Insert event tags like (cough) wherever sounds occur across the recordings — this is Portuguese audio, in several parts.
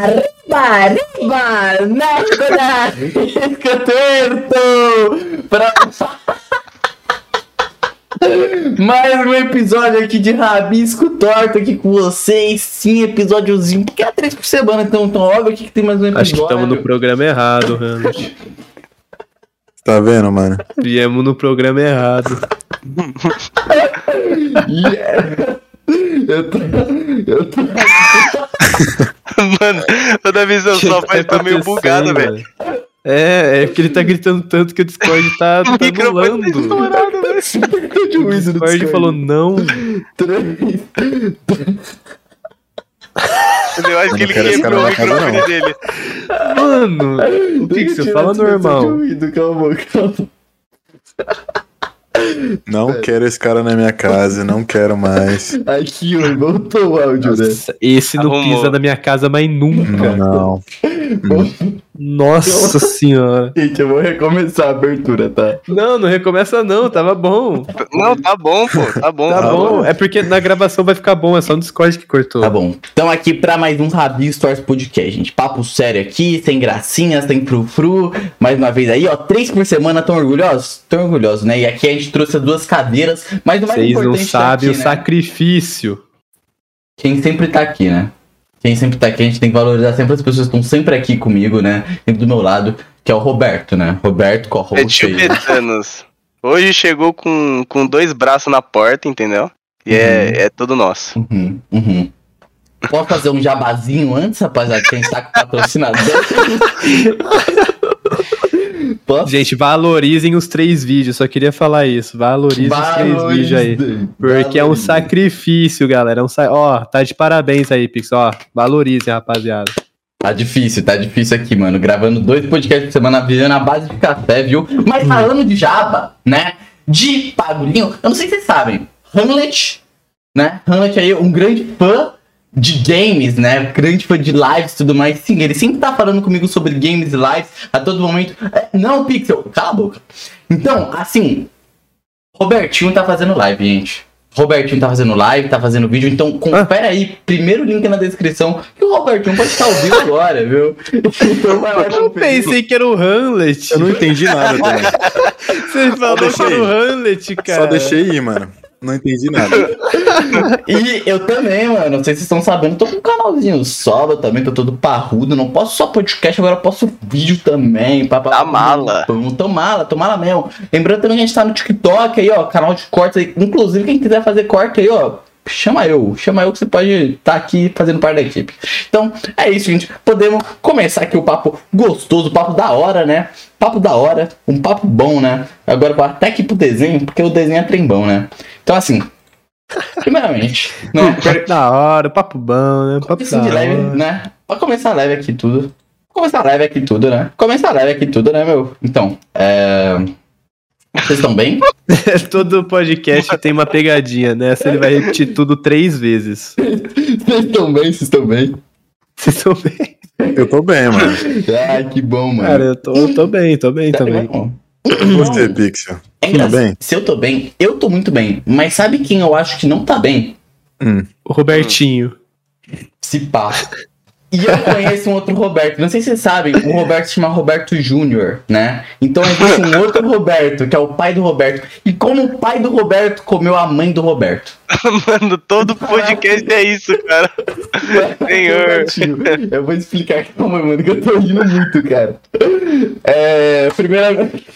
Arriba, arriba, México torto! Pra... Mais um episódio aqui de Rabisco Torto aqui com vocês. Sim, episódiozinho, porque é três por semana, então, então óbvio aqui que tem mais um episódio. Acho que estamos no programa errado, Hamlet. Tá vendo, mano? Viemos no programa errado. (laughs) Yeah. Eu tô. Eu tô. (laughs) Mano, o Davizão só faz tá meio bugado, velho. É, é porque ele tá gritando tanto que o Discord tá, (laughs) tá tá anulando. estourado, (laughs) velho. de O Discord falou não. Três. Eu acho que ele quebrou o microfone não. dele. Mano, o Pixel, fala normal. calma, calma. Não quero esse cara na minha casa, não quero mais. Aqui, ó, voltou o áudio, né? Nossa, esse não Arrumou. pisa na minha casa mais nunca. Não. Nossa senhora. Gente, eu vou recomeçar a abertura, tá? Não, não recomeça não, tava bom. Não, tá bom, pô. Tá bom. Tá bom. É porque na gravação vai ficar bom, é só no Discord que cortou. Tá bom. Então aqui pra mais um Rabi Stories Podcast, gente. Papo sério aqui, sem gracinhas, sem frufru. Mais uma vez aí, ó. Três por semana, tão orgulhosos? Tão orgulhosos, né? E aqui a gente trouxe as duas cadeiras, mas o mais Vocês não importante tá sabem aqui, o né? sacrifício. Quem sempre tá aqui, né? Quem sempre tá aqui, a gente tem que valorizar sempre as pessoas que estão sempre aqui comigo, né? Sempre do meu lado, que é o Roberto, né? Roberto É co-host aí. tibetanos. Hoje chegou com, com dois braços na porta, entendeu? E é, é tudo nosso. Uhum, uhum. Posso fazer um jabazinho antes, rapaziada? Que a gente tá com patrocinador. (laughs) Gente, valorizem os três vídeos, só queria falar isso. Valorizem os três vídeos aí. Porque é um Valorize. sacrifício, galera. É um sa... Ó, tá de parabéns aí, Pix. Ó, valorizem, rapaziada. Tá difícil, tá difícil aqui, mano. Gravando dois podcasts por semana, virando a base de café, viu? Mas falando de jaba, né? De bagulhinho, eu não sei se vocês sabem. Hamlet, né? Hamlet aí, um grande fã de games, né? Grande fã de lives e tudo mais. Sim, ele sempre tá falando comigo sobre games e lives a todo momento. É, não, Pixel, cala a boca. Então, assim, Robertinho tá fazendo live, gente. Robertinho tá fazendo live, tá fazendo vídeo, então confere aí, primeiro link na descrição, que o Robertinho pode estar ouvindo (laughs) agora, viu? Então vai lá Eu pensei que era o Hamlet. Eu não entendi nada também. (laughs) Você falou que deixei. era o Hamlet, cara. Só deixei ir, mano. Não entendi nada. (laughs) E eu também, mano, não sei se vocês estão sabendo, tô com um canalzinho solo também, tô todo parrudo, não posso só podcast, agora eu posso vídeo também. Pá, pá, Tá mala. Tô mala, tô mala mesmo. Lembrando também que a gente tá no TikTok aí, ó, canal de cortes aí. Inclusive, quem quiser fazer corte aí, ó, chama eu. Chama eu que você pode estar aqui fazendo parte da equipe. Então, é isso, gente. Podemos começar aqui o papo gostoso, papo da hora, né? Papo da hora, um papo bom, né? Agora vou até aqui pro desenho, porque o desenho é trem bom, né? Então, assim, (laughs) primeiramente, né? Da hora, papo bom, né? Papo da leve, né? Pra começar leve aqui tudo. Começar leve aqui tudo, né? Começar leve aqui tudo, né, meu? Então, é. Vocês estão bem? (laughs) Todo podcast tem uma pegadinha, né? Essa ele vai repetir tudo três vezes. Vocês estão bem? Vocês estão bem? Vocês estão bem? Eu tô bem, mano. Ai, que bom, mano. Cara, eu tô, tô bem, tô bem também. bom. Você, Pixel. É engraçado. bem? Se eu tô bem, eu tô muito bem. Mas sabe quem eu acho que não tá bem? O Robertinho. Se pá. E eu conheço um outro Roberto. Não sei se vocês sabem, o Roberto se chama Roberto Júnior, né? Então existe um outro Roberto, que é o pai do Roberto. E como o pai do Roberto comeu a mãe do Roberto. (laughs) Mano, todo podcast é isso, cara. Senhor. Eu vou explicar calma, mano, que eu tô rindo muito, cara. É. Primeiramente.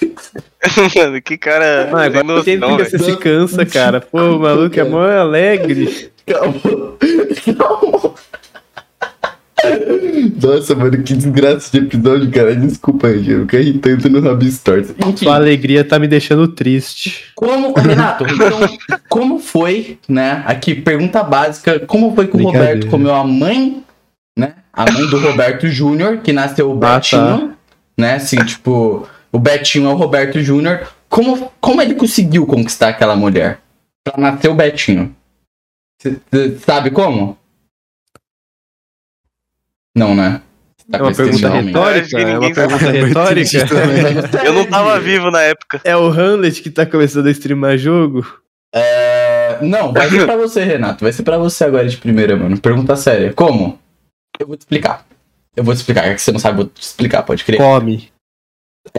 (laughs) Mano, que cara. Ah, agora noção, que você se cansa, cara. Pô, o maluco é mó alegre. Calma. Calma. Nossa, mano, que desgraça de episódio, cara. Desculpa, gente. Eu ri tanto no Rabi Stories. Enfim, Sua alegria tá me deixando triste. como. Renato, então, como foi, né? Aqui, pergunta básica: como foi que o. Roberto comeu a mãe, né? A mãe do Roberto Júnior, que nasceu o Ah, tá. Betinho, né? Assim, tipo, o Betinho é o Roberto Júnior. Como, como ele conseguiu conquistar aquela mulher? Pra nascer o Betinho. Você sabe como? Não, né? Tá É uma com esse pergunta retórica? que É uma ninguém pergunta sabe. (laughs) retórica? Eu não tava vivo na época. É o Hamlet que tá começando a streamar jogo? É, Não, vai ser pra você, Renato. Vai ser pra você agora de primeira, mano. Pergunta séria. Como? Eu vou te explicar. Eu vou te explicar, é que você não sabe, eu vou te explicar, pode crer. Come.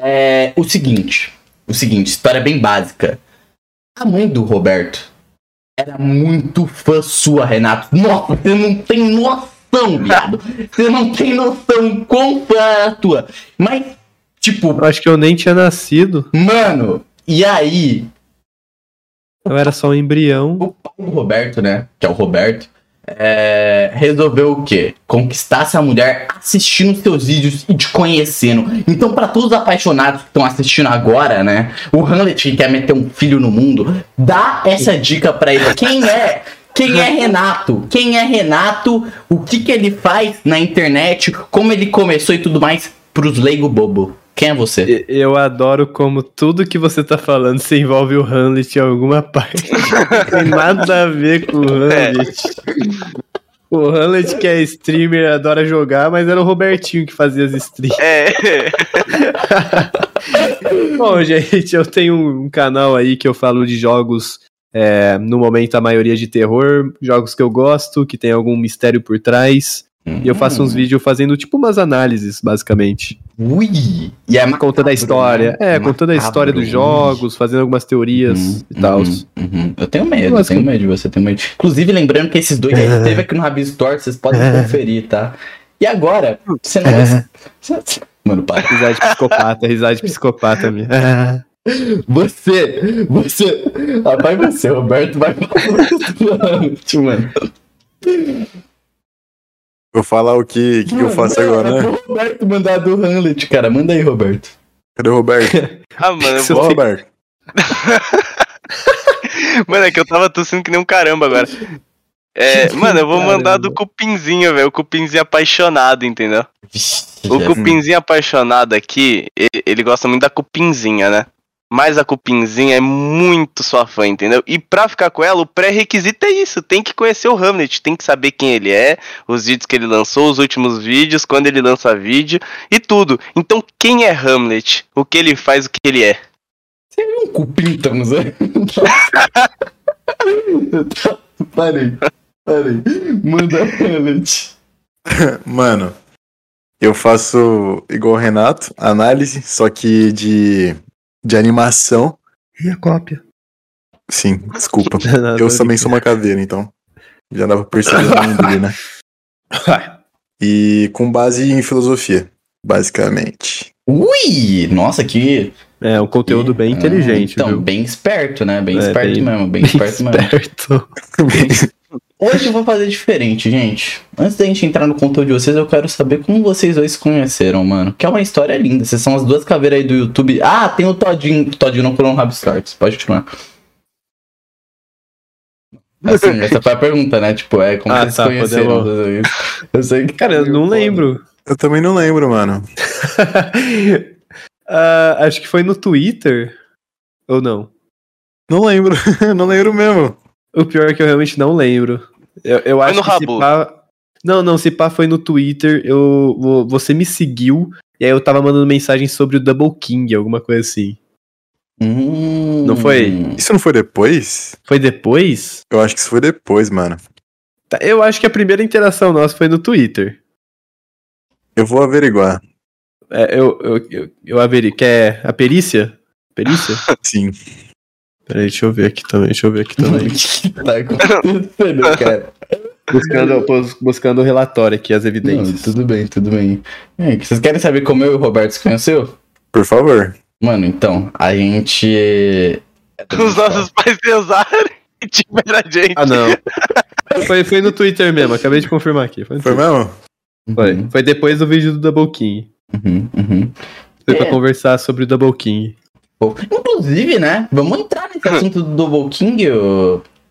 É o seguinte. O seguinte, história bem básica. A mãe do Roberto era muito fã sua, Renato. Nossa, você não tem noção, (laughs) viado. Você não tem noção quão fã era a tua. Mas, tipo, Eu acho que eu nem tinha nascido. mano, e aí, Eu era só um embrião. o pai do Roberto, né? Que é o Roberto, é, resolveu o quê? Conquistar essa mulher assistindo seus vídeos e te conhecendo. Então, pra todos os apaixonados que estão assistindo agora, né? O Hamlet que quer meter um filho no mundo, dá essa dica pra ele. Quem é? Quem é Renato? Quem é Renato? O que que ele faz na internet? Como ele começou e tudo mais pros leigo bobo. Quem é você? Eu adoro como tudo que você tá falando se envolve o Hamlet em alguma parte. Não (laughs) tem nada a ver com o Hamlet. O Hamlet, que é streamer, adora jogar, mas era o Robertinho que fazia as streams. É. (laughs) Bom, gente, eu tenho um canal aí que eu falo de jogos, é, no momento a maioria de terror, jogos que eu gosto, que tem algum mistério por trás. E eu faço uns Hum. vídeos fazendo tipo umas análises, basicamente. Ui! E é Contando a história. né? É, contando a história dos jogos, fazendo algumas teorias Uhum, e tal. uhum, uhum. Eu tenho medo, eu tenho medo de você, tenho medo. Inclusive, lembrando que esses dois aí que (laughs) teve aqui no Rabi Store, vocês podem conferir, tá? E agora, você não vai. Mano, para. Risada de psicopata, risada de psicopata minha. Você, você. Rapaz, você, Roberto, vai falar mano. Vou falar o que, que, que eu faço agora, Mano, né? é pro Roberto mandar do Hamlet, cara. Manda aí, Roberto. Cadê o Roberto? (laughs) Ah, mano, eu vou... Roberto. (laughs) mano, é que eu tava tossindo que nem um caramba agora. É, (laughs) mano, eu vou mandar do cupinzinho, velho. O cupinzinho apaixonado, entendeu? O cupinzinho apaixonado aqui, ele, ele gosta muito da cupinzinha, né? Mas a cupinzinha é muito sua fã, entendeu? E pra ficar com ela, o pré-requisito é isso: tem que conhecer o Hamlet, tem que saber quem ele é, os vídeos que ele lançou, os últimos vídeos, quando ele lança vídeo e tudo. Então, quem é Hamlet? O que ele faz, o que ele é? um cupim, estamos aí. (laughs) parei, parei. Manda Hamlet. (laughs) Mano, eu faço igual o Renato, análise, só que de, de animação. E a cópia? Sim, desculpa. (laughs) Eu também sou uma caveira, então. Já dá pra perceber o né? (laughs) E com base em filosofia, basicamente. Ui! Nossa, que. É, um conteúdo bem inteligente, Então, viu? bem esperto, né? Bem É, esperto bem- mesmo, bem esperto mesmo. (laughs) Esperto. Hoje eu vou fazer diferente, gente. Antes da gente entrar no conteúdo de vocês, eu quero saber como vocês dois se conheceram, mano. Que é uma história linda. Vocês são as duas caveiras aí do YouTube. Ah, tem o Todinho. Todinho não colou no Rabstarts. Pode continuar. Assim, (laughs) essa foi a pergunta, né? Tipo, é como Ah, vocês se tá, conheceram. Eu sei que. Cara, eu não lembro. Eu também não lembro, mano. (laughs) Ah, acho que foi no Twitter. Ou não? Não lembro. (laughs) não lembro mesmo. O pior é que eu realmente não lembro. Eu, eu Foi acho no que Rabu. pá... Não, não, se pá foi no Twitter, eu, vo- você me seguiu, e aí eu tava mandando mensagem sobre o Double King, alguma coisa assim. Hum. Não foi? Isso não foi depois? Foi depois? Eu acho que isso foi depois, mano. Tá, Eu acho que a primeira interação nossa foi no Twitter. Eu vou averiguar. É, eu, eu, eu, eu averi... Quer a perícia? Perícia? (laughs) Sim. Peraí, deixa eu ver aqui também, deixa eu ver aqui O também. que (laughs) tá acontecendo, (laughs) cara? buscando, bus- buscando o relatório aqui, as Não, evidências. tudo bem, tudo bem. É, vocês querem saber como eu e o Roberto se conheceu? Por favor. Mano, então, a gente. Os nossos pais pesaram (laughs) e tiveram a gente. Ah, não. Foi, foi no Twitter mesmo, acabei de confirmar aqui. Foi, Foi mesmo? Foi. Foi depois do vídeo do Double King. Uhum, uhum. Foi É. pra conversar sobre o Double King. Inclusive, né? Vamos entrar nesse (laughs) assunto do Double King,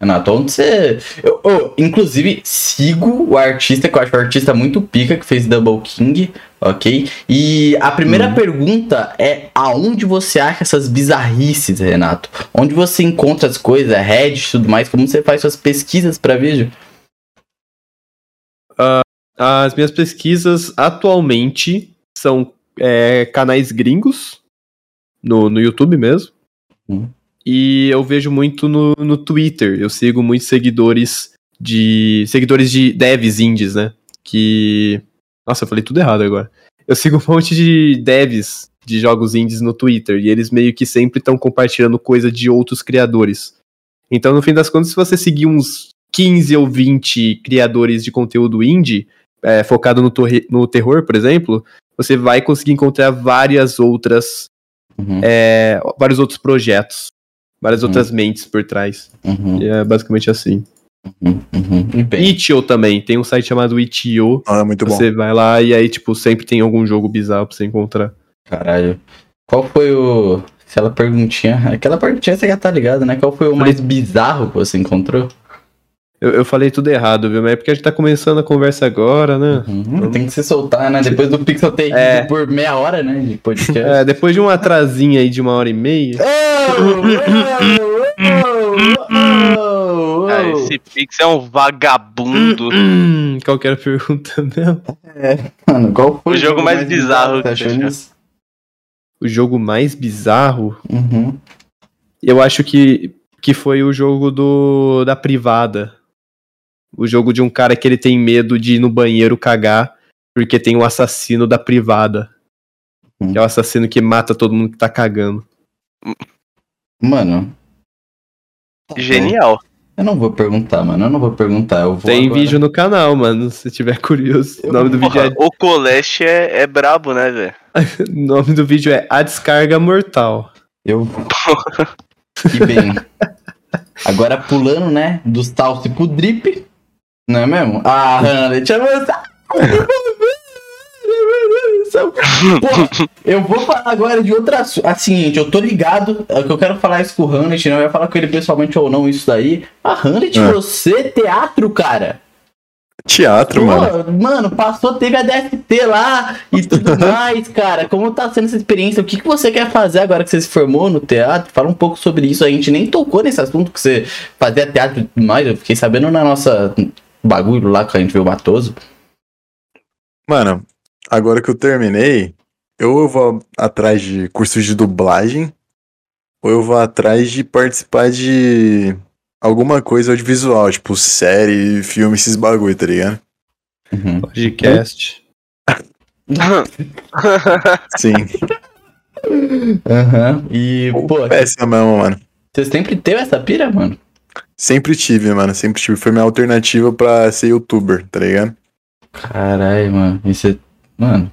Renato. Onde você. Eu, ô, inclusive, sigo o artista, que eu acho o artista muito pica que fez Double King, ok? E a primeira pergunta é: aonde você acha essas bizarrices, Renato? Onde você encontra as coisas, Reddit e tudo mais? Como você faz suas pesquisas pra vídeo? As minhas pesquisas atualmente são é, canais gringos, no, no YouTube mesmo. Hum. E eu vejo muito no, no Twitter. Eu sigo muitos seguidores de. seguidores de devs indies, né? Que Nossa, eu falei tudo errado agora. Eu sigo um monte de devs de jogos indies no Twitter e eles meio que sempre estão compartilhando coisa de outros criadores. Então, no fim das contas, se você seguir uns 15 ou 20 criadores de conteúdo indie, é, focado no, torre- no terror, por exemplo, você vai conseguir encontrar várias outras, Uhum, é, vários outros projetos, várias Uhum. outras mentes por trás. uhum, E é basicamente assim. uhum, uhum. Itch.io também, tem um site chamado Itch.io. Ah, é muito bom. Você vai lá e aí, tipo, sempre tem algum jogo bizarro pra você encontrar. caralho. Qual foi o. Aquela perguntinha. Aquela perguntinha você já tá ligado, né? Qual foi o mais bizarro que você encontrou? Eu, eu falei tudo errado, viu? Mas é porque a gente tá começando a conversa agora, né? Uhum, tem que se soltar, né? Depois do Pixel ter É. ido por meia hora, né? De podcast. É, depois de um atrasinho aí de uma hora e meia. Oh, Ah, esse Pix é um vagabundo. Hum, qual que era a pergunta mesmo? Mano, qual foi O jogo mais bizarro que que você você achou? O jogo mais bizarro, Uhum. eu acho que, que foi o jogo do da privada. O jogo de um cara que ele tem medo de ir no banheiro cagar porque tem um assassino da privada. Hum. Que é o assassino que mata todo mundo que tá cagando. Mano. tá Genial. Eu não vou perguntar, mano. Eu não vou perguntar. Eu vou tem agora. vídeo no canal, mano, se tiver curioso. O nome do vídeo Porra, é, o Coleste é, é brabo, né, velho? o (laughs) nome do vídeo é A Descarga Mortal. Eu. (laughs) E bem. Agora pulando, né? Do salto pro drip. Não é mesmo? Ah, avança. Pô, eu vou falar agora de outra. Assim, gente, eu tô ligado. É que eu quero falar isso com o Hamlet, não eu ia falar com ele pessoalmente ou não, isso daí. Ah, Hamlet, É. você, teatro, cara. Teatro, Pô, mano. mano, passou, teve a DFT lá e tudo (laughs) mais, cara. Como tá sendo essa experiência? O que, que você quer fazer agora que você se formou no teatro? Fala um pouco sobre isso. A gente nem tocou nesse assunto que você fazia teatro e tudo mais. Eu fiquei sabendo na nossa bagulho lá que a gente viu o Matoso. Mano, agora que eu terminei, ou eu vou atrás de cursos de dublagem, ou eu vou atrás de participar de alguma coisa audiovisual, tipo série, filme, esses bagulho, tá ligado? Uhum. Podcast. (laughs) Sim. Aham. E, pô, Péssima mesmo, mano. você sempre teve essa pira, mano? Sempre tive, mano. Sempre tive. Foi minha alternativa pra ser youtuber, tá ligado? Caralho, mano. Isso é. Mano,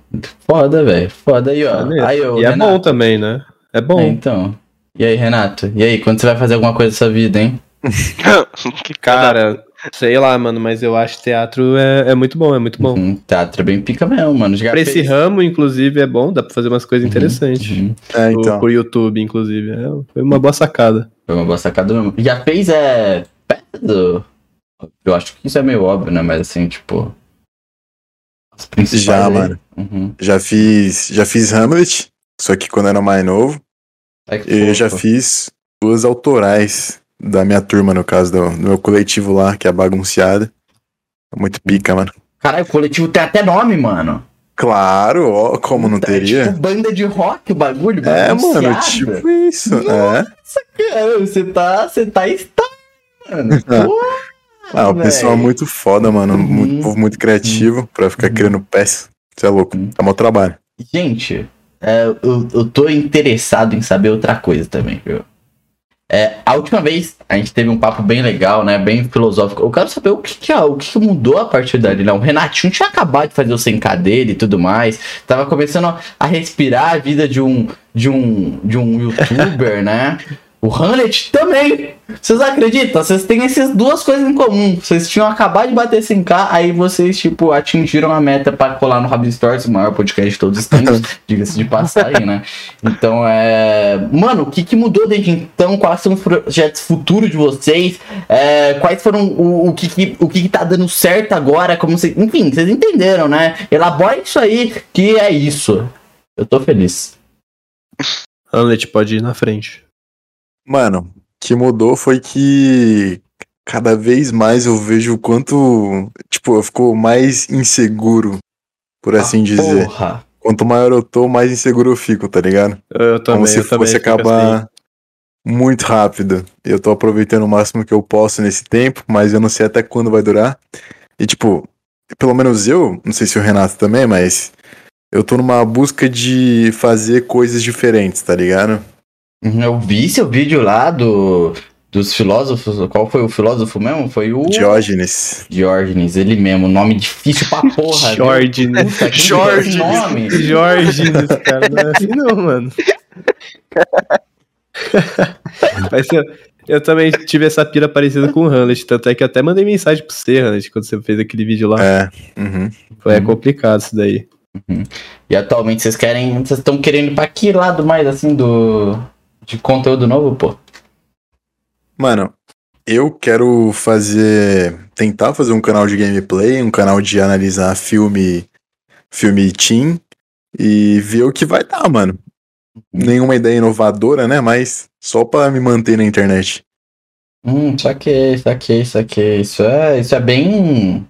foda, velho. Foda aí, ó. Maneiro. Aí, ó. e é Renato. bom também, né? É bom. É, então. E aí, Renato? E aí, quando você vai fazer alguma coisa dessa vida, hein? que (laughs) Cara, sei lá, mano, mas eu acho teatro é, é muito bom, é muito bom. Uhum, teatro é bem pica mesmo, mano. Já Pra esse fez- ramo, inclusive, é bom, dá pra fazer umas coisas interessantes. Uhum. É, então. Por YouTube, inclusive. É, foi uma boa sacada. Foi uma boa sacada. Já fez, é. Peça do. Eu acho que isso é meio óbvio, né? Mas assim, tipo. As principais Já, aí. mano. Uhum. Já fiz. Já fiz Hamlet, só que quando eu era mais novo. É E eu já fofo. fiz duas autorais da minha turma, no caso, do, do meu coletivo lá, que é a bagunceada. Muito pica, mano. Caralho, o coletivo tem até nome, mano. Claro, ó, como não É teria? tipo banda de rock o bagulho. É, mano, bagunceada. tipo isso. É. Cara, você tá. Você tá está, mano. É. (laughs) Ah, o pessoal é muito foda, mano. Uhum. Muito, povo muito criativo pra ficar Uhum. criando peça. Você é louco. Uhum. É mau trabalho. Gente, é, eu, eu tô interessado em saber outra coisa também, viu? É, a última vez a gente teve um papo bem legal, né? Bem filosófico. Eu quero saber o que, que, o que, mudou a partir dali, né? O Renatinho tinha acabado de fazer o 100k dele e tudo mais. Tava começando a respirar a vida de um, de um, de um youtuber, né? O Hamlet também. Vocês acreditam? Vocês têm essas duas coisas em comum. Vocês tinham acabado de bater 100k, aí vocês, tipo, atingiram a meta pra colar no Rabin Stories, o maior podcast de todos os tempos, (laughs) diga-se de passagem, né? Então, é. Mano, o que, que mudou desde então? Quais são os projetos futuros de vocês? É, quais foram o, o, que, que, o que, que tá dando certo agora? Como você... Enfim, vocês entenderam, né? Elabora isso aí, que é isso. Eu tô feliz. Hamlet pode ir na frente. Mano, o que mudou foi que cada vez mais eu vejo o quanto, tipo, eu fico mais inseguro, por assim Ah, dizer. Porra. Quanto maior eu tô, mais inseguro eu fico, tá ligado? Eu, eu também, Como se eu fosse acabar assim. muito rápido. Eu tô aproveitando o máximo que eu posso nesse tempo, mas eu não sei até quando vai durar. E tipo, pelo menos eu, não sei se o Renato também, mas eu tô numa busca de fazer coisas diferentes, tá ligado? Uhum, Eu vi seu vídeo lá do, dos filósofos. Qual foi o filósofo mesmo? Foi o. Diógenes. Diógenes, ele mesmo. Nome difícil pra porra. Diógenes. Nome? Jorge, cara. Não é assim não, mano. Mas eu, eu também tive essa pira parecida com o Hamlet, tanto é que eu até mandei mensagem pro você, Hamlet, quando você fez aquele vídeo lá. É. Uhum. Foi é Uhum. complicado isso daí. E atualmente vocês querem. Vocês estão querendo ir pra que lado mais assim do. De conteúdo novo, pô? Mano, eu quero fazer. Tentar fazer um canal de gameplay, um canal de analisar filme. Filme Team. E ver o que vai dar, mano. Nenhuma ideia inovadora, né? Mas só pra me manter na internet. Hum, saquei, saquei, saquei. Isso é, isso é bem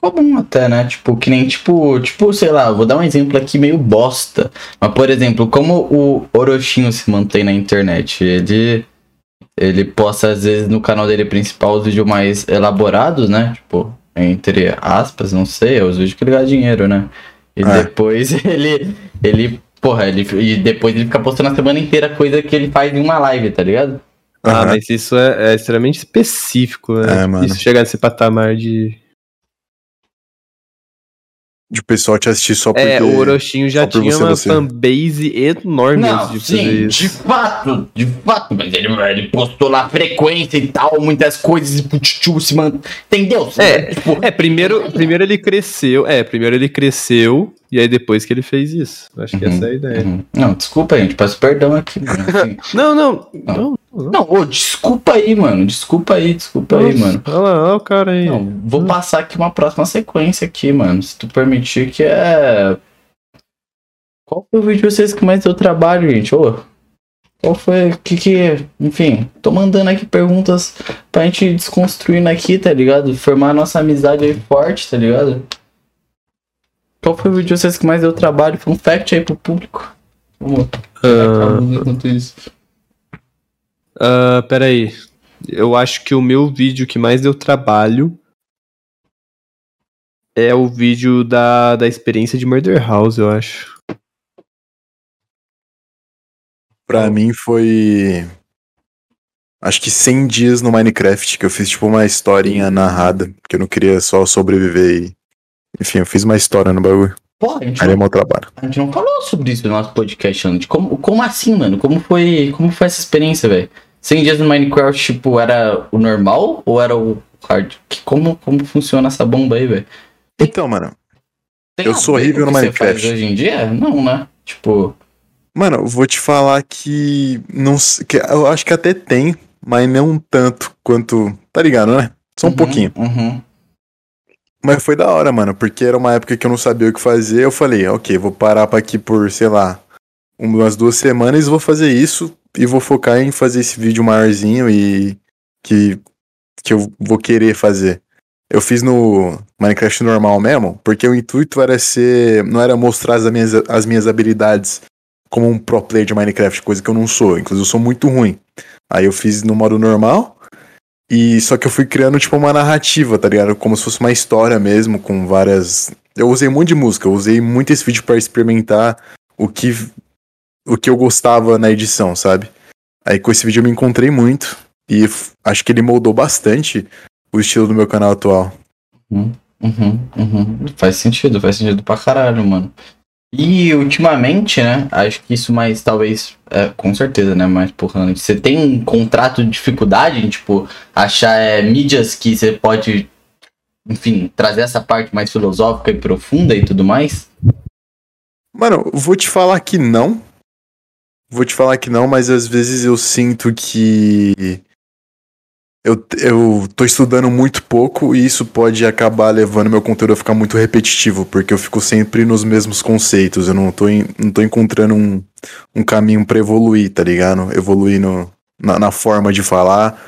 comum até, né? Tipo, que nem, tipo, tipo, sei lá, vou dar um exemplo aqui meio bosta. Mas, por exemplo, como o Orochinho se mantém na internet? Ele, ele posta, às vezes, no canal dele principal os vídeos mais elaborados, né? Tipo, entre aspas, não sei, os vídeos que ele ganha dinheiro, né? E É. depois (laughs) ele, ele, porra, ele, e depois ele fica postando a semana inteira coisa que ele faz em uma live, tá ligado? Ah, mas isso é, é extremamente específico, né? É, mano. Isso chegar nesse patamar de. De o pessoal te assistir só porque. É, o Orochinho já tinha uma você. fanbase enorme Não, antes de fazer sim, isso. de fato, de fato, mas ele, ele postou lá frequência e tal, muitas coisas, e o tchutchu se mantém, entendeu? É, tipo, É, primeiro, primeiro ele cresceu. É, primeiro ele cresceu e aí depois que ele fez isso. Acho que Uhum, essa é a ideia. uhum. Não, desculpa, gente, peço perdão aqui, (laughs) mano. assim. Não, não, não, não. não, ô, desculpa aí, mano, desculpa aí, desculpa aí, Nossa, mano. Olha lá, olha o cara aí. Não, vou passar aqui uma próxima sequência aqui, mano, se tu permitir, que é... Qual foi o vídeo de vocês que mais deu trabalho, gente? Ô, qual foi, que que... Enfim, tô mandando aqui perguntas pra gente desconstruindo aqui, tá ligado? Formar a nossa amizade aí forte, tá ligado? Qual foi o vídeo de vocês que mais deu trabalho? Foi um fact aí pro público. Vamos Ah, enquanto isso. ah, peraí. Eu acho que o meu vídeo que mais deu trabalho é o vídeo da, da experiência de Murder House, eu acho. Pra mim foi. Acho que 100 dias no Minecraft, que eu fiz tipo uma historinha narrada, porque eu não queria só sobreviver e. Enfim, eu fiz uma história no bagulho. Pô, a gente, Aí é não, meu trabalho. a gente não falou sobre isso no nosso podcast antes. Como, como assim, mano? Como foi, como foi essa experiência, velho? 100 dias no Minecraft, tipo, era o normal ou era o hard? Como, como funciona essa bomba aí, velho? Então, mano. Tem Eu sou horrível no Minecraft. Hoje em dia? Não, né? Tipo, Mano, eu vou te falar que. Não, que eu acho que até tem, mas não tanto quanto. Tá ligado, né? Só um uhum, pouquinho. Uhum. Mas foi da hora, mano, porque era uma época que eu não sabia o que fazer. Eu falei, ok, vou parar pra aqui por, sei lá, umas duas semanas, vou fazer isso e vou focar em fazer esse vídeo maiorzinho e que, que eu vou querer fazer. Eu fiz no Minecraft normal mesmo, porque o intuito era ser. não era mostrar as minhas, as minhas habilidades como um pro player de Minecraft, coisa que eu não sou. Inclusive, eu sou muito ruim. Aí eu fiz no modo normal. E só que eu fui criando tipo uma narrativa, tá ligado? Como se fosse uma história mesmo, com várias. Eu usei muito de música, eu usei muito esse vídeo pra experimentar o que o que eu gostava na edição, sabe? Aí com esse vídeo eu me encontrei muito e acho que ele moldou bastante o estilo do meu canal atual. Uhum, uhum, uhum. Faz sentido, faz sentido pra caralho, mano. E ultimamente, né? Acho que isso mais, talvez, é, com certeza, né? Mais porra, você tem um contrato de dificuldade em, tipo, achar é, mídias que você pode, enfim, trazer essa parte mais filosófica e profunda e tudo mais? Mano, vou te falar que não. Vou te falar que não, mas às vezes eu sinto que eu, eu tô estudando muito pouco e isso pode acabar levando meu conteúdo a ficar muito repetitivo, porque eu fico sempre nos mesmos conceitos. Eu não tô, em- não tô encontrando um, um caminho pra evoluir, tá ligado? Evoluir no, na, na forma de falar.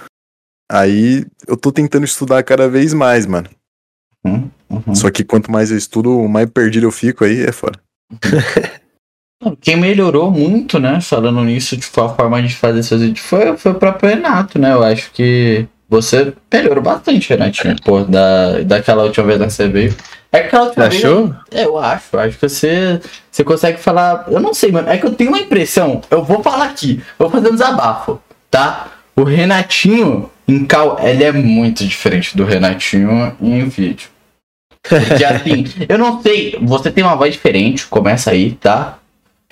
Aí eu tô tentando estudar cada vez mais, mano. Uhum, uhum. Só que quanto mais eu estudo, mais perdido eu fico aí, é foda. (laughs) Quem melhorou muito, né? Falando nisso, tipo, a forma de fazer seus vídeos foi, foi o próprio Renato, né? Eu acho que você melhorou bastante, Renatinho. Pô, da, daquela última vez que você veio. É que aquela última vez. Achou? É, eu acho. Acho que você, você consegue falar. Eu não sei, mano. É que eu tenho uma impressão. Eu vou falar aqui. Eu vou fazer um desabafo, tá? O Renatinho em cal, ele é muito diferente do Renatinho em vídeo. Porque assim, (laughs) eu não sei. Você tem uma voz diferente. Começa aí, tá?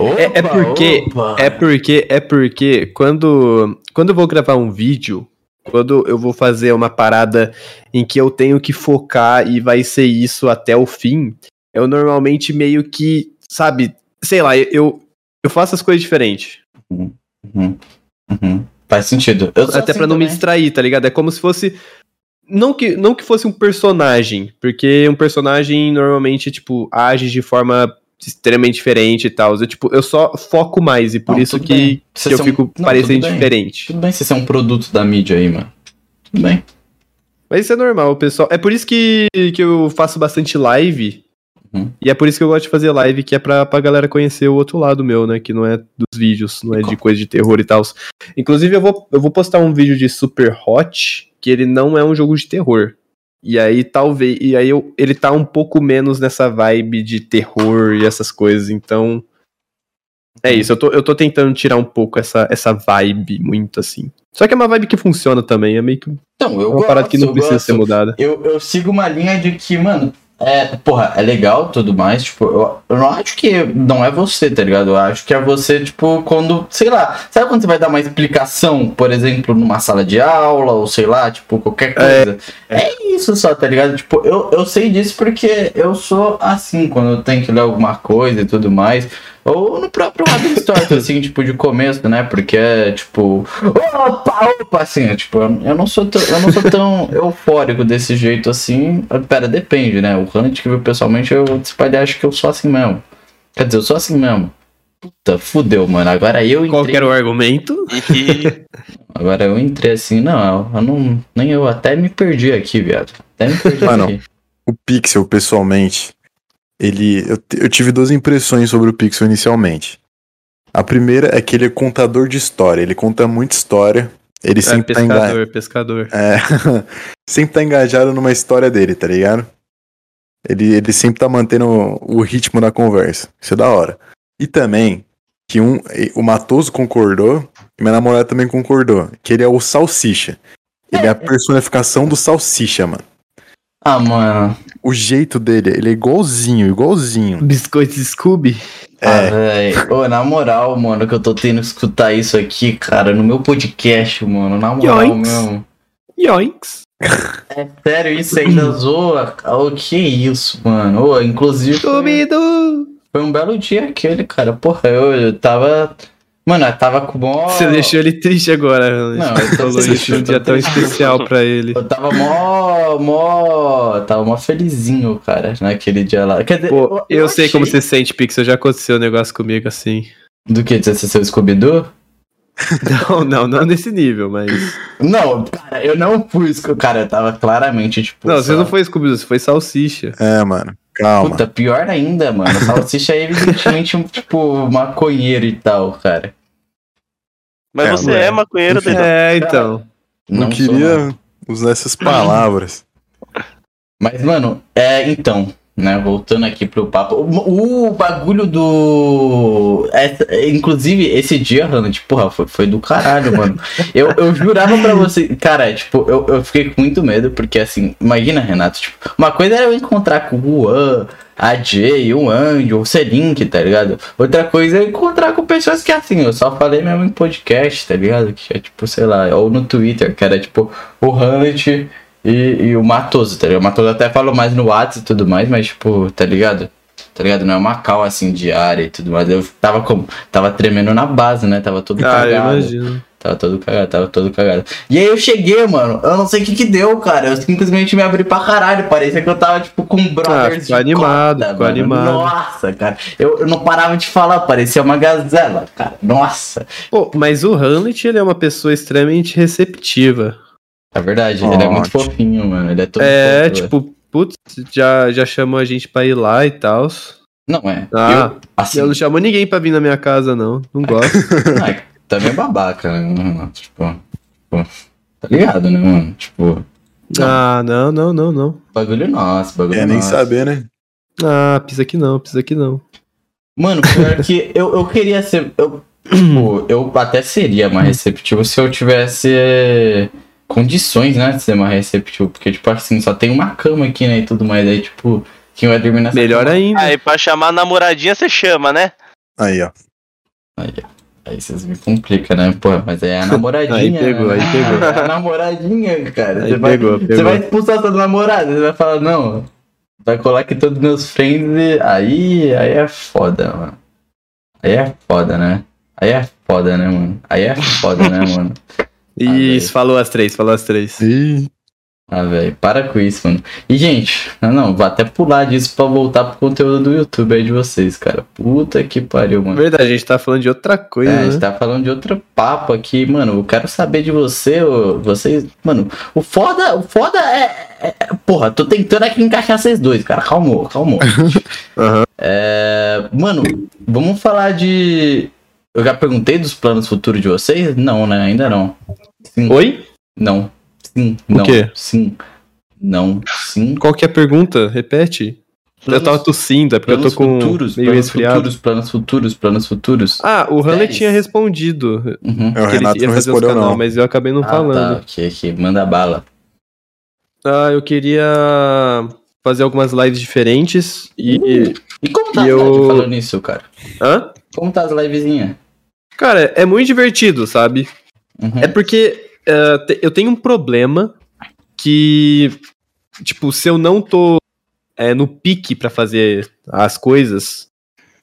É, é Opa, porque, opa. é porque, é porque quando, quando eu vou gravar um vídeo, quando eu vou fazer uma parada em que eu tenho que focar e vai ser isso até o fim, eu normalmente meio que, sabe, sei lá, eu, eu faço as coisas diferentes. Uhum, uhum. Faz sentido. Eu Até assim pra não me também. distrair, tá ligado? É como se fosse. Não que, não que fosse um personagem, porque um personagem normalmente, tipo, age de forma extremamente diferente e tal. Eu, tipo, eu só foco mais e por Não, isso que, que eu um- fico não, parecendo tudo diferente. Tudo bem se você é um produto da mídia aí, mano. Tudo bem. Mas isso é normal, pessoal. É por isso que, que eu faço bastante live. Uhum. E é por isso que eu gosto de fazer live, que é pra, pra galera conhecer o outro lado meu, né? Que não é dos vídeos, não é de coisa de terror e tal. Inclusive, eu vou, eu vou postar um vídeo de Super Hot, que ele não é um jogo de terror. E aí, talvez. E aí, eu, ele tá um pouco menos nessa vibe de terror e essas coisas. Então. É isso, eu tô, eu tô tentando tirar um pouco essa, essa vibe muito assim. Só que é uma vibe que funciona também, é meio que Então, eu uma gosto, parada que não precisa gosto. ser mudada. Eu, eu sigo uma linha de que, mano, é, porra, é legal tudo mais, tipo, eu, eu não acho que não é você, tá ligado? Eu acho que é você, tipo, quando, sei lá, sabe quando você vai dar uma explicação, por exemplo, numa sala de aula, ou sei lá, tipo, qualquer coisa. É, isso só, tá ligado? Tipo, eu, eu sei disso porque eu sou assim, quando eu tenho que ler alguma coisa e tudo mais. Ou no próprio Rabbit Stories, assim, tipo, de começo, né? Porque é, tipo, opa, opa, assim, é, tipo, eu não sou tão, eu não sou tão (laughs) eufórico desse jeito assim. Pera, depende, né? O Hunt que viu pessoalmente, eu espalhar, acho que eu sou assim mesmo. Quer dizer, eu sou assim mesmo. Puta, fudeu, mano. Agora eu Qual que entrei. era o argumento? E (laughs) Agora eu entrei assim, não, eu não. Nem eu até me perdi aqui, viado. Até me perdi Mano, aqui. O Pixel, pessoalmente, ele. Eu, eu tive duas impressões sobre o Pixel inicialmente. A primeira é que ele é contador de história. Ele conta muita história. Ele É, sempre tá, enga... pescador, pescador. é, (laughs) sempre tá engajado numa história dele, tá ligado? Ele, ele sempre tá mantendo o, o ritmo da conversa. Isso é da hora. E também, que um, o Matoso concordou, e minha namorada também concordou, que ele é o Salsicha. Ele é a personificação do Salsicha, mano. Ah, mano. O jeito dele, ele é igualzinho, igualzinho. Biscoito Scooby? É. Ah. Ô, na moral, mano, que eu tô tendo que escutar isso aqui, cara, no meu podcast, mano. Na moral Yoinks. mesmo. Yoinks. Sério, isso ainda zoa? O que isso, mano? Ô, inclusive. Foi, Scooby-Doo. foi um belo dia aquele, cara. Porra, eu, eu tava. Mano, eu tava com mó. Você deixou ele triste agora. Não, Não, eu tô falou isso um eu dia tão especial pra ele. Eu tava mó. mó. Tava mó felizinho, cara, naquele dia lá. Quer dizer, Pô, eu sei como achei- você sente, Pixel. Já aconteceu um negócio comigo assim. Do que? Você ser o Scooby-Doo? (laughs) Não, não, não nesse nível, mas. Não, cara, eu não fui. Cara, eu tava claramente, tipo. Não, você só- não foi Scooby-Doo, você foi Salsicha. É, mano. Calma. Puta, pior ainda, mano. Salsicha é evidentemente um, tipo, maconheiro e tal, cara. Mas É, você mano. é maconheiro, Enfim. Dedão. É, então. não, sou, queria não. usar essas palavras. Mas, mano, é, então, né, voltando aqui pro papo. O, o bagulho do. é, inclusive, esse dia, Hannah, tipo, porra, foi, foi do caralho, (laughs) mano. Eu, eu jurava pra você. Cara, tipo, eu, eu fiquei com muito medo, porque assim, imagina, Renato, tipo, uma coisa era eu encontrar com o Juan, a Jay, o Andy, o Selink, tá ligado? Outra coisa é encontrar com pessoas que assim, eu só falei mesmo em podcast, tá ligado? Que é tipo, sei lá, ou no Twitter, que era tipo o Hamlet e, e o Matoso, tá ligado? O Matoso até falou mais no WhatsApp e tudo mais, mas tipo, tá ligado? Tá ligado? Não é uma cal assim diária e tudo mais. Eu tava como? Tava tremendo na base, né? Tava todo Ah, eu cagado. imagino. Tava todo cagado, tava todo cagado. E aí eu cheguei, mano, eu não sei o que que deu, cara. Eu simplesmente me abri pra caralho. Parecia que eu tava, tipo, com brothers ficou animado, cota, ficou mano. animado. Nossa, cara. Eu, eu não parava de falar, parecia uma gazela, cara. Nossa. Pô, mas o Hamlet, ele é uma pessoa extremamente receptiva. É verdade, ele é muito Ótimo. fofinho, mano. Ele é todo É, fofo, tipo, putz, já, já chamou a gente pra ir lá e tal. Não, é. Ah, eu, assim, Eu não chamo ninguém pra vir na minha casa, não. Não gosto. não, (laughs) é, também é babaca, né? Não, Tipo, tipo, Tá ligado, né, mano? Tipo, Ah, não, não, não, não. bagulho nosso, bagulho Quer nem nosso. saber, né? Ah, pisa aqui não, pisa aqui não. Mano, pior que eu, eu queria ser. Eu, tipo, eu até seria mais receptivo se eu tivesse condições, né? De ser mais receptivo. Porque, tipo, assim, só tem uma cama aqui, né? E tudo mais. Aí, tipo, quem vai dormir nessa Melhor cama? ainda. Aí pra chamar a namoradinha você chama, né? Aí, ó. Aí vocês me complicam, né? Pô, mas aí é a namoradinha. Aí pegou, né? aí pegou. É a namoradinha, cara. Aí Você vai, pegou, você pegou. vai expulsar sua namorada. Você vai falar, não. Vai colar aqui todos os meus friends e. Aí, aí é foda, mano. Aí é foda, né? Aí é foda, né, mano? Aí é foda, né, mano? Isso, falou as três, falou as três. Ih, Ah, velho, para com isso, mano. E, gente, não, não, vou até pular disso pra voltar pro conteúdo do YouTube aí de vocês, cara. Puta que pariu, mano. Verdade, a gente tá falando de outra coisa, É, a né? gente tá falando de outro papo aqui, mano. Eu quero saber de você, ô, vocês. Mano, o foda, o foda é, é- é- Porra, tô tentando aqui encaixar vocês dois, cara. Calmou, calmou. (laughs) Aham. É, mano, vamos falar de. Eu já perguntei dos planos futuros de vocês? Não, né? Ainda não. Sim. Oi? Não. Sim. O Não. quê? Sim. Não. Sim. Qual que é a pergunta? Repete. eu tava tossindo, é porque eu planos tô com futuros, meio planos resfriado. futuros, planos futuros, planos futuros. Ah, o Séries. tinha respondido Uhum. é, o Renato ia não respondeu, canal, não. mas eu acabei não Ah, falando. tá, ok, ok. Manda bala. Ah, eu queria fazer algumas lives diferentes e... E como tá E as eu- lives falando nisso, cara? Hã? Como tá as livezinhas? Cara, é muito divertido, sabe? Uhum. É porque te- eu tenho um problema que, tipo, se eu não tô eh, no pique pra fazer as coisas,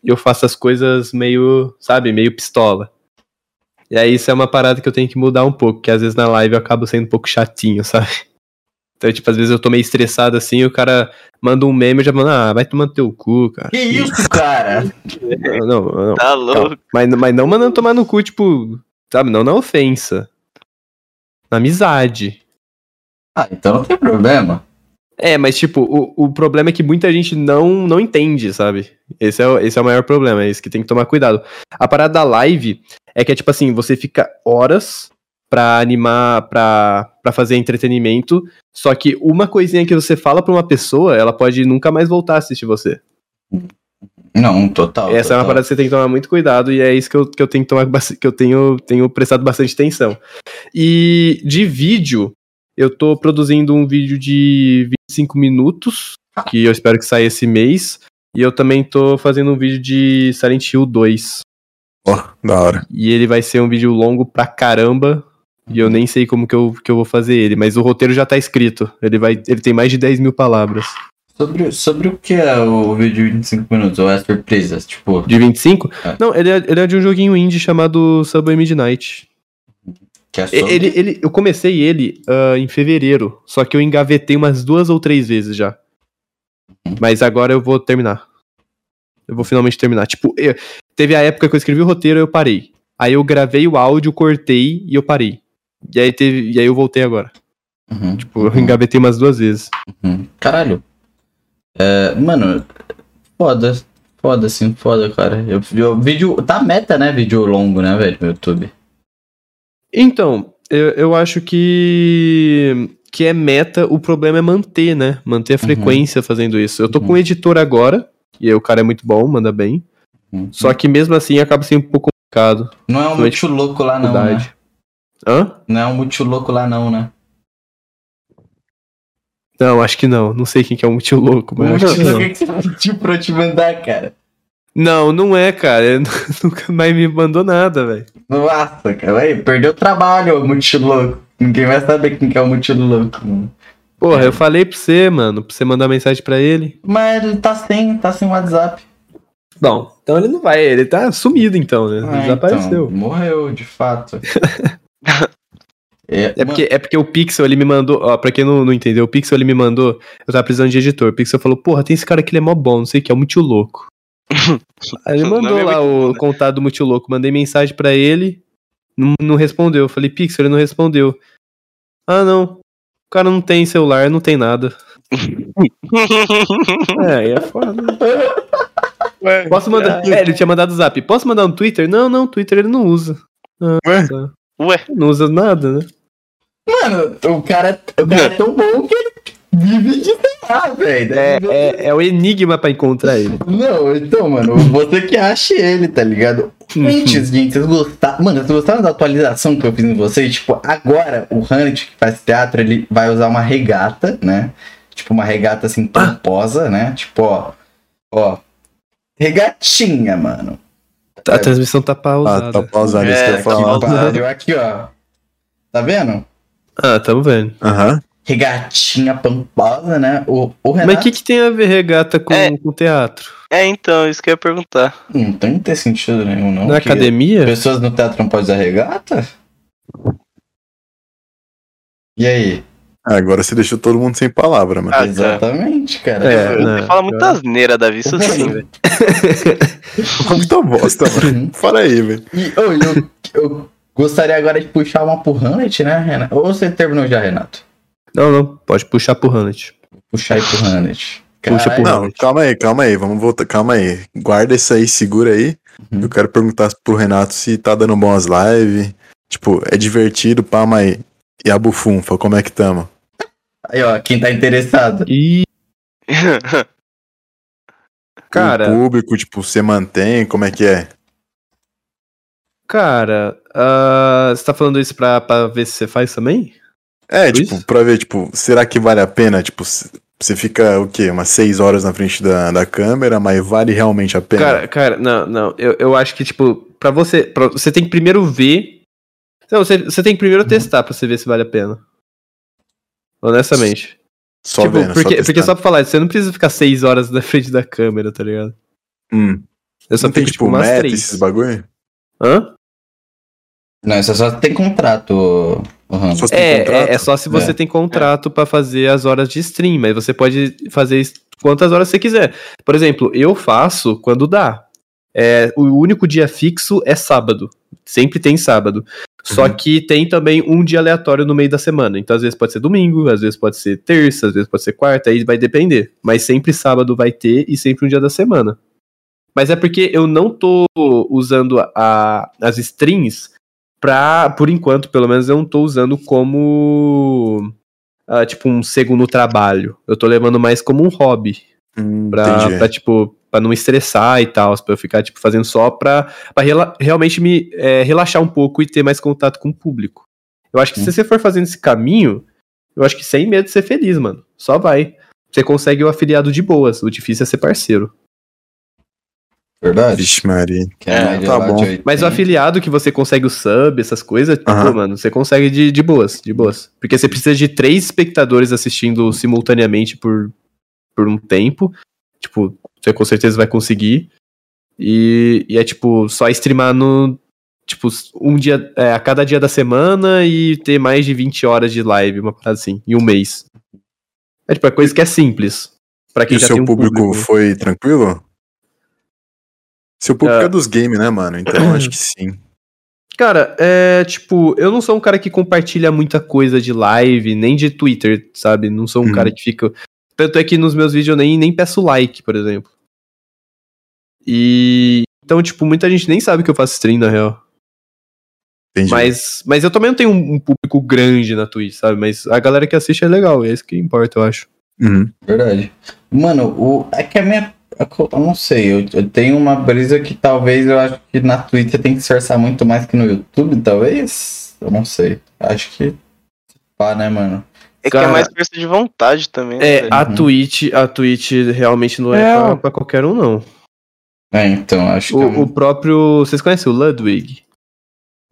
eu faço as coisas meio, sabe, meio pistola. E aí isso é uma parada que eu tenho que mudar um pouco, que às vezes na live eu acabo sendo um pouco chatinho, sabe? (laughs) Então, tipo, às vezes eu tô meio estressado assim, e o cara manda um meme e eu já mando, ah, vai tomar no teu cu, cara. Que isso, (laughs) cara? Não, não, não. Tá louco. Mas, mas não mandando tomar no cu, tipo, sabe, não na ofensa. Na amizade. ah, então não tem problema. É, mas tipo, o, o problema é que muita gente não, não entende, sabe? Esse é, o- esse é o maior problema, é isso que tem que tomar cuidado. A parada da live é que é tipo assim, você fica horas pra animar, pra, pra fazer entretenimento, só que uma coisinha que você fala pra uma pessoa, ela pode nunca mais voltar a assistir você. Não, total. Essa é uma total. parada que você tem que tomar muito cuidado e é isso que eu, que eu tenho que tomar que eu tenho, tenho prestado bastante atenção. E de vídeo, eu tô produzindo um vídeo de 25 minutos, que eu espero que saia esse mês. E eu também tô fazendo um vídeo de Silent Hill 2. Ó, da hora. E ele vai ser um vídeo longo pra caramba. E eu nem sei como que eu, que eu vou fazer ele, mas o roteiro já tá escrito. Ele, vai, ele tem mais de 10 mil palavras. Sobre, sobre o que é o vídeo de 25 minutos? Ou é surpresas? Tipo, De 25? É. Não, ele é, ele é de um joguinho indie chamado Subway Midnight. que é sobre... Ele, ele, eu comecei ele ah, em fevereiro, só que eu engavetei umas duas ou três vezes já. Mas agora eu vou terminar. Eu vou finalmente terminar. Tipo, eu- teve a época que eu escrevi o roteiro e eu parei. Aí eu gravei o áudio, cortei e eu parei. E aí, teve, e aí eu voltei agora. Uhum, Tipo, eu engavetei umas duas vezes. uhum. Caralho. É, mano, foda. Foda, assim, foda, cara. Eu, eu, vídeo... Tá meta, né? Vídeo longo, né, velho, no YouTube. Então, eu, eu acho que que é meta, o problema é manter, né? Manter a frequência fazendo isso. Eu tô com um editor agora, e aí o cara é muito bom, manda bem. Uhum. Só que mesmo assim acaba sendo um pouco complicado. Não é um muito louco lá, não, né? Hã? Não é um muito louco lá, não, né? Não, acho que não. Não sei quem que é o muito louco, mas acho que O não. que você pediu pra eu te mandar, cara? Não, não é, cara. Ele (laughs) nunca mais me mandou nada, velho. Nossa, cara, aí, perdeu o trabalho, ô muito louco. Ninguém vai saber quem que é o muito louco, mano. Porra, eu falei pra você, mano, pra você mandar mensagem pra ele. Mas ele tá sem, tá sem WhatsApp. Bom, então ele não vai, ele tá sumido então, né? Ah, Desapareceu. então, morreu, de fato. (laughs) é, É porque, é porque o Pixel, ele me mandou, ó, pra quem não, não entendeu, o Pixel, ele me mandou, eu tava precisando de editor, o Pixel falou, porra, tem esse cara aqui, ele é mó bom, não sei o que, é o Muito Louco. (laughs) Aí ele mandou lá o contato do Muito Louco, mandei mensagem pra ele, não, não respondeu, eu falei, Pixel, ele não respondeu. Ah, não, o cara não tem celular, não tem nada. (laughs) É, aí é foda. Posso mandar, é, ele tinha mandado zap, posso mandar no Twitter? Não, não, Twitter ele não usa. Ah, Ué? tá. Ué, Não usa nada, né? Mano, o cara, o cara é tão bom que ele vive de lá, velho. É, é, é o enigma pra encontrar ele. Não, então, mano, você que acha ele, tá ligado? Antes, gente, vocês gostaram. Mano, vocês gostaram da atualização que eu fiz em vocês? Tipo, agora o Hunt que faz teatro, ele vai usar uma regata, né? Tipo, uma regata assim, pomposa, né? Tipo, ó. Ó. Regatinha, mano. A transmissão tá pausada. Ah, tá pausado isso que eu É, ia falar. Pariu, Aqui, ó. Tá vendo? Ah, tamo vendo. Aham. Regatinha pomposa, né? O, o Renato. Mas o que, que tem a ver regata com, É. com teatro? É, então, isso que eu ia perguntar. Não tem que ter sentido nenhum, não. Na academia? Pessoas no teatro não podem usar regata? E aí? Ah, Agora você deixou todo mundo sem palavra, mano. Ah. Exatamente, cara. É, Você né, fala muita cara. asneira, Davi, isso (laughs) sim, velho. Muita bosta, mano. Fala aí, velho. E ô, eu, eu gostaria agora de puxar uma pro Hamlet, né, Renato? Ou você terminou já, Renato? Não, não. Pode puxar pro Hamlet. Puxar aí pro Hamlet. Puxa pro Não, calma aí, calma aí. Vamos voltar. Calma aí. Guarda isso aí, segura aí. Uhum. Eu quero perguntar pro Renato se tá dando bom as lives. Tipo, é divertido, pá, mas. E a bufunfa, como é que tamo? Aí, ó, quem tá interessado. E. (laughs) Cara, O público, tipo, você mantém, como é que é? Cara, ah, você tá falando isso pra, pra ver se você faz também? É, Isso? tipo, pra ver, tipo, será que vale a pena? Tipo, você fica, o quê? Umas seis horas na frente da, da câmera, mas vale realmente a pena? Cara, cara, não, não. Eu, eu acho que, tipo, pra você. Pra, você tem que primeiro ver. Não, você, você tem que primeiro testar pra você ver se vale a pena. Honestamente. só tipo, vendo, porque, só porque só pra falar, você não precisa ficar seis horas na frente da câmera, tá ligado? Hum. Eu só Não tem, tipo, tipo, meta, três. esses bagulho? Hã? Não, isso só tem contrato, Hamlet. Só se tem É, contrato? é, é só se você É. tem contrato pra fazer as horas de stream, mas você pode fazer isso quantas horas você quiser. Por exemplo, eu faço quando dá. É, o único dia fixo é sábado. Sempre tem sábado. Só Uhum. que tem também um dia aleatório no meio da semana. Então, às vezes pode ser domingo, às vezes pode ser terça, às vezes pode ser quarta, aí vai depender. Mas sempre sábado vai ter e sempre um dia da semana. Mas é porque eu não tô usando a, as strings pra, por enquanto, pelo menos, eu não tô usando como ah, tipo um segundo trabalho. Eu tô levando mais como um hobby. Hum, Pra, pra, tipo, pra não estressar e tal, pra eu ficar, tipo, fazendo só pra, pra rela- realmente me é, relaxar um pouco e ter mais contato com o público. Eu acho que se você for fazendo esse caminho, eu acho que sem medo de ser feliz, mano. Só vai. Você consegue o afiliado de boas. O difícil é ser parceiro. Verdade. Vixe, Maria. É, de tá bom. de 80. Mas o afiliado que você consegue o sub, essas coisas, tipo, mano, você consegue de, de boas, de boas. Porque você precisa de três espectadores assistindo simultaneamente por, por um tempo. Tipo, você com certeza vai conseguir. E, e é tipo, só streamar no. Tipo, um dia. é, a cada dia da semana e ter mais de 20 horas de live, uma parada assim, em um mês. É tipo, é coisa que é simples. Pra E quem o já seu tem um público, público. foi tranquilo? Seu público Ah. é dos games, né, mano? Então (clears throat) acho que sim. Cara, é tipo, eu não sou um cara que compartilha muita coisa de live, nem de Twitter, sabe? Não sou um Uhum. cara que fica. Tanto é que nos meus vídeos eu nem, nem peço like, por exemplo. E. Então, tipo, muita gente nem sabe que eu faço stream, na real. Entendi. Mas, mas eu também não tenho um, um público grande na Twitch, sabe? Mas a galera que assiste é legal, é isso que importa, eu acho. Uhum. Verdade. Mano, o, é que a minha. É Eu não sei, eu, eu tenho uma brisa que talvez eu acho que na Twitch você tem que se esforçar muito mais que no YouTube, talvez? Eu não sei. Acho que. Pá, né, mano? É que é Cara, mais força de vontade também. É, velho. a Uhum. Twitch, a Twitch realmente não é, É. pra, pra qualquer um, não. É, então, acho que. é O, o próprio. Vocês conhecem o Ludwig?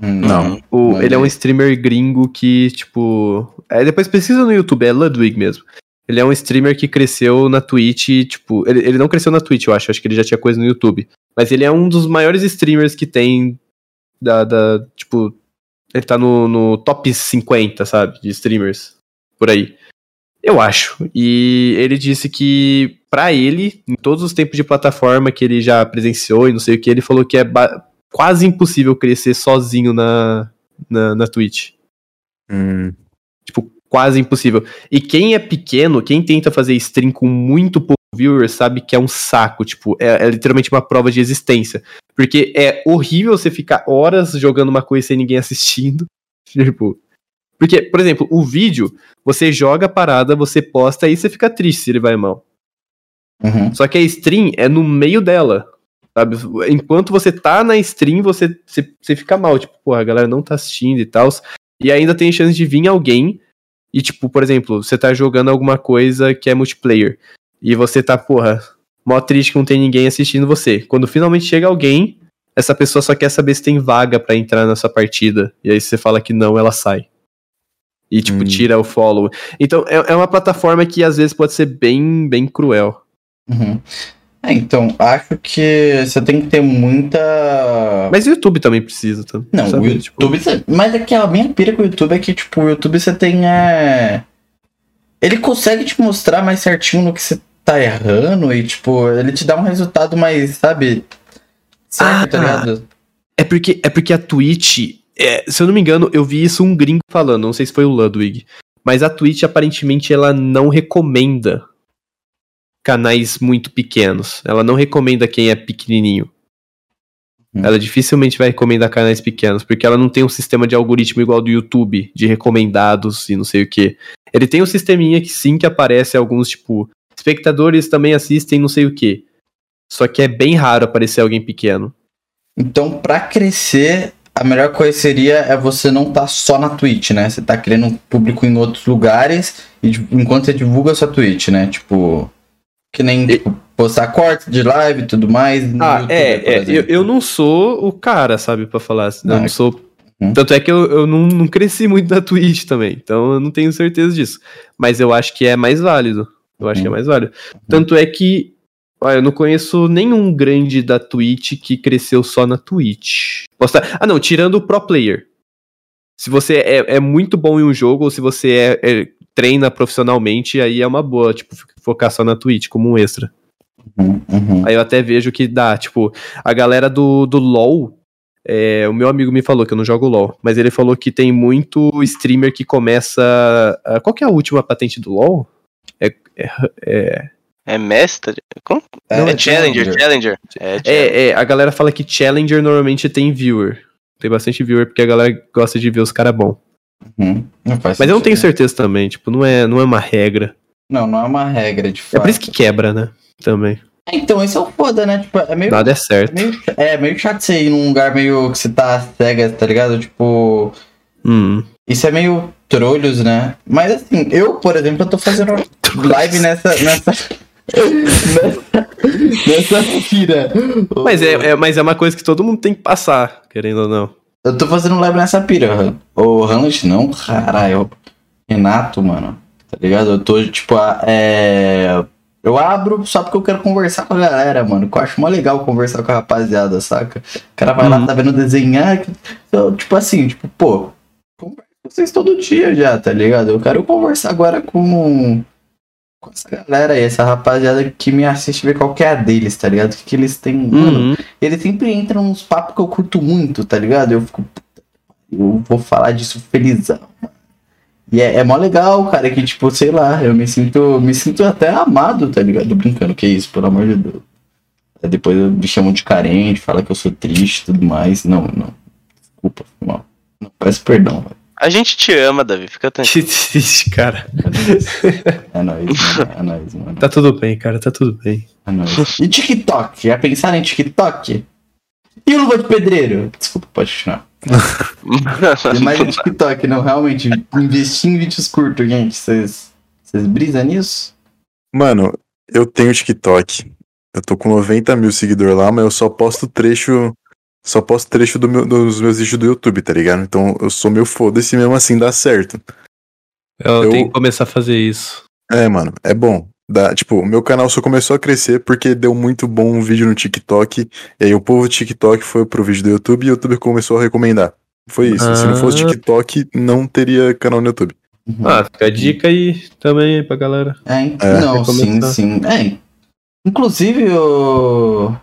Hum, Não. O- Não ele é um streamer gringo que, tipo. É, depois pesquisa no YouTube, é Ludwig mesmo. Ele é um streamer que cresceu na Twitch, tipo. Ele, ele não cresceu na Twitch, eu acho. Acho que ele já tinha coisa no YouTube. Mas ele é um dos maiores streamers que tem. Da. da tipo. Ele tá no, no top 50, sabe? De streamers. Por aí. Eu acho. E ele disse que, pra ele, em todos os tempos de plataforma que ele já presenciou e não sei o que, ele falou que é quase impossível crescer sozinho na, na, na Twitch. Hum. Tipo, quase impossível. E quem é pequeno, quem tenta fazer stream com muito pouco viewer, sabe que é um saco. Tipo, é, é literalmente uma prova de existência. Porque é horrível você ficar horas jogando uma coisa sem ninguém assistindo. (laughs) Tipo. Porque, por exemplo, o vídeo, você joga a parada, você posta, aí você fica triste se ele vai mal. Uhum. Só que a stream é no meio dela. Sabe? Enquanto você tá na stream, você, você, você fica mal. Tipo, pô, a galera não tá assistindo e tal. E ainda tem chance de vir alguém. E, tipo, por exemplo, você tá jogando alguma coisa que é multiplayer. E você tá, porra, mó triste que não tem ninguém assistindo você. Quando finalmente chega alguém, essa pessoa só quer saber se tem vaga pra entrar na sua partida. E aí você fala que não, ela sai. E, tipo, Hum. tira o follow. Então, é, é uma plataforma que às vezes pode ser bem, bem cruel. Uhum. É, então, acho que você tem que ter muita. Mas o YouTube também precisa, tá? Não, Sabe? o Tipo, YouTube. você- Mas é que a minha pira com o YouTube é que, tipo, o YouTube você tem. É... Ele consegue te mostrar mais certinho no que você tá errando e, tipo, ele te dá um resultado mais, sabe? Certo, tá Ah. ligado? É porque, é porque a Twitch, é, se eu não me engano, eu vi isso um gringo falando, não sei se foi o Ludwig, mas a Twitch aparentemente ela não recomenda canais muito pequenos. Ela não recomenda quem é pequenininho. Hum. Ela dificilmente vai recomendar canais pequenos, porque ela não tem um sistema de algoritmo igual do YouTube, de recomendados e não sei o que. Ele tem um sisteminha que sim que aparece alguns, tipo, espectadores também assistem não sei o que. Só que é bem raro aparecer alguém pequeno. Então, pra crescer, a melhor coisa seria é você não tá só na Twitch, né? Você tá criando um público em outros lugares e tipo, enquanto você divulga a sua Twitch, né? Tipo, que nem E- postar corte de live e tudo mais. Ah, YouTube, é, é, eu, eu não sou o cara, sabe, pra falar. assim, Não, eu não é- sou. Uhum. Tanto é que eu, eu não, não cresci muito na Twitch também, então eu não tenho certeza disso. Mas eu acho que é mais válido. Eu acho que é Uhum. mais válido. Tanto é que, olha, eu não conheço nenhum grande da Twitch que cresceu só na Twitch. Posso tá- Ah, não, tirando o pro player. Se você é, é muito bom em um jogo, ou se você é- é- treina profissionalmente, aí é uma boa, tipo, focar só na Twitch como um extra. Uhum, uhum. Aí eu até vejo que dá, tipo, a galera do, do LoL, é, o meu amigo me falou que eu não jogo LoL, mas ele falou que tem muito streamer que começa. ah, Qual que é a última patente do LoL? É, é, é, É mestre? Como? É, É, Challenger, Challenger. É, Challenger. é, é, a galera fala que Challenger normalmente tem viewer. Tem bastante viewer porque a galera gosta de ver os caras bons. Uhum. Mas eu não tenho certeza também, tipo, não é, não é uma regra. Não, não é uma regra de É fato. por isso que quebra, né? Também. É, Então, esse é o foda, né? Tipo, é meio, Nada é é certo. meio, é meio chato você ir num lugar meio que você tá cega, tá ligado? Tipo, Hum. isso é meio trolhos, né? Mas assim, eu, por exemplo, eu tô fazendo live nessa. nessa. (laughs) nessa, nessa pira. Mas é, é- mas é uma coisa que todo mundo tem que passar, querendo ou não. Eu tô fazendo live nessa pira. O Hamlet não, caralho. Renato, mano. Tá ligado? Eu tô, tipo, a- é. Eu abro só porque eu quero conversar com a galera, mano. Que eu acho mó legal conversar com a rapaziada, saca? O cara vai lá, Uhum. tá vendo desenhar. eu, tipo assim, tipo, pô, converso com vocês todo dia já, tá ligado? Eu quero conversar agora com essa galera aí, essa rapaziada que me assiste, ver qual que é a deles, tá ligado? O que, que eles têm. Mano, Uhum. ele sempre entra nos papos que eu curto muito, tá ligado? Eu fico. puta, Eu vou falar disso felizão. E é, é mó legal, cara, que tipo, sei lá, eu me sinto. Me sinto até amado, tá ligado? Brincando, que isso, pelo amor de Deus. Aí depois me chamam de carente, fala que eu sou triste e tudo mais. Não, não. Desculpa, foi mal. Não, peço perdão, velho. A gente te ama, Davi. Fica tranquilo. Que triste, cara. É nóis, mano. É nóis, mano. Tá tudo bem, cara, tá tudo bem. É nóis. E TikTok? Já pensaram em TikTok? E o Luva de Pedreiro? Desculpa, pode continuar. (laughs) E mais no TikTok, não, realmente. Investir em vídeos curtos, gente. Vocês brisam nisso? Mano, eu tenho TikTok. Eu tô com 90 mil seguidores lá, mas eu só posto trecho. Só posto trecho do meu- dos meus vídeos do YouTube, tá ligado? Então eu sou meio foda-se mesmo assim dá certo. Eu, Eu- tenho que começar a fazer isso. É, mano, é bom. Dá, tipo, o meu canal só começou a crescer porque deu muito bom um vídeo no TikTok. E aí o povo do TikTok foi pro vídeo do YouTube e o YouTube começou a recomendar. Foi isso. Se não fosse Ah. TikTok, não teria canal no YouTube. Uhum. Ah, fica a dica aí também aí pra galera. É? É. não, sim, sim. É. Inclusive, o.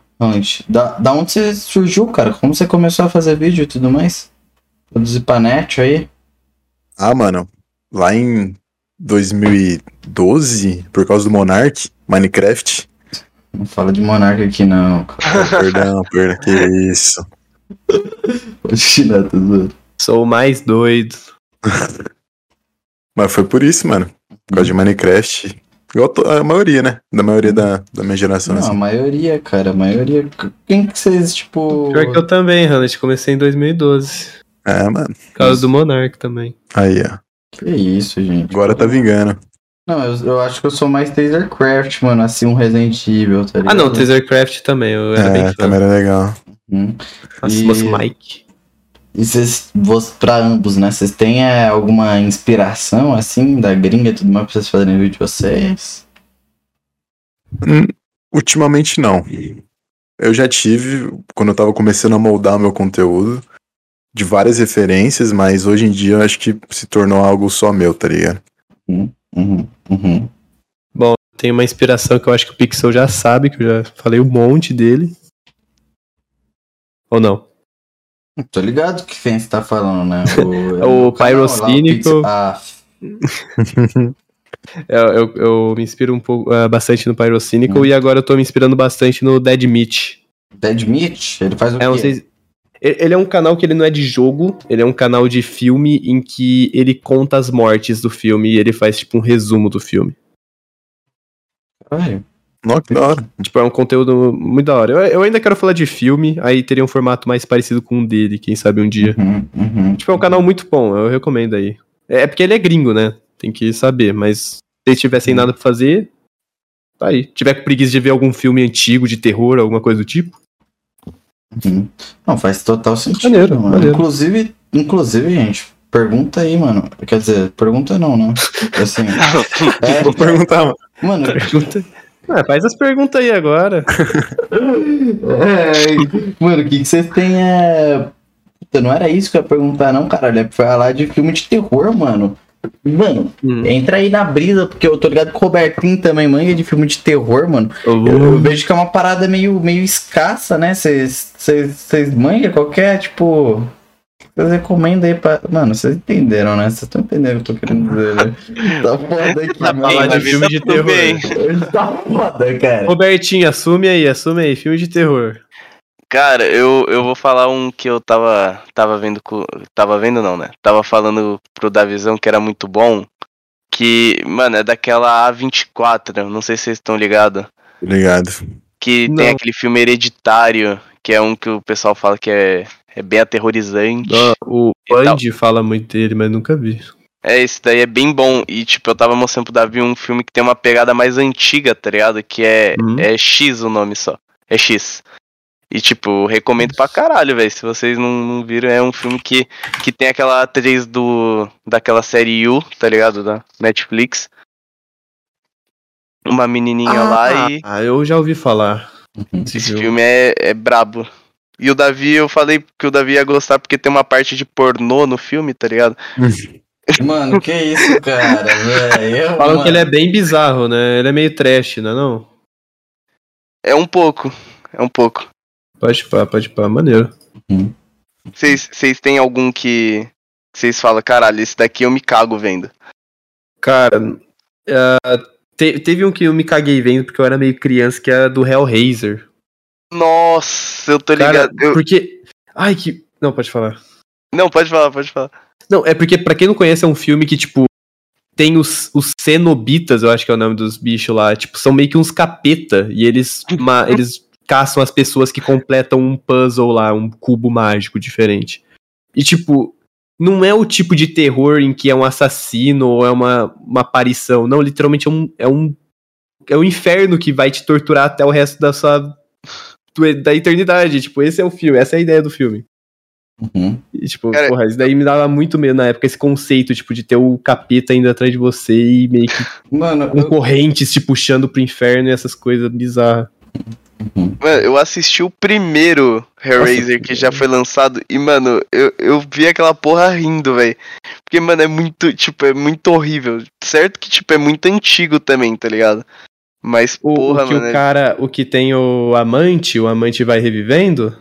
Da, da onde você surgiu, cara? Como você começou a fazer vídeo e tudo mais? Produzir pra net aí? Ah, mano, lá em 2012, por causa do Monarch, Minecraft. Não fala de Monarca aqui, não. cara. Perdão, (laughs) perdão, que isso. Pode tirar, zoando. Sou o mais doido. (laughs) Mas foi por isso, mano. Por causa de Minecraft. Igual to- a maioria, né? Da maioria da, da minha geração. Não, a assim. maioria, cara, a maioria. Quem que vocês, tipo. Pior que eu também, Hamlet. Comecei em 2012. É, mano. Por causa do Monark também. Aí, ó. Que isso, gente. Agora tá vingando. Não, eu, eu acho que eu sou mais Tasercraft, mano, assim, um Resident Evil, tá ligado? Ah, não, Tasercraft também. Eu era bem É, fã. também era legal. Hum. Nossa, E- Mike. E vocês, pra ambos, né? Vocês têm é, alguma inspiração, assim, da gringa e tudo mais pra vocês fazerem vídeo de vocês? Hum, ultimamente não. Eu já tive, quando eu tava começando a moldar o meu conteúdo, de várias referências, mas hoje em dia eu acho que se tornou algo só meu, tá ligado? Uhum, uhum. Tem uma inspiração que eu acho que o Pixel já sabe, que eu já falei um monte dele. Ou não? Tô ligado que quem você tá falando, né? (laughs) É o canal lá, Pyrocínico. Ah, (laughs) Eu, eu, eu me inspiro um pouco ah, bastante no Pyrocynical Hum. e agora eu tô me inspirando bastante no Dead Meat. Dead Meat? Ele faz o É, quê? sei se- ele ele é um canal que ele não é de jogo, ele é um canal de filme em que ele conta as mortes do filme e ele faz tipo um resumo do filme. Caralho. Nossa, que da hora. Tipo, é um conteúdo muito da hora. Eu, eu ainda quero falar de filme, aí teria um formato mais parecido com o dele, quem sabe um dia. Uhum, uhum. Tipo, é um canal muito bom, eu recomendo aí. É, é porque ele é gringo, né? Tem que saber, mas se eles tivessem nada pra fazer, tá aí. Tiver com preguiça de ver algum filme antigo de terror, alguma coisa do tipo. Uhum. Não, faz total sentido, Maneiro, mano. maneiro. Inclusive, inclusive, gente, pergunta aí, mano. Quer dizer, pergunta não, né? (laughs) Assim, é, Vou perguntar, mano. mano, Pergunta. Ah, faz as perguntas aí agora. é, mano, o que, que vocês têm é. Puta, não era isso que eu ia perguntar, não, caralho. É pra falar de filme de terror, mano. Mano, Hum. entra aí na brisa, porque eu tô ligado que o Robertinho também manja de filme de terror, mano. Eu, eu vejo que é uma parada meio, meio escassa, né? Vocês manjam qualquer, tipo. Vocês recomendam aí pra. Mano, vocês entenderam, né? Vocês estão entendendo o que eu tô querendo dizer, né? (laughs) Tá foda aqui, Tá mano. falar de filme tá de terror. bem. Tá foda, cara. Robertinho, assume aí, assume aí, filme de terror. Cara, eu, eu vou falar um que eu tava, tava vendo. com- Tava vendo não, né? Tava falando pro Davizão que era muito bom. Que, mano, é daquela A24, não sei se vocês estão ligados. Obrigado. Que Não. tem aquele filme hereditário, que é um que o pessoal fala que é, é bem aterrorizante. O E tal. Andy fala muito dele, mas nunca vi. É, esse daí é bem bom. E, tipo, eu tava mostrando pro Davi um filme que tem uma pegada mais antiga, tá ligado? Que é, Uhum. é X o nome só. É X. E, tipo, recomendo pra caralho, velho. Se vocês não, não viram, é um filme que, que tem aquela atriz do, daquela série You, tá ligado? Da Netflix. Uma menininha lá e Ah, eu já ouvi falar. Esse filme. filme é, é brabo. E o Davi, eu falei que o Davi ia gostar porque tem uma parte de pornô no filme, tá ligado? (laughs) Mano, que isso, cara, velho. Falam Mano, que ele é bem bizarro, né? Ele é meio trash, não é não? É um pouco. É um pouco. Pode pá, pode pá, maneiro. Vocês vocês têm algum que vocês falam, caralho, esse daqui eu me cago vendo? Cara, ah, te- teve um que eu me caguei vendo porque eu era meio criança, que é do Hellraiser. Nossa, eu tô Cara, ligado. Eu- porque... Ai, que... Não, pode falar. Não, pode falar, pode falar. Não, é porque, pra quem não conhece, é um filme que, tipo, tem os, os cenobitas, eu acho que é o nome dos bichos lá, tipo, são meio que uns capeta, e eles, ma- (laughs) eles caçam as pessoas que completam um puzzle lá, um cubo mágico diferente. E, tipo, não é o tipo de terror em que é um assassino ou é uma, uma aparição, não, literalmente é um, é um, é um inferno que vai te torturar até o resto da sua, da eternidade, tipo, esse é o filme, essa é a ideia do filme. Uhum. E, tipo, Cara- porra, isso daí me dava muito medo na época, esse conceito, tipo, de ter o capeta indo atrás de você e meio que (laughs) Mano, com eu... correntes te puxando pro inferno e essas coisas bizarras. Mano, eu assisti o primeiro Hellraiser que já foi lançado e, mano, eu, eu vi aquela porra rindo, velho. Porque, mano, é muito, tipo, é muito horrível. Certo que, tipo, é muito antigo também, tá ligado? Mas, O, porra, o que mano. o é- cara, o que tem o amante, o amante vai revivendo,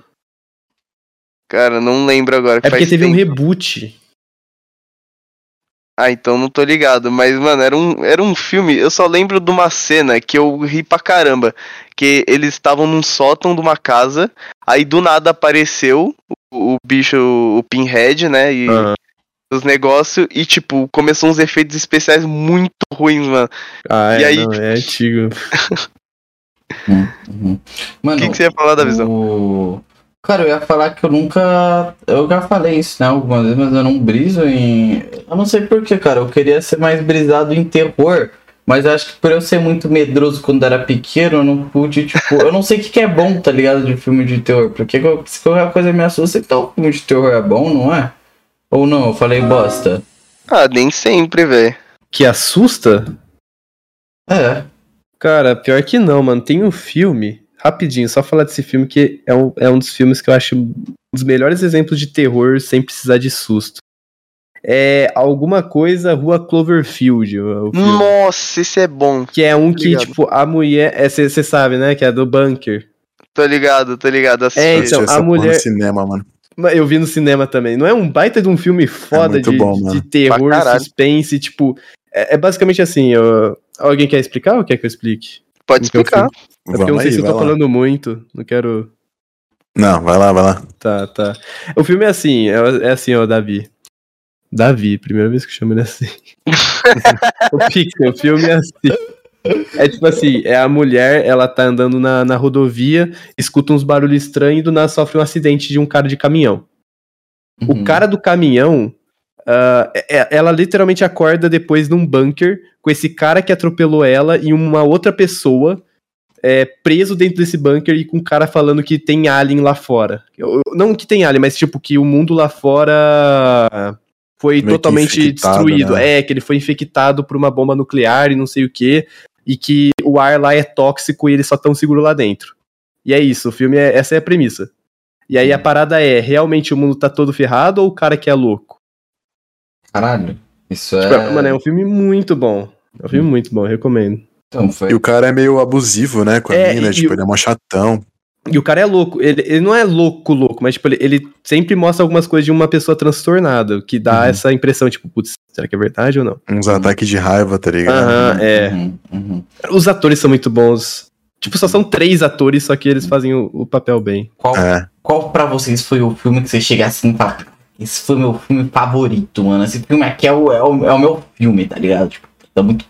Cara, não lembro agora. que é porque teve um tempo. reboot. Ah, então não tô ligado. Mas, mano, era um, era um filme. Eu só lembro de uma cena que eu ri pra caramba. Que eles estavam num sótão de uma casa. Aí do nada apareceu o, o bicho, o Pinhead, né? E Ah, os negócios e, tipo, começou uns efeitos especiais muito ruins, mano. Ah, E é, aí, não, é antigo. Uhum, (laughs) uhum. O Mano, que, que você ia falar da visão? o- Cara, eu ia falar que eu nunca. Eu já falei isso, né, algumas vezes, mas eu não briso em. Eu não sei porquê, cara. Eu queria ser mais brisado em terror. Mas eu acho que por eu ser muito medroso quando era pequeno, eu não pude, tipo. eu não sei o que, que é bom, tá ligado? De filme de terror. Porque se qualquer coisa me assusta, então o filme de terror é bom, não é? Ou não? Eu falei bosta. Ah, nem sempre, velho. Que assusta? É. Cara, pior que não, mano. Tem um filme, rapidinho, só falar desse filme que é um, é um dos filmes que eu acho um dos melhores exemplos de terror sem precisar de susto. É alguma coisa Rua Cloverfield, o filme. Nossa, esse é bom. Que é um que, Obrigado. tipo, a mulher. Você sabe, né? Que é do bunker. Tô ligado, tô ligado. Assisti. É, assisti então, essa a porra mulher- cinema, mano. Eu vi no cinema também. Não é um baita de um filme foda muito de, bom, de terror, suspense, tipo. É, é basicamente assim, ó, alguém quer explicar ou quer que eu explique? Pode explicar. É porque eu não sei aí, se eu tô lá. falando muito. Não quero. Não, vai lá, vai lá. Tá, tá. O filme é assim, é, é assim, ó, Davi. Davi, primeira vez que eu chamo ele assim. (laughs) (laughs) o Pixel, o filme é assim. É tipo assim, é a mulher, ela tá andando na, na rodovia, escuta uns barulhos estranhos e do nada sofre um acidente de um cara de caminhão. O Uhum. cara do caminhão, é- ela literalmente acorda depois num bunker com esse cara que atropelou ela e uma outra pessoa é, preso dentro desse bunker e com um cara falando que tem alien lá fora. Eu- Não que tem alien, mas tipo que o mundo lá fora foi Meio totalmente destruído. né? É, que ele foi infectado por uma bomba nuclear e não sei o que, e que o ar lá é tóxico e eles só tão seguro lá dentro. E é isso, o filme é, essa é a premissa. E aí a parada é, realmente o mundo tá todo ferrado ou o cara que é louco? Caralho. Isso Tipo, é. mano, é um filme muito bom. É um filme muito bom, recomendo. Então, foi. E o cara é meio abusivo, né, com a É, mina, e tipo, ele é mó chatão. E o cara é louco, ele, ele não é louco, louco, mas tipo, ele, ele sempre mostra algumas coisas de uma pessoa transtornada, que dá Uhum. essa impressão, tipo, putz, será que é verdade ou não? Uns ataques de raiva, tá ligado? Aham, é. Uhum, uhum. Os atores são muito bons. Tipo, só são três atores, só que eles fazem o, o papel bem. Qual, É. qual pra vocês foi o filme que você chega assim e fala, esse foi meu filme favorito, mano. Esse filme aqui é o, é o, é o meu filme, tá ligado? Tipo, tá muito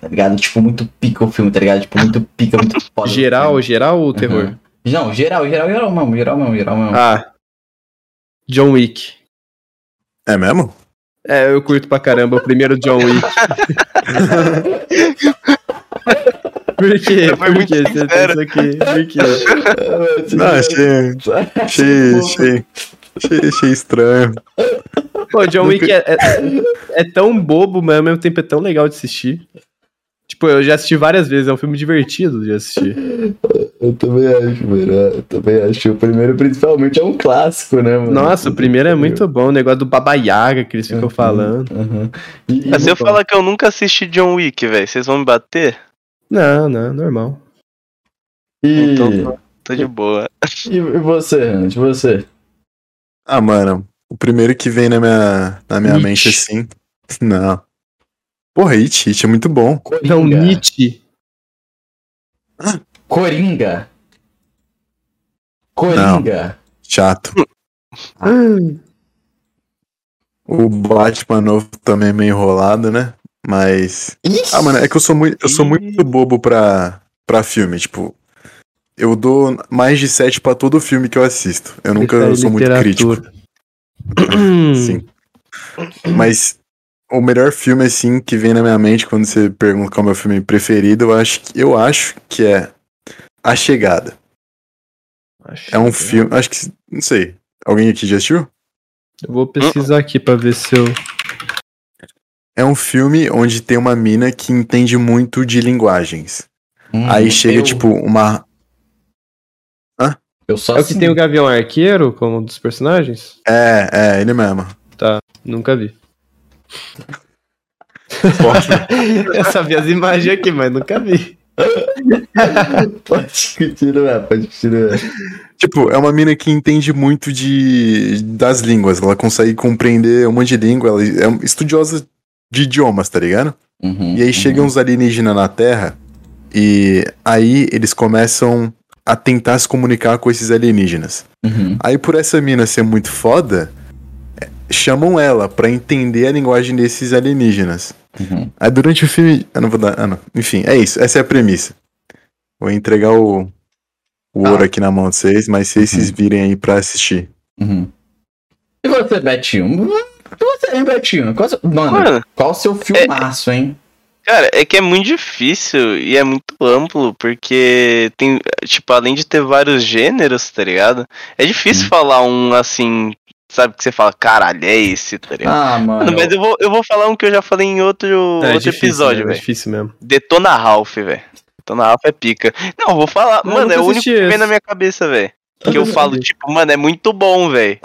tá ligado? Tipo, muito pica o filme, tá ligado? Tipo, muito pica, muito foda. Geral, geral ou terror? Não, geral, geral, geral mesmo, geral mesmo, geral mesmo. Ah. John Wick. É mesmo? É, eu curto pra caramba o primeiro John Wick. (laughs) Por quê? Por quê? Você pensa que... Por quê? Não, achei, achei, achei, achei, achei estranho. Pô, John Wick é, é, é tão bobo, mas ao mesmo tempo é tão legal de assistir. Tipo, eu já assisti várias vezes, é um filme divertido de assistir. Eu também acho, mano. Eu também acho. O primeiro, principalmente, é um clássico, né, mano? Nossa, o primeiro é muito bom, o negócio do Baba Yaga que eles ficam Uhum, falando. uhum. E, e- Mas se eu falar que eu nunca assisti John Wick, velho, vocês vão me bater? Não, não, normal. e- Então tô, tô de boa. e você, Hans? Você? Ah, mano, o primeiro que vem na minha, na minha It. mente assim. Não. Porra, It, It é muito bom. Não. Nietzsche. (laughs) Coringa. Coringa. Chato. Ah, O Batman novo também é meio enrolado, né? Mas. Ixi. Ah, mano, é que eu sou muito, eu sou muito bobo pra, pra filme. Tipo, eu dou mais de 7 pra todo filme que eu assisto. Eu nunca prefere sou muito crítico. (clears throat) Sim. Mas o melhor filme, assim, que vem na minha mente quando você pergunta qual é o meu filme preferido, eu acho, que- eu acho que é A Chegada. É um filme. Acho que. Não sei. Alguém aqui já assistiu? Eu vou pesquisar aqui pra ver se eu. É um filme onde tem uma mina que entende muito de linguagens. Hum, Aí chega, eu- tipo, uma. Eu só É o que tem o Gavião Arqueiro como um dos personagens? É, é, ele mesmo. Nunca vi. (laughs) eu sabia as imagens aqui, mas nunca vi. (laughs) Pode continuar, pode continuar. Tipo, é uma mina que entende muito de das línguas. Ela consegue compreender um monte de língua. Ela é um- estudiosa de idiomas, tá ligado? Uhum, E aí chegam uns alienígenas na Terra e aí eles começam a tentar se comunicar com esses alienígenas. uhum. Aí por essa mina ser muito foda, chamam ela pra entender a linguagem desses alienígenas. Uhum. Aí durante o filme. Eu não vou dar. Ah, não. Enfim, é isso. Essa é a premissa. Vou entregar o, o Ah. ouro aqui na mão de vocês, mas se vocês virem aí pra assistir. Uhum. E você, Betinho? E você, hein, Betinho? Qual, seu- mano, Mano, qual o seu filmaço, hein? Cara, é que é muito difícil e é muito amplo, porque tem, tipo, além de ter vários gêneros, tá ligado? É difícil Hum. falar um assim, sabe, que você fala, caralho, é esse, tá ligado? Ah, (laughs) Mano, mas eu vou, eu vou falar um que eu já falei em outro, É, outro difícil, episódio, né? É velho. difícil mesmo. Detona Ralph, velho. Detona Ralph é pica. Não, eu vou falar, Eu mano, é o único que vem na minha cabeça, velho. Que eu falo, tipo, mano, é muito bom, velho.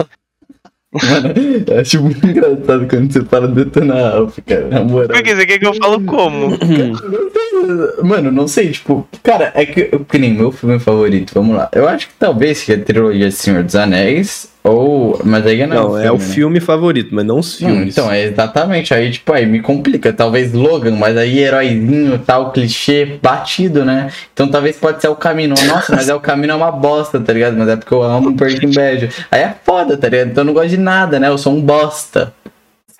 (laughs) Eu acho muito engraçado quando você fala detonar Ralph, cara, na moral. Por que você quer que eu falo como? (laughs) Mano, não sei, tipo, cara, é que, que nem meu filme favorito, vamos lá. Eu acho que talvez seja a trilogia Senhor dos Anéis, ou. Mas aí não, Não, é o né? filme favorito, mas não os filmes. então, é exatamente. Aí, tipo, aí me complica. Talvez Logan, mas aí heróizinho, tal, clichê, batido, né? Então talvez pode ser o caminho. Nossa, mas é o caminho é uma bosta, tá ligado? Mas é porque eu amo Breaking Bad. Aí é foda, tá ligado? Então eu não gosto de nada, né? Eu sou um bosta.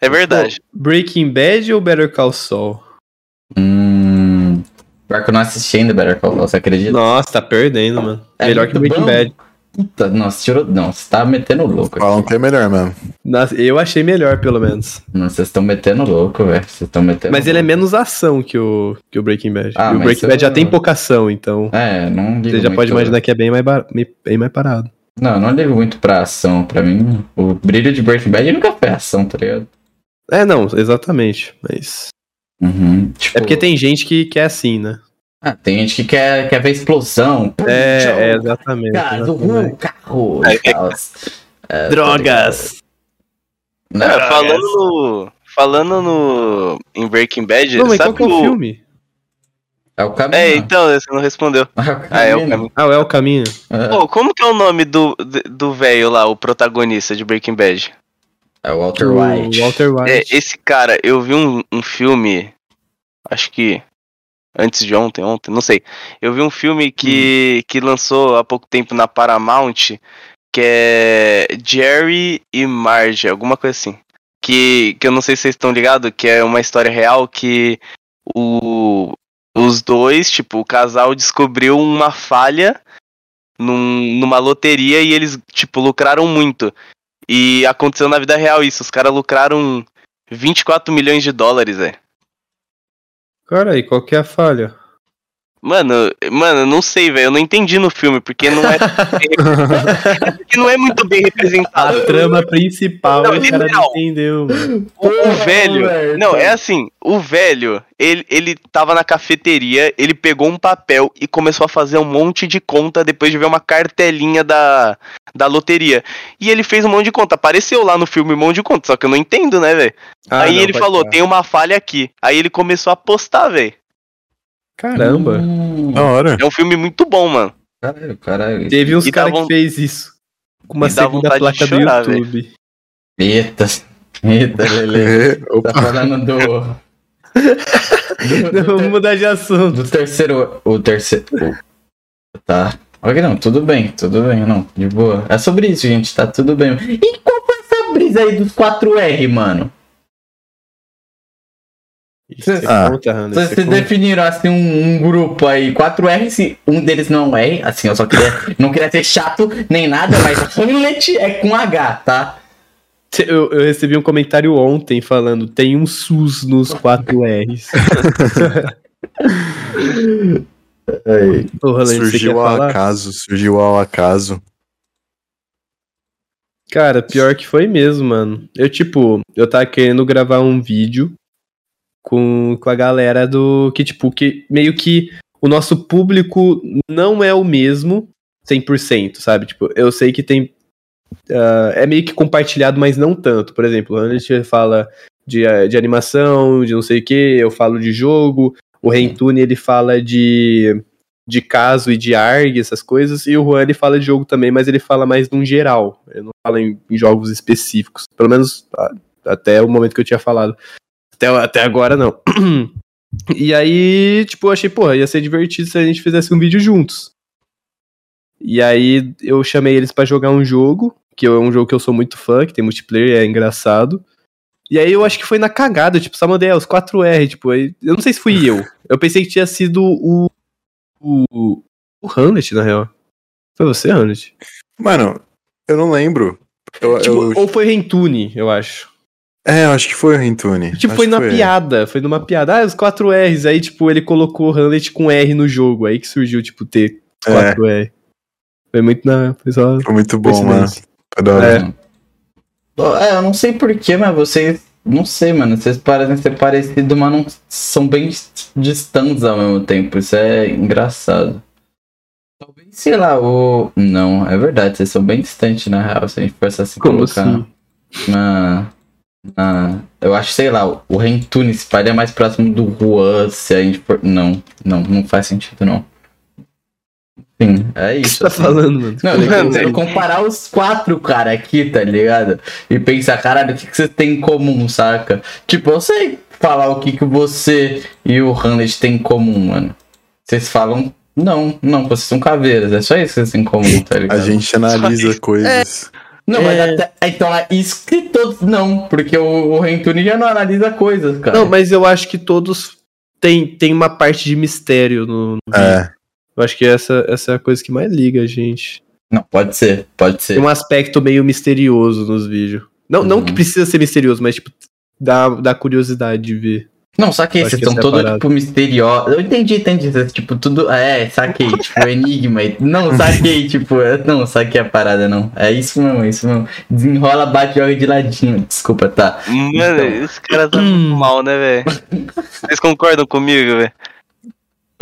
É verdade. Breaking Bad ou Better Call Saul? Hum. Pior que eu não assisti ainda Better Call Saul, você acredita? Nossa, tá perdendo, mano. É Melhor que Breaking bom. Bad. Puta, nossa, tirou. Não, você tá metendo louco. aqui. Falam que é melhor mesmo. Nossa, eu achei melhor, pelo menos. Não, Vocês estão metendo louco, velho. Vocês estão metendo Mas ele é louco. menos ação que o, que o Breaking Bad. Ah, e o Breaking eu- Bad já tem pouca ação, então. É, não ligo Você já muito- pode imaginar que é bem mais, bar- bem mais parado. Não, eu não ligo muito pra ação. Pra mim, o brilho de Breaking Bad nunca foi ação, tá ligado? É, não, exatamente. Mas. Uhum. Tipo, É porque tem gente que, que é assim, né? Ah, tem gente que quer, quer ver explosão. É, é exatamente. Gás, exatamente. uhul, carro. É. É, Drogas! Não, Cara, falando no. Falando no. Em Breaking Bad, Não, mas qual sabe que é o filme? é o caminho. É, então, você não respondeu. É o Ah, é o caminho. Ah, é o caminho. É, Pô, como que é o nome do do velho lá, o protagonista de Breaking Bad? é o Walter O White. Walter É, White. esse cara, eu vi um, um filme, acho que antes de ontem, ontem, não sei. Eu vi um filme que, que lançou há pouco tempo na Paramount, que é Jerry e Marge, alguma coisa assim. Que, que eu não sei se vocês estão ligados, que é uma história real que o, os dois, tipo, o casal descobriu uma falha num- numa loteria e eles, tipo, lucraram muito. E aconteceu na vida real isso. Os caras lucraram 24 milhões de dólares, é. Cara, e qual que é a falha? Mano, mano, eu não sei, velho. Eu não entendi no filme, porque não é. (laughs) porque não é muito bem A representado. trama principal, Não, o cara não literal. entendeu, mano. O, o velho. velho, Não, é assim, o velho, ele, ele tava na cafeteria, ele pegou um papel e começou a fazer um monte de conta depois de ver uma cartelinha da, da loteria. E ele fez um monte de conta. Apareceu lá no filme um monte de conta, só que eu não entendo, né, velho? Ah, Aí não, ele falou, falar. tem uma falha aqui. Aí ele começou a postar, velho. Caramba. Hum, Da hora. É um filme muito bom, mano. Caralho, caralho. Teve uns caras von- que fez isso. Com uma segunda vontade de placa chorar, do YouTube. Eita. Eita, Lele. (laughs) Tá falando do. do, (laughs) Não, Vamos mudar de assunto. do terceiro. O terceiro. Tá. Ok, não, tudo bem, tudo bem, não, de boa. É sobre isso, gente, tá tudo bem. E qual foi essa brisa aí dos 4R, mano? Você Ah. Vocês conta. definiram assim um, um grupo aí, 4R, se um deles não é um R, assim, eu só queria. não queria ser chato nem nada, mas Hamlet é com H, tá? Eu, eu recebi um comentário ontem falando tem um SUS nos 4 R's. (laughs) Aí. Quer Surgiu ao falar? acaso, surgiu ao acaso. Cara, pior que foi mesmo, mano. Eu, tipo, eu tava querendo gravar um vídeo com, com a galera do. Que, tipo, que meio que o nosso público não é o mesmo 100%, sabe? Tipo, eu sei que tem. ah, é meio que compartilhado, mas não tanto. Por exemplo, a gente fala de, de animação, de não sei o que, eu falo de jogo. O Rentune, ele fala de, de caso e de ARG, essas coisas. E o Juan, ele fala de jogo também, mas ele fala mais num geral. Ele não fala em, em jogos específicos. Pelo menos ah, até o momento que eu tinha falado. Até, até agora, não. (clears throat) E aí, tipo, eu achei, porra, ia ser divertido se a gente fizesse um vídeo juntos. E aí eu chamei eles pra jogar um jogo que é um jogo que eu sou muito fã, que tem multiplayer, é engraçado. E aí eu acho que foi na cagada, tipo, só mandei ah, os 4R, tipo, aí, eu não sei se fui eu. Eu pensei que tinha sido o. O. O Hamlet, na real. Foi você, Hamlet? Mano, eu não lembro. Eu, Tipo, eu- ou foi Rentune, eu acho. É, eu acho que foi o Rentune. Tipo, Acho foi que na piada, foi numa piada. Ah, os 4 R's. Aí, tipo, ele colocou o Hamlet com R no jogo. Aí que surgiu, tipo, ter É. 4 R. Foi muito na. Foi só. Foi muito bom, mano. Foi da hora. É. É, eu não sei porquê, mas vocês. Não sei, mano. Vocês parecem ser parecidos, mas não são bem distantes ao mesmo tempo. Isso é engraçado. Talvez, sei lá, o. Não, é verdade, vocês são bem distantes, na real, se a gente fosse assim Como colocar assim? na. na- Eu acho, sei lá, o Rentune se é mais próximo do Juan, se a gente for. Não, não, não faz sentido, não. Sim, é O que isso. você tá assim. falando, mano? Não, eu quero comparar os quatro, cara, aqui, tá ligado? E pensar, caralho, o que, que vocês têm em comum, saca? Tipo, eu sei falar o que, que você e o Hamlet têm em comum, mano. Vocês falam, não, não, vocês são caveiras, é só isso que vocês têm em comum, tá ligado? A gente analisa coisas. Não, mas É. até. Então, isso que todos não, porque o, o Rentuni já não analisa coisas, cara. Não, mas eu acho que todos tem, tem uma parte de mistério no, no. É. Eu acho que essa, essa é a coisa que mais liga a gente. Não, pode ser, pode ser. Tem um aspecto meio misterioso nos vídeos. Não, não Uhum. que precisa ser misterioso, mas, tipo, dá, dá curiosidade de ver. Não, saquei, Eu acho vocês que estão é todos, tipo, misteriosos. Eu entendi, entendi. Tipo, tudo. É, saquei, (laughs) tipo, enigma. Não, saquei, tipo, é- não, saquei a parada, não. É isso mesmo, é isso mesmo. Desenrola, bate, joga de ladinho. Desculpa, tá. Mano, Então. esse cara tá muito mal, né, velho? Vocês concordam comigo, velho?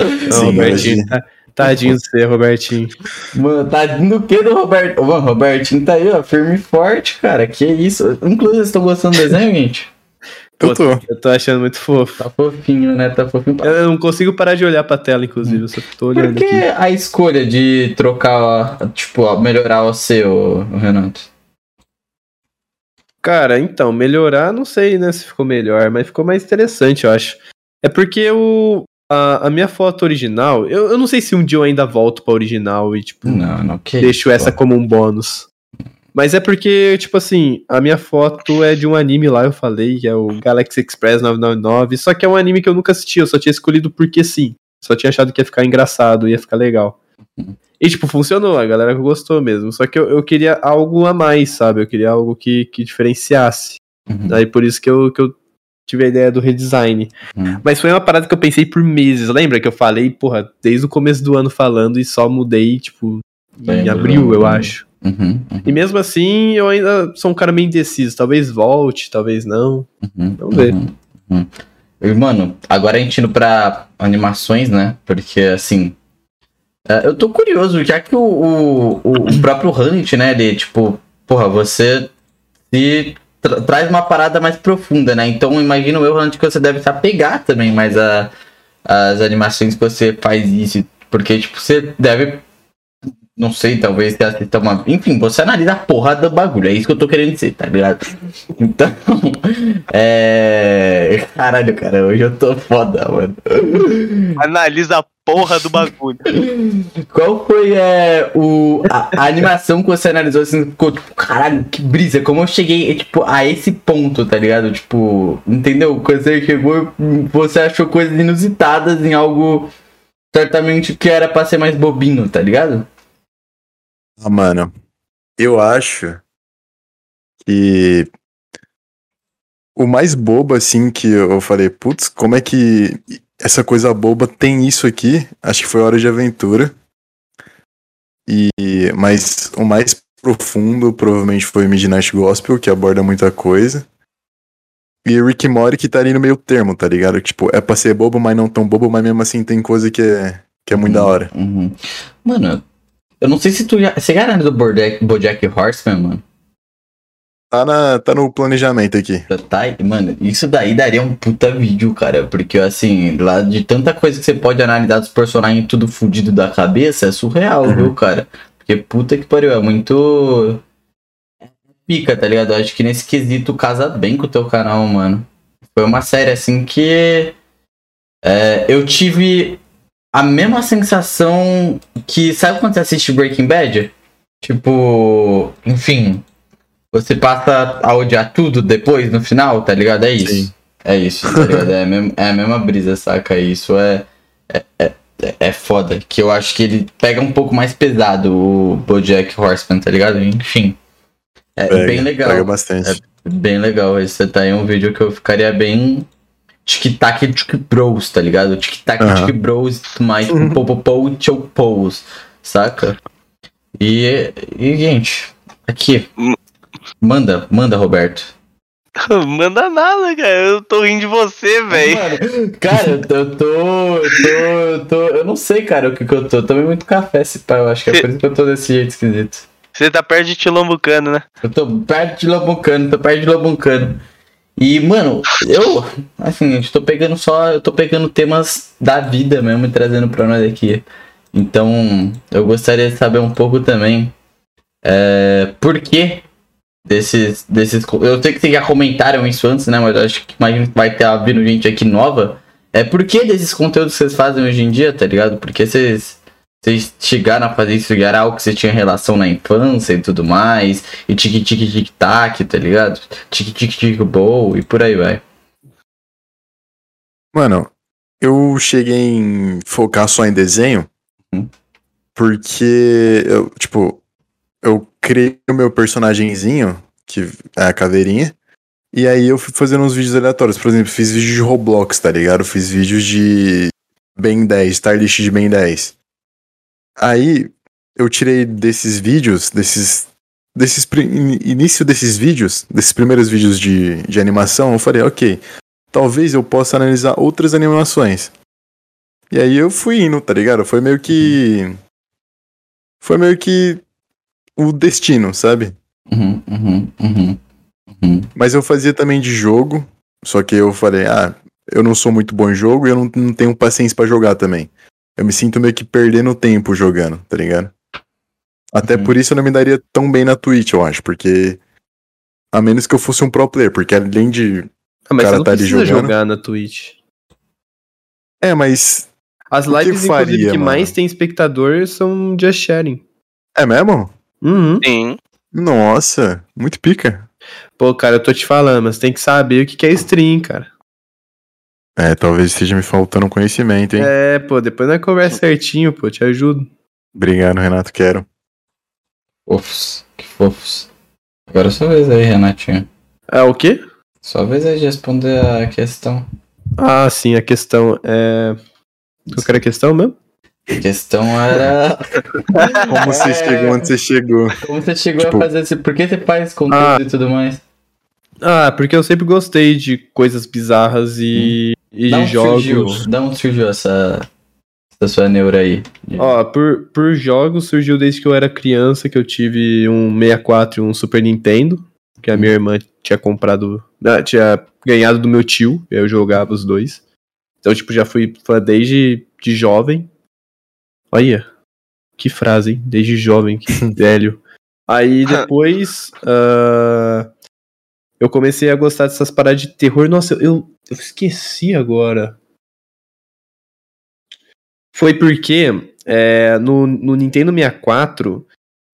Não, Sim, Robertinho, hoje- tá- tadinho de você, Robertinho. Mano, tá no que do Roberto? Mano, Robertinho tá aí, ó, firme e forte, cara. Que isso. Inclusive, vocês estão gostando do desenho, gente? Eu tô. Eu tô achando muito fofo. Tá fofinho, né? Tá fofinho. Eu não consigo parar de olhar pra tela, inclusive. Eu só tô Por olhando que aqui. a escolha de trocar, tipo, ó, melhorar o seu, Renato? Cara, então, melhorar, não sei, né, se ficou melhor, mas ficou mais interessante, eu acho. É porque o, a, a minha foto original, eu, eu não sei se um dia eu ainda volto pra original e, tipo, Não, não, deixo isso, essa pô. como um bônus. Mas é porque, tipo assim, a minha foto é de um anime lá, eu falei, que é o Galaxy Express 999, só que é um anime que eu nunca assisti, eu só tinha escolhido porque sim. Só tinha achado que ia ficar engraçado, ia ficar legal. E, tipo, funcionou, a galera gostou mesmo. Só que eu, eu queria algo a mais, sabe? Eu queria algo que, que diferenciasse. Uhum. Aí por isso que eu, que eu tive a ideia do redesign. Uhum. Mas foi uma parada que eu pensei por meses. Lembra que eu falei, porra, desde o começo do ano falando e só mudei, tipo, em abril, eu acho. Uhum, uhum, E mesmo assim, eu ainda sou um cara meio indeciso. Talvez volte, talvez não. uhum, Vamos ver. uhum, uhum. E, mano, agora a gente indo pra animações, né? Porque, assim. é, eu tô curioso, já que o, o, o- o próprio Hunt, né? Ele, tipo, porra, você se tra- traz uma parada mais profunda, né? Então, imagino eu, Hunt, que você deve se apegar também mais a, as animações que você faz isso. Porque, tipo, você deve. Não sei, talvez você assista uma. Enfim, você analisa a porra do bagulho. É isso que eu tô querendo dizer, tá ligado? Então. (laughs) É. Caralho, cara, hoje eu tô foda, mano. Analisa a porra do bagulho. Qual foi é, o, a, a animação que você analisou assim? Ficou tipo, caralho, que brisa. Como eu cheguei tipo, a esse ponto, tá ligado? Tipo, entendeu? Quando você chegou, você achou coisas inusitadas em algo certamente que era pra ser mais bobinho, tá ligado? Ah, mano, eu acho que o mais bobo, assim, que eu falei, putz, como é que essa coisa boba tem isso aqui? Acho que foi Hora de Aventura. E, mas o mais profundo provavelmente foi Midnight Gospel, que aborda muita coisa. E Rick Morty que tá ali no meio termo, tá ligado? Tipo, é pra ser bobo, mas não tão bobo, mas mesmo assim tem coisa que é, que é muito da hora. Uhum. Mano, eu não sei se tu já. Você já analisou Bojack, Bojack Horseman, mano? Tá, na, tá no planejamento aqui. Tá, aí, mano, isso daí daria um puta vídeo, cara. Porque, assim, lá de tanta coisa que você pode analisar dos personagens tudo fudido da cabeça, é surreal, Uhum. viu, cara? Porque puta que pariu, é muito. Pica, tá ligado? Eu acho que nesse quesito casa bem com o teu canal, mano. Foi uma série, assim, que. é, eu tive a mesma sensação que. Sabe quando você assiste Breaking Bad? Tipo, enfim, você passa a odiar tudo depois, no final, tá ligado? É isso. Sim. É isso, tá ligado? É a, mesma, é a mesma brisa, saca? Isso é, é, é, é foda. Que eu acho que ele pega um pouco mais pesado o Bojack Horseman, tá ligado? Enfim. É Pega, bem legal. Pega bastante. Bem legal. Esse tá aí um vídeo que eu ficaria bem. Tic-tac tic bros, tá ligado? Tic-tac Aham. tic bros, mais popopou chopos, saca? E, e, gente, aqui. Hum. Manda, manda, Roberto. (laughs) Manda nada, cara. Eu tô rindo de você, velho. Cara, eu tô, eu tô, eu tô, eu tô- eu não sei, cara, o que que eu tô. Eu tomei muito café esse pai, eu acho que é por isso que eu tô desse jeito esquisito. Você tá perto de Tilombucano, né? Eu tô perto de Lobuncano, tô perto de Lobuncano. E, mano, eu, assim, gente, tô pegando só, eu tô pegando temas da vida mesmo e trazendo pra nós aqui. Então, eu gostaria de saber um pouco também, é, por que desses, desses, eu sei que vocês já comentaram isso antes, né, mas acho que imagino que vai ter vindo gente aqui nova. É, por que desses conteúdos que vocês fazem hoje em dia, tá ligado? Porque vocês vocês chegaram a fazer isso e era algo que você tinha relação na infância e tudo mais, e tique tique tic tac, tá ligado? Tique tique tic bow e por aí vai. Mano, eu cheguei em focar só em desenho Uhum. porque eu, tipo, eu criei o meu personagemzinho, que é a caveirinha, e aí eu fui fazendo uns vídeos aleatórios. Por exemplo, fiz vídeo de Roblox, tá ligado? Fiz vídeos de Ben 10, Starlist de Ben 10. Aí eu tirei desses vídeos, desses. desses início desses vídeos, desses primeiros vídeos de, de animação, eu falei, ok, talvez eu possa analisar outras animações. E aí eu fui indo, tá ligado? Foi meio que. Foi meio que o destino, sabe? Uhum, uhum, uhum. Uhum. Mas eu fazia também de jogo, só que eu falei, ah, eu não sou muito bom em jogo e eu não, não tenho paciência pra jogar também. Eu me sinto meio que perdendo tempo jogando, tá ligado? Até Uhum. por isso eu não me daria tão bem na Twitch, eu acho, porque. A menos que eu fosse um pro player, porque além de. Ah, mas cara você não tá precisa jogando. jogar na Twitch. É, mas. As O que lives, faria, inclusive, que mais tem espectador são just sharing. É mesmo? Uhum. Sim. Nossa, muito pica. Pô, cara, eu tô te falando, mas tem que saber o que que é stream, cara. É, talvez esteja me faltando conhecimento, hein? É, pô, depois nós conversa certinho, pô, te ajudo. Obrigado, Renato, quero. Fofos, que fofos. Agora é sua vez aí, Renatinho. Ah, o quê? Sua vez aí de responder a questão. Ah, sim, a questão é. Qual que era a questão mesmo? A questão era. Como você (laughs) É. chegou onde você chegou? Como você chegou Tipo- a fazer esse. Por que você faz conteúdo Ah. e tudo mais? Ah, porque eu sempre gostei de coisas bizarras e, e Da de jogos. surgiu? Da onde surgiu essa. Essa sua neura aí? Ó, por, por jogos surgiu desde que eu era criança, que eu tive um 64 e um Super Nintendo, que a minha irmã tinha comprado, ah, tinha ganhado do meu tio, eu jogava os dois. Então, tipo, já fui fã desde de jovem. Olha, que frase, hein? Desde jovem, que (laughs) velho. Aí (laughs) depois, ah, eu comecei a gostar dessas paradas de terror. Nossa, eu, eu esqueci agora. Foi porque é, no, no Nintendo 64,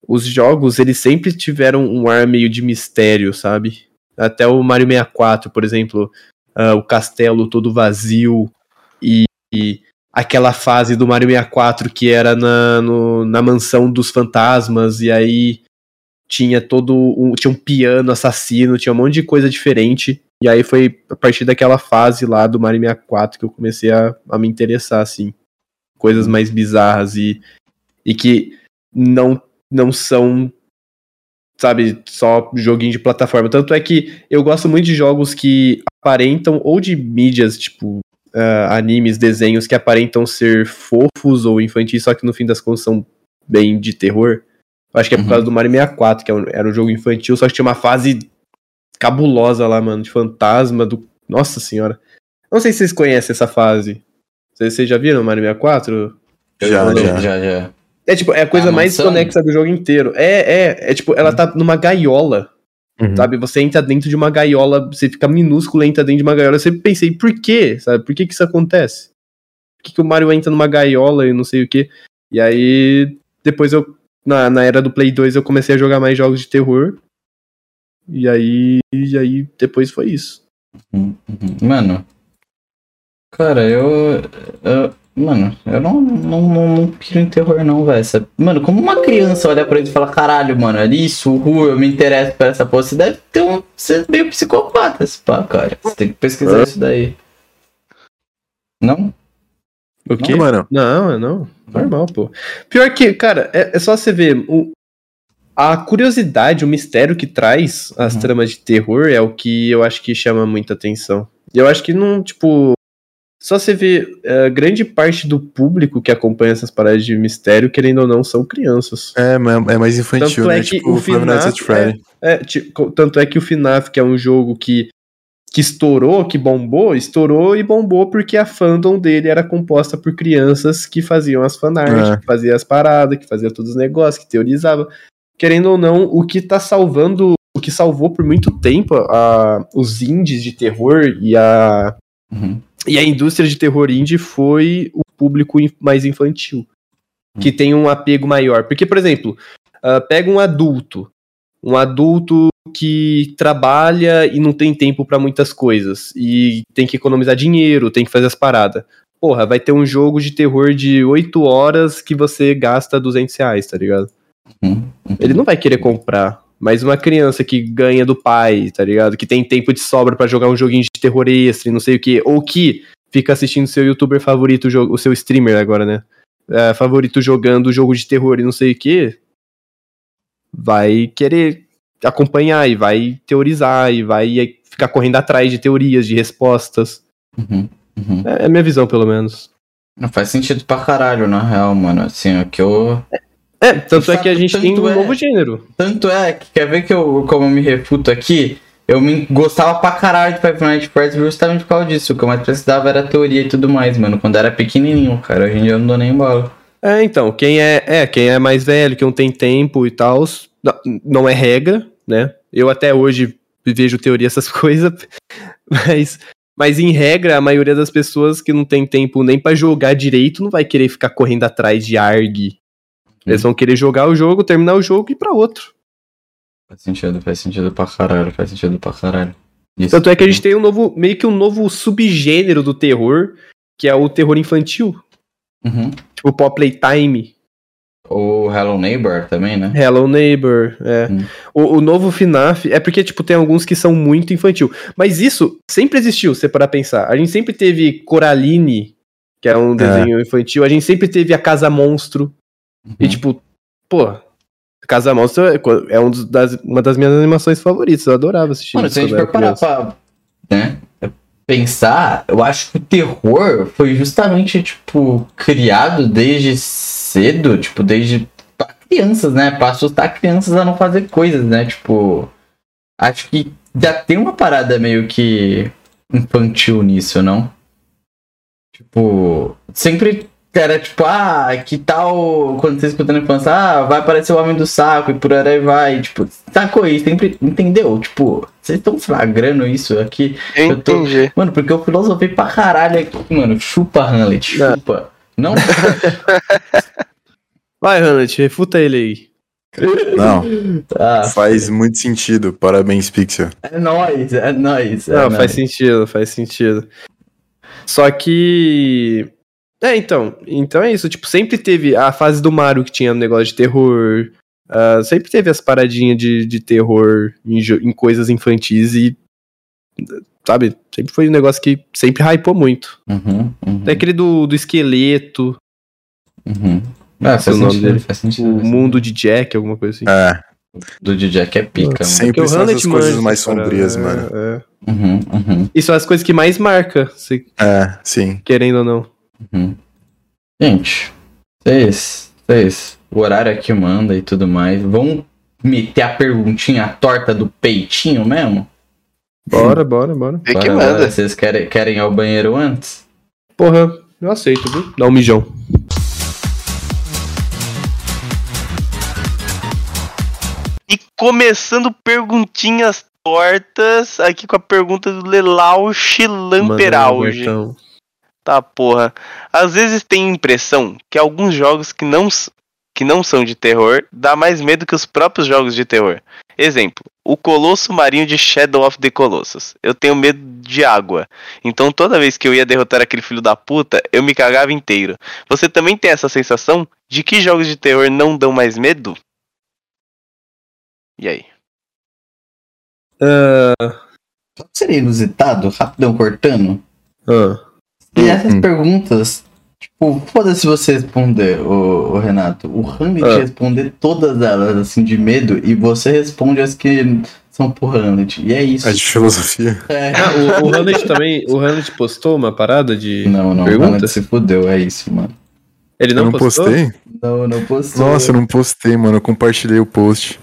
os jogos eles sempre tiveram um ar meio de mistério, sabe? Até o Mario 64, por exemplo, ah, o castelo todo vazio e, e aquela fase do Mario 64 que era na, no- na mansão dos fantasmas, e aí tinha todo um, tinha um piano assassino, tinha um monte de coisa diferente. E aí foi a partir daquela fase lá do Mario 64 que eu comecei a, a me interessar, assim. Coisas mais bizarras e, e que não, não são, sabe, só joguinho de plataforma. Tanto é que eu gosto muito de jogos que aparentam, ou de mídias, tipo, ah, animes, desenhos que aparentam ser fofos ou infantis, só que no fim das contas são bem de terror. Acho que é por Uhum. causa do Mario 64, que é era um jogo infantil, só que tinha uma fase cabulosa lá, mano, de fantasma do. Nossa senhora. Não sei se vocês conhecem essa fase. Vocês, vocês já viram Mario 64? Já, Eu- já. já, já. É tipo, é a coisa A mais mansão? conexa do jogo inteiro. É, é, é tipo, ela tá numa gaiola, Uhum. sabe? Você entra dentro de uma gaiola, você fica minúsculo, entra dentro de uma gaiola. Eu sempre pensei, por quê? Sabe? Por que que isso acontece? Por que, que o Mario entra numa gaiola e não sei o quê? E aí, depois eu na, na era do Play 2 eu comecei a jogar mais jogos de terror. E aí, e aí depois foi isso. Uhum, uhum. Mano. Cara, eu. eu- mano, eu não, não, não, não piro em terror, não, velho. Mano, como uma criança olha pra ele e fala: caralho, mano, é isso, uh, eu me interesso por essa porra. Você deve ter um. Você é meio psicopata, esse pá, cara. Você tem que pesquisar Hã? isso daí. Não? O quê? Mano, Não, é não. Normal, pô. Pior que, cara, é, é só você ver. O, a curiosidade, o mistério que traz as Uhum. tramas de terror é o que eu acho que chama muita atenção. E eu acho que não, tipo. Só você ver, é, grande parte do público que acompanha essas paradas de mistério, querendo ou não, são crianças. é, é mais infantil, Tanto é né? que tipo, o FNAF Freddy. É, tipo, tanto é que o FNAF, que é um jogo que, que estourou, que bombou, estourou e bombou porque a fandom dele era composta por crianças que faziam as fanarts, É. que faziam as paradas, que faziam todos os negócios, que teorizavam. Querendo ou não, o que tá salvando, o que salvou por muito tempo a, os indies de terror e a, Uhum. e a indústria de terror indie foi o público mais infantil. Que tem um apego maior. Porque, por exemplo, ah, pega um adulto. Um adulto que trabalha e não tem tempo pra muitas coisas. E tem que economizar dinheiro, tem que fazer as paradas. Porra, vai ter um jogo de terror de 8 horas que você gasta 200 reais, tá ligado? Uhum. Ele não vai querer comprar. Mas uma criança que ganha do pai, tá ligado? Que tem tempo de sobra pra jogar um joguinho de terror extra e não sei o que. Ou que fica assistindo seu youtuber favorito, o seu streamer agora, né? É, favorito jogando jogo de terror e não sei o que. Vai querer acompanhar e vai teorizar e vai ficar correndo atrás de teorias, de respostas. Uhum. Uhum. É é a minha visão, pelo menos. Não faz sentido pra caralho, na real, mano. Assim, o que eu. É, tanto é que a gente tem um é. novo gênero. Tanto é que quer ver que eu, como eu me refuto aqui, eu me gostava pra caralho de Five Nights at Freddy's justamente por causa disso. O que eu mais precisava era teoria e tudo mais, mano. Quando era pequenininho, cara. Hoje em dia eu não dou nem bola. É, então, quem é, é, quem é mais velho, que não tem tempo e tal, não é regra, né? Eu até hoje vejo teoria essas (laughs) coisas, mas, mas em regra, a maioria das pessoas que não tem tempo nem pra jogar direito não vai querer ficar correndo atrás de ARG. Eles vão querer jogar o jogo, terminar o jogo e ir pra outro. Faz sentido, faz sentido pra caralho, faz sentido pra caralho. Isso. Tanto é que a gente tem um novo, meio que um novo subgênero do terror, que é o terror infantil. Uhum. Tipo, Pop Playtime, O Hello Neighbor também, né? Hello Neighbor, é. Hum. O, o novo FNAF é porque, tipo, tem alguns que são muito infantil. Mas isso sempre existiu, se parar pensar. A gente sempre teve Coraline, que é um desenho infantil. A gente sempre teve a Casa Monstro. E, Uhum. tipo, pô, Casa Monstro é, é um das, uma das minhas animações favoritas. Eu adorava assistir Mano, se a gente for parar pra né, pensar, eu acho que o terror foi justamente, tipo, criado desde cedo, tipo, desde crianças, né? Pra assustar crianças a não fazer coisas, né? Tipo, acho que já tem uma parada meio que infantil nisso, não? Tipo, sempre era tipo, ah, que tal quando você escuta na infância, ah, vai aparecer o homem do saco e por aí vai, tipo, sacou aí, sempre entendeu? Tipo, vocês estão flagrando isso aqui? Eu Eu tô- entendi. Mano, porque eu filosofei pra caralho aqui, mano. Chupa, Hamlet, Não. chupa. Não, (laughs) (laughs) Vai, Hamlet, refuta ele aí. Não, ah, faz muito sentido. Parabéns, Pixel. é nóis, é nóis. É Não, nóis. faz sentido, faz sentido. Só que. É, então. Então é isso. Tipo, sempre teve a fase do Mario que tinha um negócio de terror. ah, sempre teve as paradinhas de, de terror em, em coisas infantis e. Sabe? Sempre foi um negócio que sempre hypou muito. Uhum, uhum, Tem aquele do, do esqueleto, uhum. Ah, faz o nome dele. faz sentido. o mundo de Jack, alguma coisa assim. É, Do DJ que é pica, mano. Sempre Porque o são essas coisas manja mais sombrias, é, mano. é. Uhum, uhum, E são as coisas que mais marca, se É, sim. querendo ou não. uhum. Gente, vocês, vocês, o horário aqui manda e tudo mais. Vamos meter a perguntinha torta do peitinho mesmo? Bora, bora, bora. Vê que manda. Vocês querem, querem ir ao banheiro antes? Porra, eu aceito, viu? Dá um mijão. Começando perguntinhas tortas, aqui com a pergunta do Lelauche Lamperauge. Tá, porra. Às vezes tem impressão que alguns jogos que não. que não são de terror, dá mais medo que os próprios jogos de terror. Exemplo, o Colosso Marinho de Shadow of the Colossus. Eu tenho medo de água. Então toda vez que eu ia derrotar aquele filho da puta, eu me cagava inteiro. Você também tem essa sensação de que jogos de terror não dão mais medo? E aí? Qual seria inusitado? Rapidão cortando? Ah, E essas Hum. perguntas, tipo, foda-se você responder, o, o Renato. O Hamlet Ah. responder todas elas, assim, de medo, e você responde as que são pro Hamlet. E é isso. É de filosofia. É. Ah, o, o Hamlet também. O Hamlet postou uma parada de. Não, não, o Perguntas? Hamlet se fudeu, é isso, mano. Ele Eu não, não postou? postei? Não, não postou. Nossa, eu não postei, mano. Eu compartilhei o post.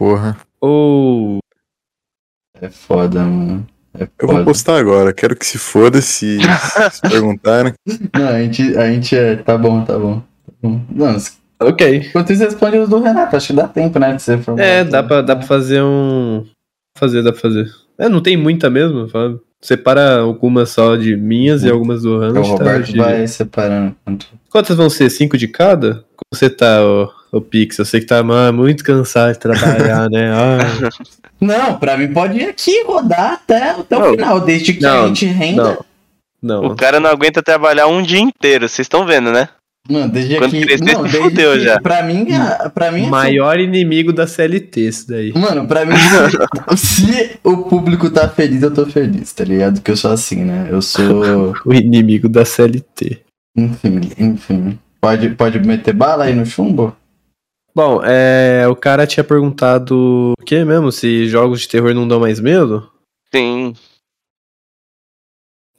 Porra. Ou. É foda, mano. É Eu vou postar agora. Quero que se foda se, (laughs) se perguntarem. Não, a gente, a gente é. Tá bom, tá bom. Tá bom. Não, se- Ok. enquanto isso, responde os do Renato. Acho que dá tempo, né? De você formular É, dá pra, dá pra fazer um. Fazer, dá pra fazer. É, não tem muita mesmo. fala. Separa algumas só de minhas e algumas do O Hamlet. tá, Roberto GG. vai separando. Quantas vão ser? Cinco de cada? Como você tá, ô, ô Pix? Eu sei que tá ah, muito cansado de trabalhar, né? (laughs) Ah, Não, pra mim pode ir aqui rodar até, até o Não. final, desde que Não, a gente renda. não. Não. O cara não aguenta trabalhar um dia inteiro, vocês estão vendo, né? Não, desde Quando que. crescer, Não, (laughs) desde fudeu que, já. Pra mim, é- pra mim. é Maior inimigo da CLT, isso daí. Mano, pra mim, se, se o público tá feliz, eu tô feliz, tá ligado? Porque eu sou assim, né? Eu sou. (laughs) O inimigo da CLT. Enfim, enfim. Pode, pode meter bala aí no chumbo? Bom, é, o cara tinha perguntado o que mesmo? Se jogos de terror não dão mais medo? Sim.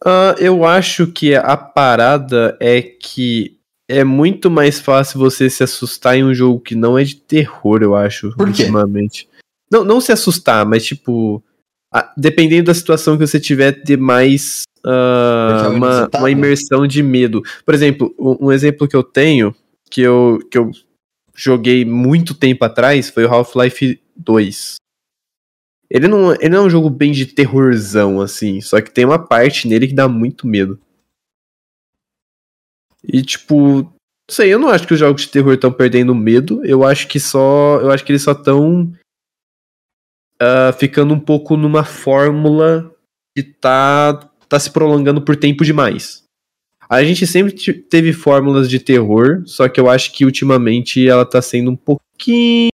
Ah, eu acho que a parada é que é muito mais fácil você se assustar em um jogo que não é de terror, eu acho, Por quê? ultimamente. Não, não se assustar, mas tipo, a- dependendo da situação que você tiver, ter mais o uma, uma imersão de medo. Por exemplo, um, um exemplo que eu tenho, que eu, que eu joguei muito tempo atrás, foi o Half-Life 2. Ele não, ele não é um jogo bem de terrorzão, assim, só que tem uma parte nele que dá muito medo. E tipo, não sei, eu não acho que os jogos de terror estão perdendo medo, eu acho que só, eu acho que eles só estão ficando um pouco numa fórmula que tá, tá se prolongando por tempo demais. A gente sempre te- teve fórmulas de terror, só que eu acho que ultimamente ela tá sendo um pouquinho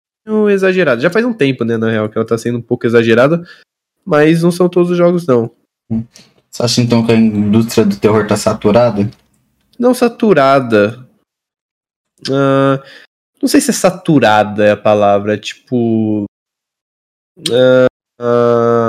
exagerada. Já faz um tempo, né, na real, que ela tá sendo um pouco exagerada, mas não são todos os jogos, não. Você acha então que a indústria do terror tá saturada? Não saturada. Ah, não sei se é saturada é a palavra, tipo. ah, ah,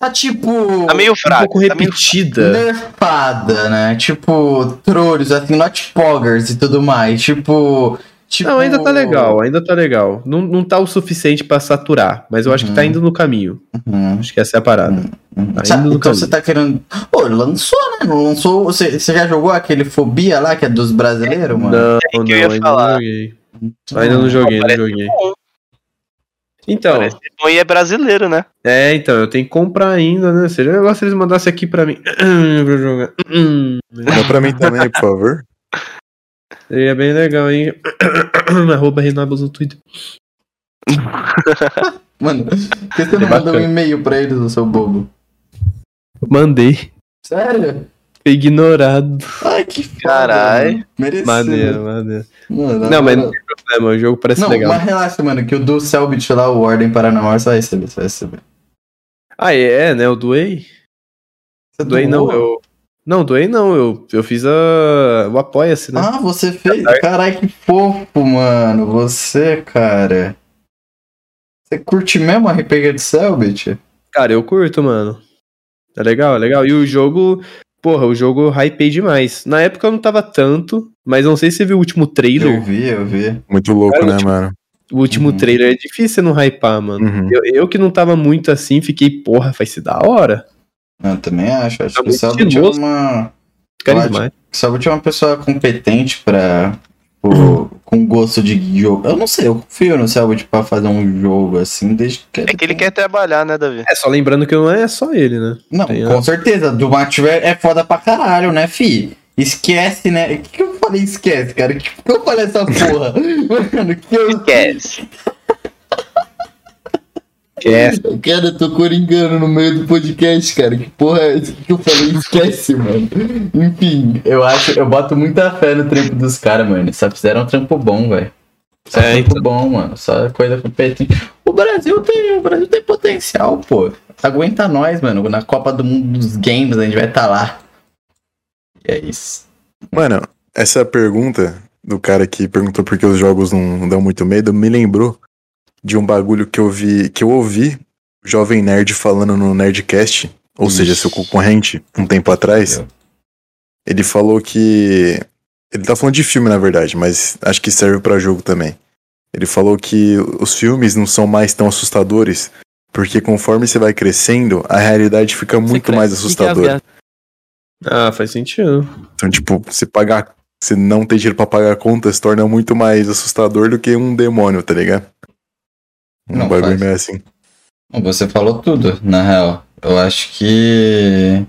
Tá tipo. Tá meio um fraco. pouco tá meio- repetida. nerfada, né? Tipo, trolls, assim, not poggers e tudo mais. Tipo. tipo... Não, ainda tá legal, ainda tá legal. Não, não tá o suficiente pra saturar, mas eu acho que tá Uhum. indo no caminho. Uhum, Acho que essa é a parada. uhum. Tá Sa- indo no então caminho. você tá querendo. Pô, lançou, né? Não lançou. Você, você já jogou aquele Fobia lá, que é dos brasileiros, mano? Não, que eu não, ainda não joguei. Ainda não joguei, não parece joguei. bom. Então, Parece bom e é brasileiro, né? é, então, eu tenho que comprar ainda, né? Seria legal se eles mandassem aqui pra mim. (clears throat) pra eu jogar. (clears throat) Dá pra mim também, por favor. Seria bem legal, hein? (clears throat) Arroba Renabos no Twitter. (laughs) Mano, por que você não É mandou um e-mail pra eles, o seu bobo? Mandei. Sério? Foi ignorado. Ai, que mano. Merecido. Maneiro, maneiro. Mano, na Não, mas não tem problema, o jogo parece Não, legal. mas relaxa, mano, que o do Selbit lá, o Ordem Paranormal, você vai receber, você vai receber. Ah, é, né? Eu doei. Você Doei não, doou? eu. Não, doei não, eu, eu fiz a. o Apoia-se, né? Ah, você fez? Caralho, que fofo, mano. Você, cara. Você curte mesmo a RPG de Selbit? Cara, eu curto, mano. É legal, é legal. E o jogo. Porra, o jogo eu hypei demais. Na época eu não tava tanto, mas não sei se você viu o último Eu trailer. vi, eu vi. Muito louco, Cara, né, tipo, mano? O último Uhum. trailer é difícil você não hypar, mano. Uhum. Eu, eu que não tava muito assim, fiquei, porra, vai ser da hora. Eu também acho. Acho Tá que é estiloso. uma. Carismático. Selbit é uma pessoa competente pra. Tipo, com gosto de jogo. Eu não sei, eu confio no Selbit pra fazer um jogo assim, desde que. É que ele quer trabalhar, né, Davi? É, só lembrando que não é só ele, né? Não, Tem com a- certeza. Do Active é foda pra caralho, né, fi? Esquece, né? O que, que eu falei esquece, cara? O que, que eu falei essa porra? (laughs) Mano, que eu. Esquece. Esquece. (laughs) Cara, eu tô coringando no meio do podcast, cara. Que porra é que eu falei? Esquece, mano. Enfim, eu acho, eu boto muita fé no trampo dos caras, mano. Só fizeram um trampo bom, velho. Só É, trampo bom, mano. Só coisa competente. O Brasil tem, o Brasil tem potencial, pô. Aguenta nós, mano. Na Copa do Mundo dos Games a gente vai estar lá. E é isso. Mano, essa pergunta do cara que perguntou por que os jogos não dão muito medo me lembrou de um bagulho que eu vi, que eu ouvi o Jovem Nerd falando no Nerdcast, ou seja, Ixi. seu concorrente, um tempo atrás. Ele falou que. Ele tá falando de filme, na verdade, mas acho que serve pra jogo também. Ele falou que os filmes não são mais tão assustadores, porque conforme você vai crescendo, a realidade fica muito mais assustadora. Ah, faz sentido. Então, tipo, você pagar. Você não ter dinheiro pra pagar a conta se torna muito mais assustador do que um demônio, tá ligado? Um Não bagulho faz. meio assim. Você falou tudo, na real. Eu acho que.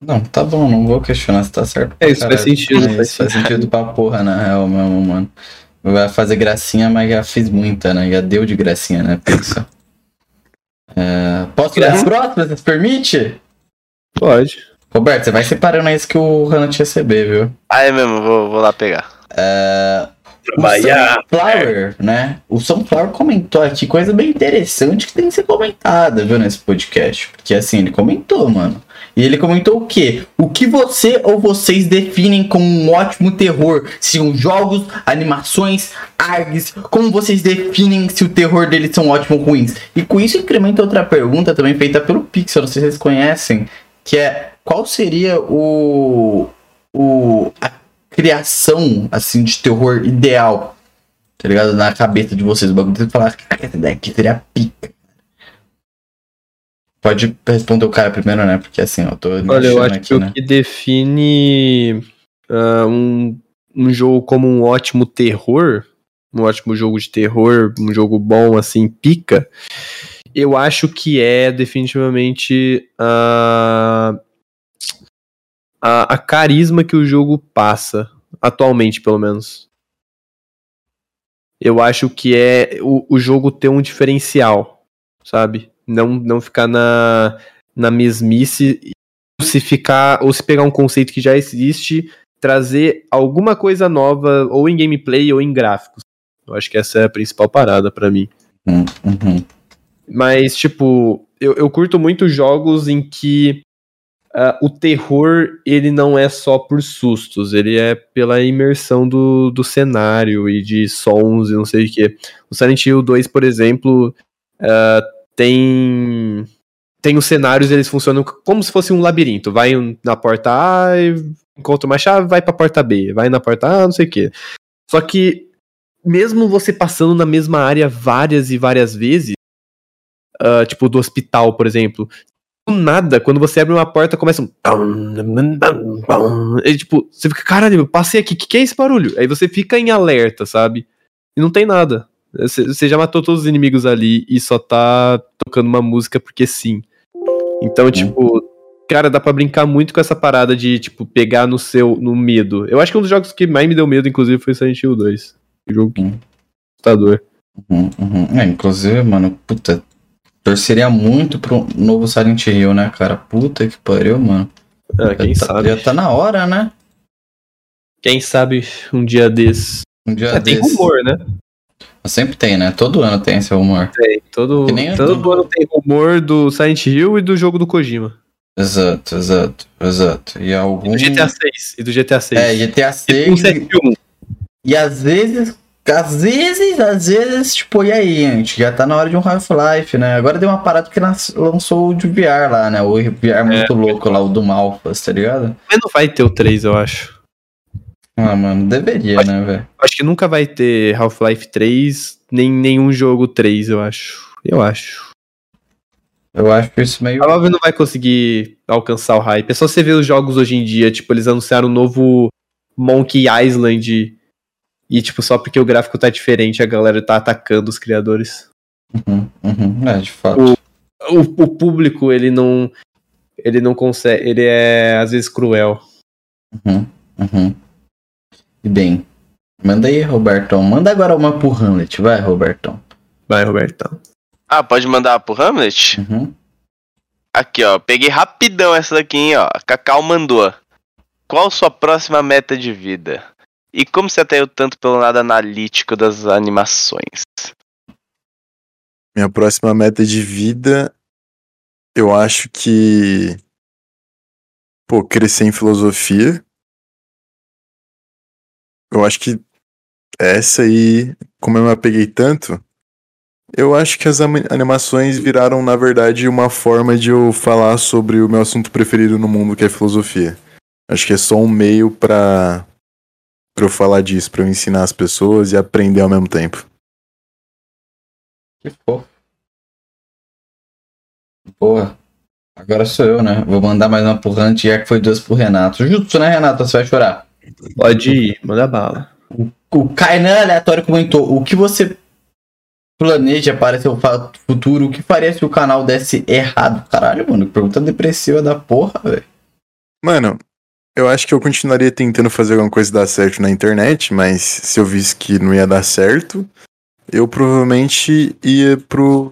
Não, tá bom, não vou questionar se tá certo. É, isso Caralho. faz sentido, É, faz isso faz sentido pra porra, na real mesmo, mano. Vai fazer gracinha, mas já fiz muita, né? Já deu de gracinha, né, Pixel? É, posso ler as próximas, você permite? Pode. Roberto, você vai separando isso que o Hanat receber, viu? Ah, é mesmo, vou, vou lá pegar. O Sunflower, né? O Sunflower comentou aqui coisa bem interessante que tem que ser comentada, viu, nesse podcast. Porque assim, ele comentou, mano. E ele comentou o quê? O que você ou vocês definem como um ótimo terror? Sejam jogos, animações, args, como vocês definem se o terror deles são ótimos ou ruins? E com isso incrementa outra pergunta também feita pelo Pixel, não sei se vocês conhecem, que é qual seria o. o a criação assim de terror ideal, tá ligado? Na cabeça de vocês. O bagulho de falar, cara, essa ideia aqui seria pica. Pode responder o cara primeiro, né? Porque assim, eu tô Olha, eu acho aqui, que né? o que define ah, um, um jogo como um ótimo terror, um ótimo jogo de terror, um jogo bom, assim, pica, eu acho que é definitivamente a, a, a carisma que o jogo passa, atualmente, pelo menos. Eu acho que é o, o jogo ter um diferencial, sabe? Não, não ficar na, na mesmice ou se ficar ou se pegar um conceito que já existe, trazer alguma coisa nova ou em gameplay ou em gráficos. Eu acho que essa é a principal parada pra mim. Uhum, uhum. Mas tipo, eu, eu curto muito jogos em que ah, o terror ele não é só por sustos, ele é pela imersão do, do cenário e de sons e não sei o que. O Silent Hill 2, por exemplo, ah, tem tem os cenários, eles funcionam como se fosse um labirinto. Vai na porta A, encontra uma chave, vai pra porta B. Vai na porta A, não sei o quê. Só que, mesmo você passando na mesma área várias e várias vezes, ah, tipo do hospital, por exemplo, do nada, quando você abre uma porta, começa um. E, tipo, você fica, caralho, eu passei aqui, o que, que é esse barulho? Aí você fica em alerta, sabe? E não tem nada. Você já matou todos os inimigos ali e só tá tocando uma música porque sim. Então, tipo, cara, dá pra brincar muito com essa parada de, tipo, pegar no seu, no medo. Eu acho que um dos jogos que mais me deu medo, inclusive, foi Silent Hill 2. Um jogo que... Hum. assustador. Uhum, uhum. É, inclusive, mano, puta, torceria muito pro novo Silent Hill, né, cara? Puta que pariu, mano. Ah, quem já, tá, sabe. já tá na hora, né? Quem sabe um dia desses. Um dia É, tem desse. rumor, né? Sempre tem, né? Todo ano tem esse rumor. Tem. Todo, todo tô. ano tem rumor do Silent Hill e do jogo do Kojima. Exato, exato, exato. E algum. E do GTA 6. E do GTA 6. É, GTA E do 6. 71. E às vezes, às vezes, às vezes, tipo, e aí, gente? Já tá na hora de um Half-Life, né? Agora deu uma parada porque nas- lançou o de VR lá, né? O VR muito louco lá, o do Malfas, tá ligado? Mas não vai ter o 3, eu acho. Ah, mano, deveria, né, velho? Acho que nunca vai ter Half-Life 3, nem nenhum jogo 3, eu acho. Eu acho. Eu acho isso meio. A Valve não vai conseguir alcançar o hype. É só você ver os jogos hoje em dia, tipo, eles anunciaram um novo Monkey Island e, tipo, só porque o gráfico tá diferente, a galera tá atacando os criadores. Uhum, uhum, é, de fato. O, o público, ele não. Ele não consegue. Ele é, às vezes, cruel. Uhum, uhum. E bem, manda aí, Robertão. Manda agora uma pro Hamlet, vai, Robertão. Vai, Robertão. Ah, pode mandar pro Hamlet? Uhum. Aqui, ó. Peguei rapidão essa daqui, hein, ó. A Cacau mandou. Qual sua próxima meta de vida? E como você atraiu tanto pelo lado analítico das animações? Minha próxima meta de vida, eu acho que. Pô, crescer em filosofia. Eu acho que essa aí, como eu me apeguei tanto, eu acho que as animações viraram, na verdade, uma forma de eu falar sobre o meu assunto preferido no mundo, que é filosofia. Acho que é só um meio pra, pra eu falar disso, pra eu ensinar as pessoas e aprender ao mesmo tempo. Que fofo. Boa. Agora sou eu, né? Vou mandar mais uma pro Hunt, já que foi duas pro Renato. Justo, né, Renato? Você vai chorar. Pode ir, manda bala. O Kainan aleatório comentou: o que você planeja para seu futuro? O que faria se o canal desse errado? Caralho, mano, que pergunta depressiva da porra, velho. Mano, eu acho que eu continuaria tentando fazer alguma coisa dar certo na internet, mas se eu visse que não ia dar certo, eu provavelmente ia pro.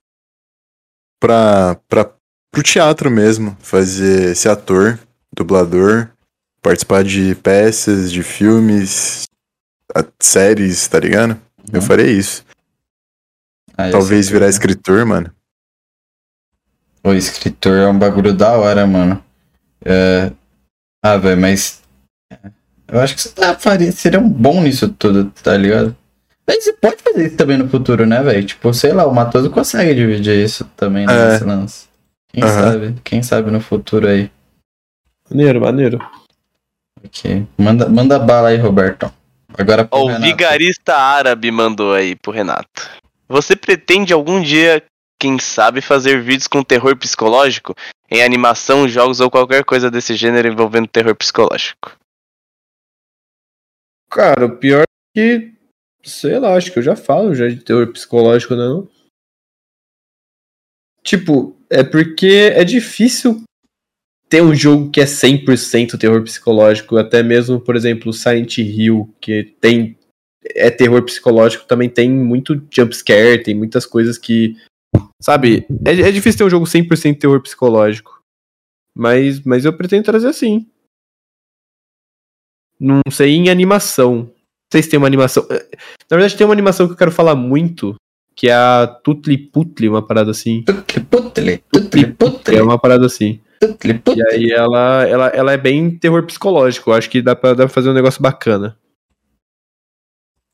pra. pra pro teatro mesmo. Fazer. ser ator, dublador, participar de peças, de filmes, séries, tá ligado? Eu Uhum. faria isso. Ah, Talvez virar escritor, mano. O escritor é um bagulho da hora, mano. É... Ah, velho, mas. Eu acho que você tá, faria, seria um bom nisso tudo, tá ligado? Aí você pode fazer isso também no futuro, né, velho? Tipo, sei lá, o Matoso consegue dividir isso também né, É. nesse lance. Quem Aham. sabe? Quem sabe no futuro aí. Maneiro, maneiro. Ok. Manda, manda bala aí, Robertão. Agora pro Ó, o Renato. vigarista árabe mandou aí pro Renato. Você pretende algum dia, quem sabe, fazer vídeos com terror psicológico? Em animação, jogos ou qualquer coisa desse gênero envolvendo terror psicológico? Cara, o pior é que. Sei lá, acho que eu já falo já de terror psicológico, né? Não? Tipo, é porque é difícil ter um jogo que é 100% terror psicológico. Até mesmo, por exemplo, Silent Hill, que tem. É terror psicológico, também tem muito jumpscare, tem muitas coisas que. Sabe? É, é difícil ter um jogo 100% terror psicológico. Mas, mas eu pretendo trazer sim. Não sei em animação. Não sei se tem uma animação. Eh, Na verdade, tem uma animação que eu quero falar muito, que é a Tutli Putli, uma parada assim. Putli, putli, tutli, putli, É uma parada assim. tutli, putli. E aí ela, ela, ela é bem terror psicológico. Eu acho que dá pra, dá pra fazer um negócio bacana.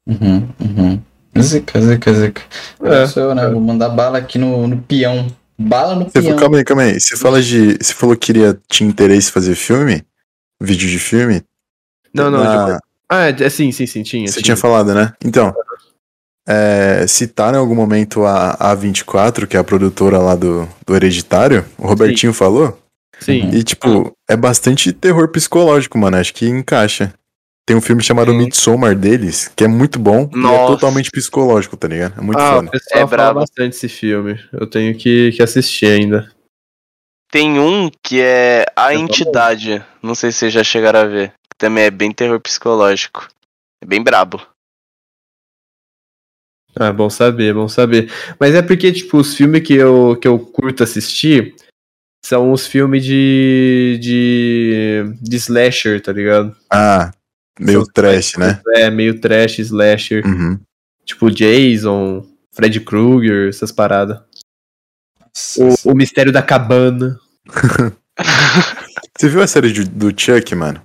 Uhum, uhum. Zica, zica, zica. É, É, sou eu, né? Vou mandar bala aqui no, no peão. Bala no Você peão. falou, calma aí, calma aí. Você fala de. Você falou que queria tinha interesse em fazer filme? Vídeo de filme? Não, não. Na- Ah, é, é, sim, sim, sim, tinha. Você tinha falado, né? Então, é, citaram em algum momento a A24, que é a produtora lá do, do Hereditário, o Robertinho falou, Sim. e tipo, é bastante terror psicológico, mano, acho que encaixa. Tem um filme chamado Sim. Midsommar deles, que é muito bom e é Nossa. totalmente psicológico, tá ligado? É muito ah, o foda. pessoal É fala brabo. bastante desse filme. Eu tenho que, que assistir ainda. Tem um que é A Eu Entidade. Não sei se vocês já chegaram a ver. Que também é bem terror psicológico. É bem brabo. Ah, bom saber, bom saber. Mas é porque, tipo, os filmes que eu, que eu curto assistir são os filmes de, de, de slasher, tá ligado? Ah, meio São- trash, né? É, meio trash, slasher. Uhum. Tipo Jason, Freddy Krueger, essas paradas. O, o Mistério da Cabana. (laughs) Você viu a série de- do Chuck, mano?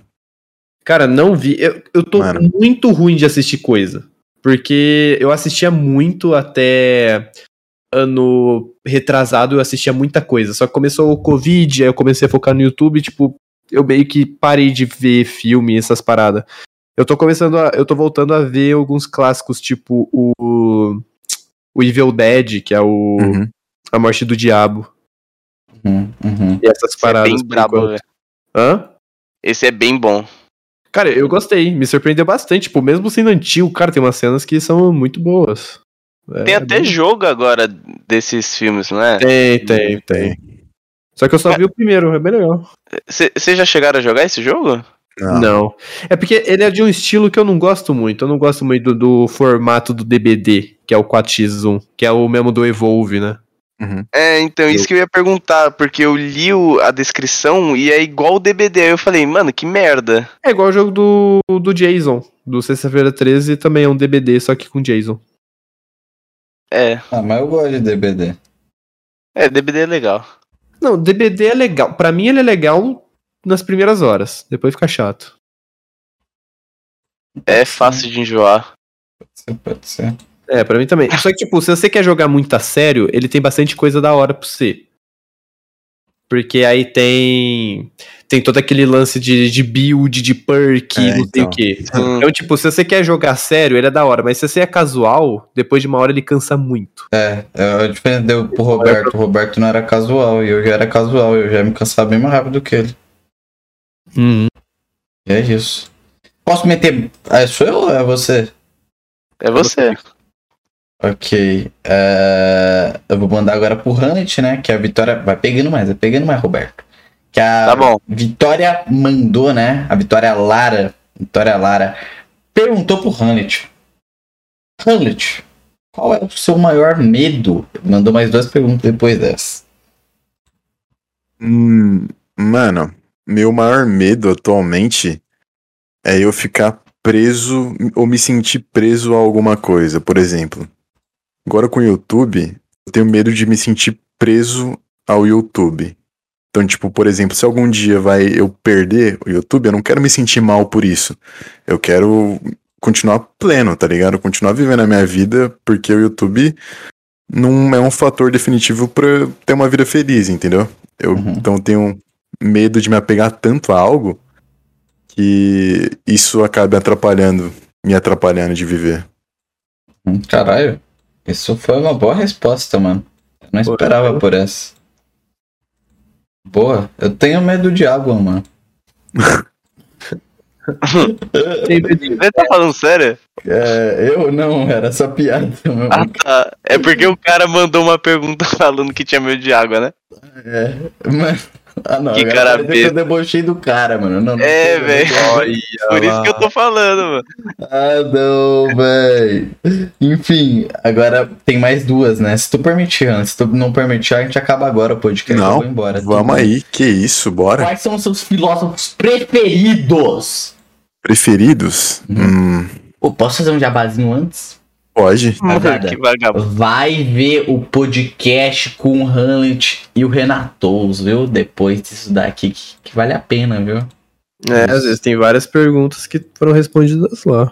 Cara, não vi. Eu, eu tô Mano. muito ruim de assistir coisa. Porque eu assistia muito até ano retrasado, eu assistia muita coisa. Só que começou o Covid, aí eu comecei a focar no YouTube, tipo, eu meio que parei de ver filme, essas paradas. Eu tô começando a. Eu tô voltando a ver alguns clássicos, tipo o. O Evil Dead, que é o. Uhum. A Morte do Diabo. Uhum, uhum. E essas Esse é paradas. bem brabo, velho. Hã? Esse é bem bom. Cara, eu gostei, me surpreendeu bastante. Tipo, mesmo sendo antigo, cara, tem umas cenas que são muito boas. É, Tem até bem- jogo agora desses filmes, não é? Tem, tem, tem. Só que eu só vi o primeiro, é bem legal. Vocês já chegaram a jogar esse jogo? Não. É porque ele é de um estilo que eu não gosto muito. Eu não gosto muito do, do formato do DBD, que é o 4x1, que é o mesmo do Evolve, né? Uhum. É, então, isso que eu ia perguntar, porque eu li o- a descrição e é igual o DBD. Aí eu falei, mano, que merda. É igual o jogo do, do Jason, do Sexta-feira 13, também é um DBD, só que com Jason. É, Ah, mas eu gosto de DBD. é, DBD é legal. Não, DBD é legal. Pra mim ele é legal nas primeiras horas, depois fica chato. É fácil de enjoar. Pode ser, pode ser. É, pra mim também. Só que, tipo, se você quer jogar muito a sério, ele tem bastante coisa da hora pra você. Porque aí tem. Tem todo aquele lance de, de build, de perk, É, não sei então. o quê. Hum, Então, tipo, se você quer jogar sério, ele é da hora. Mas se você é casual, depois de uma hora ele cansa muito. É, é a diferença deu pro Roberto. O Roberto não era casual e eu já era casual. Eu já ia me cansava bem mais rápido que ele. Uhum. E é isso. Posso meter. Ah, sou eu ou é você? é você. Ok. é, Eu vou mandar agora pro Hanet, né? Que a Vitória. Vai pegando mais, vai pegando mais, Roberto. Que a Tá bom. Vitória mandou, né? A Vitória Lara. Vitória Lara. Perguntou pro Hanet. Hanet, qual é o seu maior medo? Mandou mais duas perguntas depois dessa. Hum, mano, meu maior medo atualmente é eu ficar preso ou me sentir preso a alguma coisa. Por exemplo, agora com o YouTube, eu tenho medo de me sentir preso ao YouTube. Então, tipo, por exemplo, se algum dia vai eu perder o YouTube, eu não quero me sentir mal por isso. Eu quero continuar pleno, tá ligado? Continuar vivendo a minha vida, porque o YouTube não é um fator definitivo pra eu ter uma vida feliz, entendeu? Eu, Uhum. Então eu tenho medo de me apegar tanto a algo que isso acabe atrapalhando, me atrapalhando de viver. Hum, Caralho. Isso foi uma boa resposta, mano. Eu não Pô, esperava eu- por essa. Boa. Eu tenho medo de água, mano. (laughs) Você tá falando sério? É, eu não, era só piada. (laughs) Meu. Ah, tá. É porque o cara mandou uma pergunta (laughs) falando que tinha medo de água, né? É, mano. Ah, não. Que cara que eu debochei do cara, mano. Não, não É, velho. Por isso que eu tô falando, mano. Ah, não, velho. Enfim, agora tem mais duas, né? Se tu permitir, Hans, se tu não permitir, a gente acaba agora o podcast. Não, eu vou embora. Vamos aí, que isso, bora. Quais são os seus filósofos preferidos? Preferidos? Hum, Pô, posso fazer um jabazinho antes? pode. Vai ver o podcast com o Hamlet e o Renatos, viu? Depois disso daqui, que, que vale a pena, viu? É, às vezes tem várias perguntas que foram respondidas lá.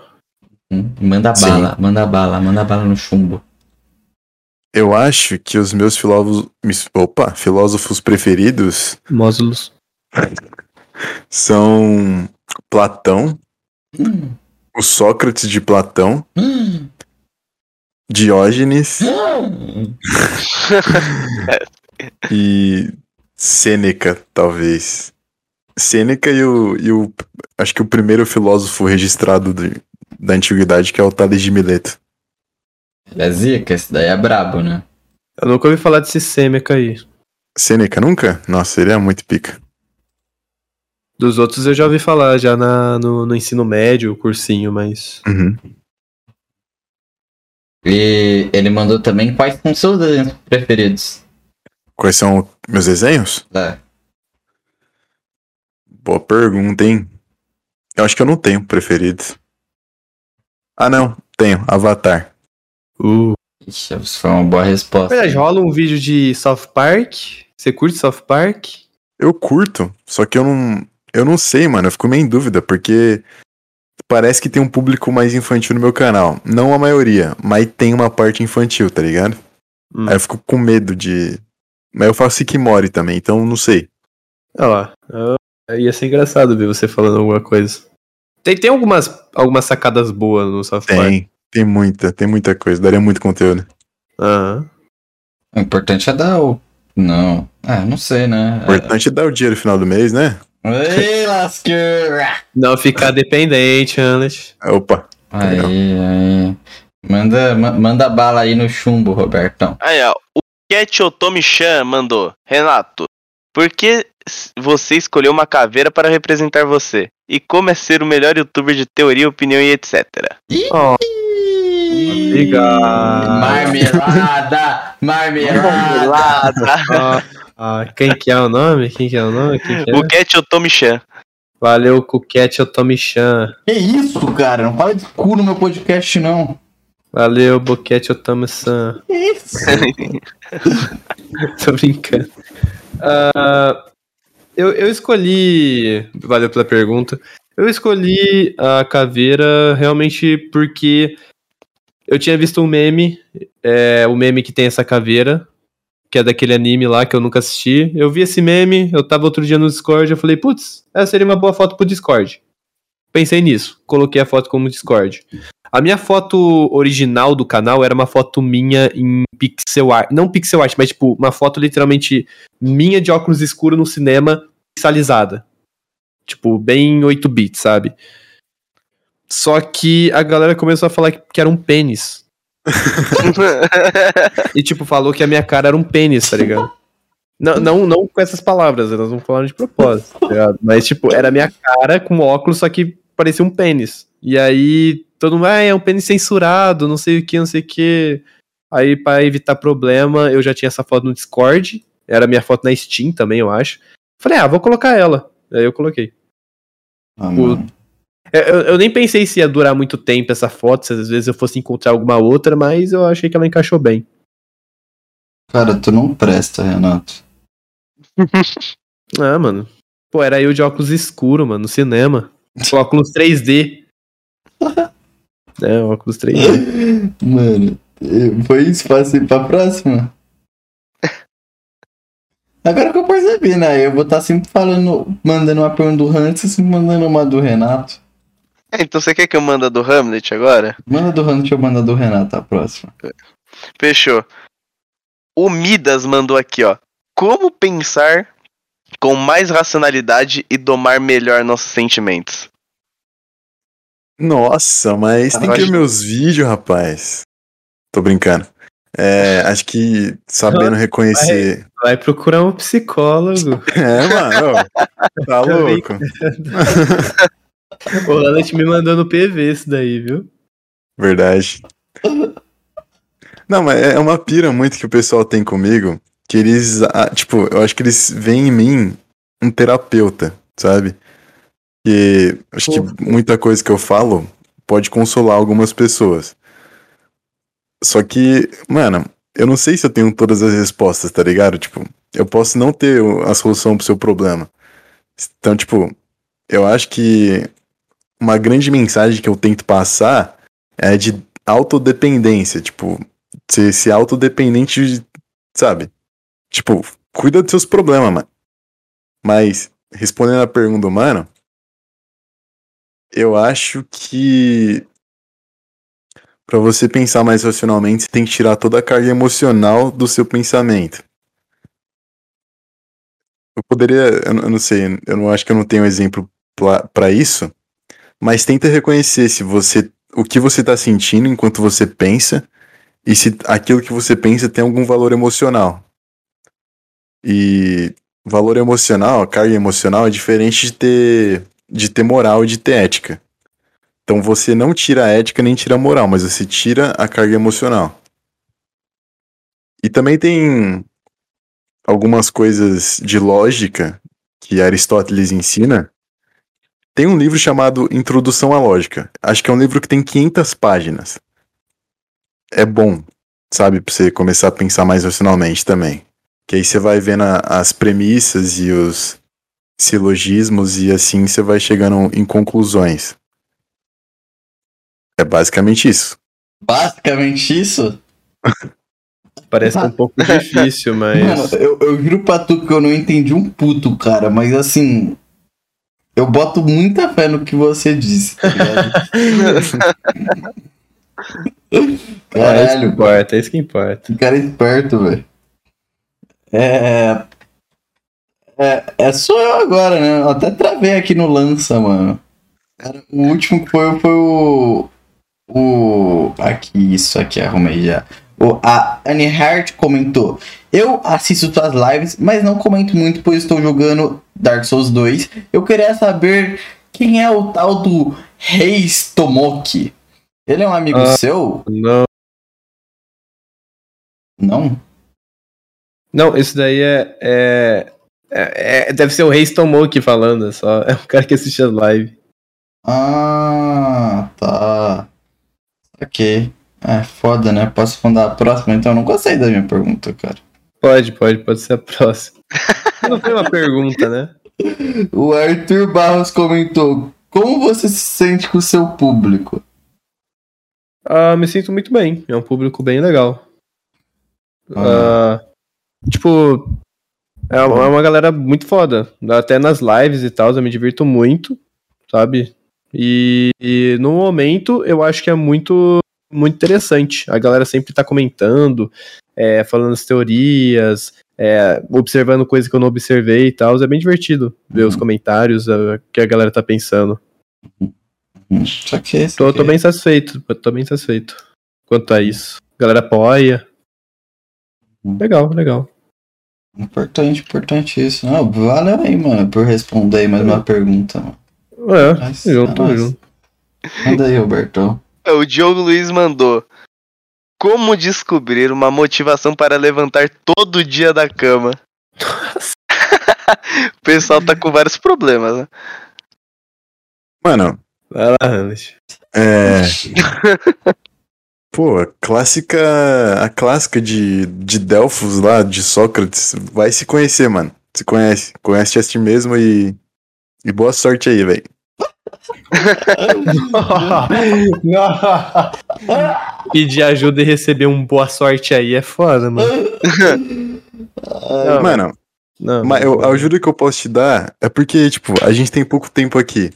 Hum, Manda Sim. bala, manda bala, manda bala no chumbo. Eu acho que os meus filósofos. Opa, filósofos preferidos Módulos. são Platão, Hum, o Sócrates de Platão, hum, Diógenes hum. (laughs) e Sêneca, talvez. Sêneca e o, e o. Acho que o primeiro filósofo registrado de- da antiguidade, que é o Tales de Mileto. É zica, esse daí é brabo, né? Eu nunca ouvi falar desse Sêmeca aí. Sêneca nunca? Nossa, ele é muito pica. Dos outros eu já ouvi falar, já na, no, no ensino médio, cursinho, mas. Uhum. E ele mandou também quais são seus desenhos preferidos. Quais são meus desenhos? É. Boa pergunta, hein? Eu acho que eu não tenho preferido. Ah, não. Tenho. Avatar. Uh. Ixi, isso foi uma boa resposta. verdade, rola um vídeo de South Park. Você curte South Park? Eu curto, só que eu não. Eu não sei, mano. Eu fico meio em dúvida, porque parece que tem um público mais infantil no meu canal. Não a maioria, mas tem uma parte infantil, tá ligado? Hum. Aí eu fico com medo de. Mas eu faço Ikimori também, então não sei. Olha lá. Ah, ia ser engraçado ver você falando alguma coisa. Tem, tem algumas, algumas sacadas boas no South. Tem, tem muita, tem muita coisa. Daria muito conteúdo. Aham. O importante é dar o. Não. Ah, não sei, né? O importante é dar o dinheiro no final do mês, né? Ei, (laughs) lasqueira! Não ficar dependente, Hamlet. Opa. Aí, aí. Manda, ma- manda bala aí no chumbo, Robertão. Aí, ó. O Cat Otomi Chan mandou. Renato, por que você escolheu uma caveira para representar você? E como é ser o melhor youtuber de teoria, opinião e etc. Ó, Obrigado. Marmelada! Marmelada! ó, ó, quem que é o nome? Quem que é o nome? Quem que é? O Cat Otomi-chan. Valeu, Kuket Otomi-chan. Que isso, cara? Não fala de cu no meu podcast, não. Valeu, Boquete Otomi-san. Que isso? (laughs) Tô brincando. Ah, eu, eu escolhi. Valeu pela pergunta. Eu escolhi a caveira realmente porque eu tinha visto um meme, é, o meme que tem essa caveira, que é daquele anime lá que eu nunca assisti. Eu vi esse meme, eu tava outro dia no Discord, eu falei, putz, essa seria uma boa foto pro Discord. Pensei nisso, coloquei a foto como Discord. A minha foto original do canal era uma foto minha em pixel art. Não pixel art, mas tipo, uma foto literalmente minha de óculos escuros no cinema, pixelizada. Tipo, bem 8 bits, sabe? Só que a galera começou a falar que era um pênis. (laughs) E, tipo, falou que a minha cara era um pênis, tá ligado? Não, não, não com essas palavras, elas não falaram de propósito, tá ligado? Mas, tipo, era a minha cara com óculos, só que parecia um pênis. E aí, todo mundo, ah, é um pênis censurado, não sei o que, não sei o que. Aí, pra evitar problema, eu já tinha essa foto no Discord. Era minha foto na Steam também, eu acho. Falei, ah, vou colocar ela. Aí eu coloquei. Ah, mano. Eu, eu- eu nem pensei se ia durar muito tempo essa foto, se às vezes eu fosse encontrar alguma outra, mas eu achei que ela encaixou bem. Cara, tu não presta, Renato. (laughs) Ah, mano. Pô, era eu de óculos escuro, mano, no cinema. Com (laughs) óculos 3D. (laughs) É, óculos 3D. Mano, eh, foi isso, passei pra próxima. Agora que eu percebi, né? Eu vou estar sempre falando, mandando uma pergunta do Hans e sempre mandando uma do Renato. É, então você quer que eu manda do Hamlet agora? Manda do Hans, eu mando do Renato a próxima. Fechou. O Midas mandou aqui, ó. Como pensar com mais racionalidade e domar melhor nossos sentimentos? Nossa, mas tem que ver meus vídeos, rapaz. Tô brincando. É, (laughs) acho que sabendo reconhecer. Vai procurar um psicólogo. (laughs) É, mano, ô, tá (laughs) louco. O Lanet me mandou no PV isso daí, viu? Verdade. Não, mas é uma pira muito que o pessoal tem comigo, que eles, ah, tipo, eu acho que eles veem em mim um terapeuta, sabe? Que acho que muita coisa que eu falo pode consolar algumas pessoas. Só que, mano, eu não sei se eu tenho todas as respostas, tá ligado? Tipo, eu posso não ter a solução pro seu problema. Então, tipo, eu acho que uma grande mensagem que eu tento passar é de autodependência, tipo, ser, ser autodependente, de- sabe? Tipo, cuida dos seus problemas, mano. Mas, respondendo a pergunta do mano, eu acho que Pra você pensar mais racionalmente, você tem que tirar toda a carga emocional do seu pensamento. Eu poderia, eu não, sei, eu não acho que eu não tenho exemplo pla- pra isso, mas tenta reconhecer se você, o que você tá sentindo enquanto você pensa e se aquilo que você pensa tem algum valor emocional. E valor emocional, carga emocional é diferente de ter, de ter moral e de ter ética. Então você não tira a ética nem tira a moral, mas você tira a carga emocional. E também tem algumas coisas de lógica que Aristóteles ensina. Tem um livro chamado Introdução à Lógica. Acho que é um livro que tem 500 páginas. É bom, sabe, pra você começar a pensar mais racionalmente também. Que aí você vai vendo a- as premissas e os silogismos e assim você vai chegando em conclusões. É basicamente isso. Basicamente isso. (laughs) Parece um pouco (laughs) difícil, Mano, mas. eu, eu juro pra tu que eu não entendi um puto, cara, mas assim. Eu boto muita fé no que você disse, tá ligado? (laughs) É isso que Caralho, importa, é isso que importa. que cara esperto, velho. É. É, é só eu agora, né? Eu até travei aqui no lança, mano. Cara, o último que foi foi o. O. Aqui, isso aqui, arrumei já. A Annie Hart comentou: Eu assisto suas lives, mas não comento muito, pois estou jogando Dark Souls 2. Eu queria saber quem é o tal do Reis Tomoki. Ele é um amigo Ah. seu? Não, Não? não isso daí é, é, é- é- Deve ser o Reis Tomoki falando, só. É o cara que assiste as lives. Ah, tá. Ok. É foda, né? Posso responder a próxima? Então eu não gostei da minha pergunta, cara. Pode, pode, pode ser a próxima. (laughs) Não foi uma pergunta, né? O Arthur Barros comentou: Como você se sente com o seu público? Ah, me sinto muito bem. É um público bem legal. Ah, tipo, é uma, é uma galera muito foda. Até nas lives e tal, eu me divirto muito, sabe? E, e no momento eu acho que é muito, muito interessante. A galera sempre tá comentando, é, falando as teorias, é, observando coisas que eu não observei e tal. É bem divertido ver os Uhum. comentários, o que a galera tá pensando. Hum, Só que esse. Tô, tô bem satisfeito, tô bem satisfeito quanto a isso. A galera apoia. Hum. Legal, legal. Importante, importante isso. Não, valeu aí, mano, por responder aí mais uma pergunta, mano. É, Mas, junto, é nóis. junto. Manda aí, Roberto. O Diogo Luiz mandou. Como descobrir uma motivação para levantar todo dia da cama? (laughs) o pessoal tá com vários problemas, né? Mano, Vai lá, é. (laughs) Pô, a clássica. A clássica de, de Delfos lá, de Sócrates, vai se conhecer, mano. Se conhece. Conhece a ti mesmo e. E boa sorte aí, velho. (laughs) Pedir ajuda e receber um boa sorte aí é foda, mano. Não, Mano, não, mas eu- a ajuda que eu posso te dar é porque, tipo, a gente tem pouco tempo aqui.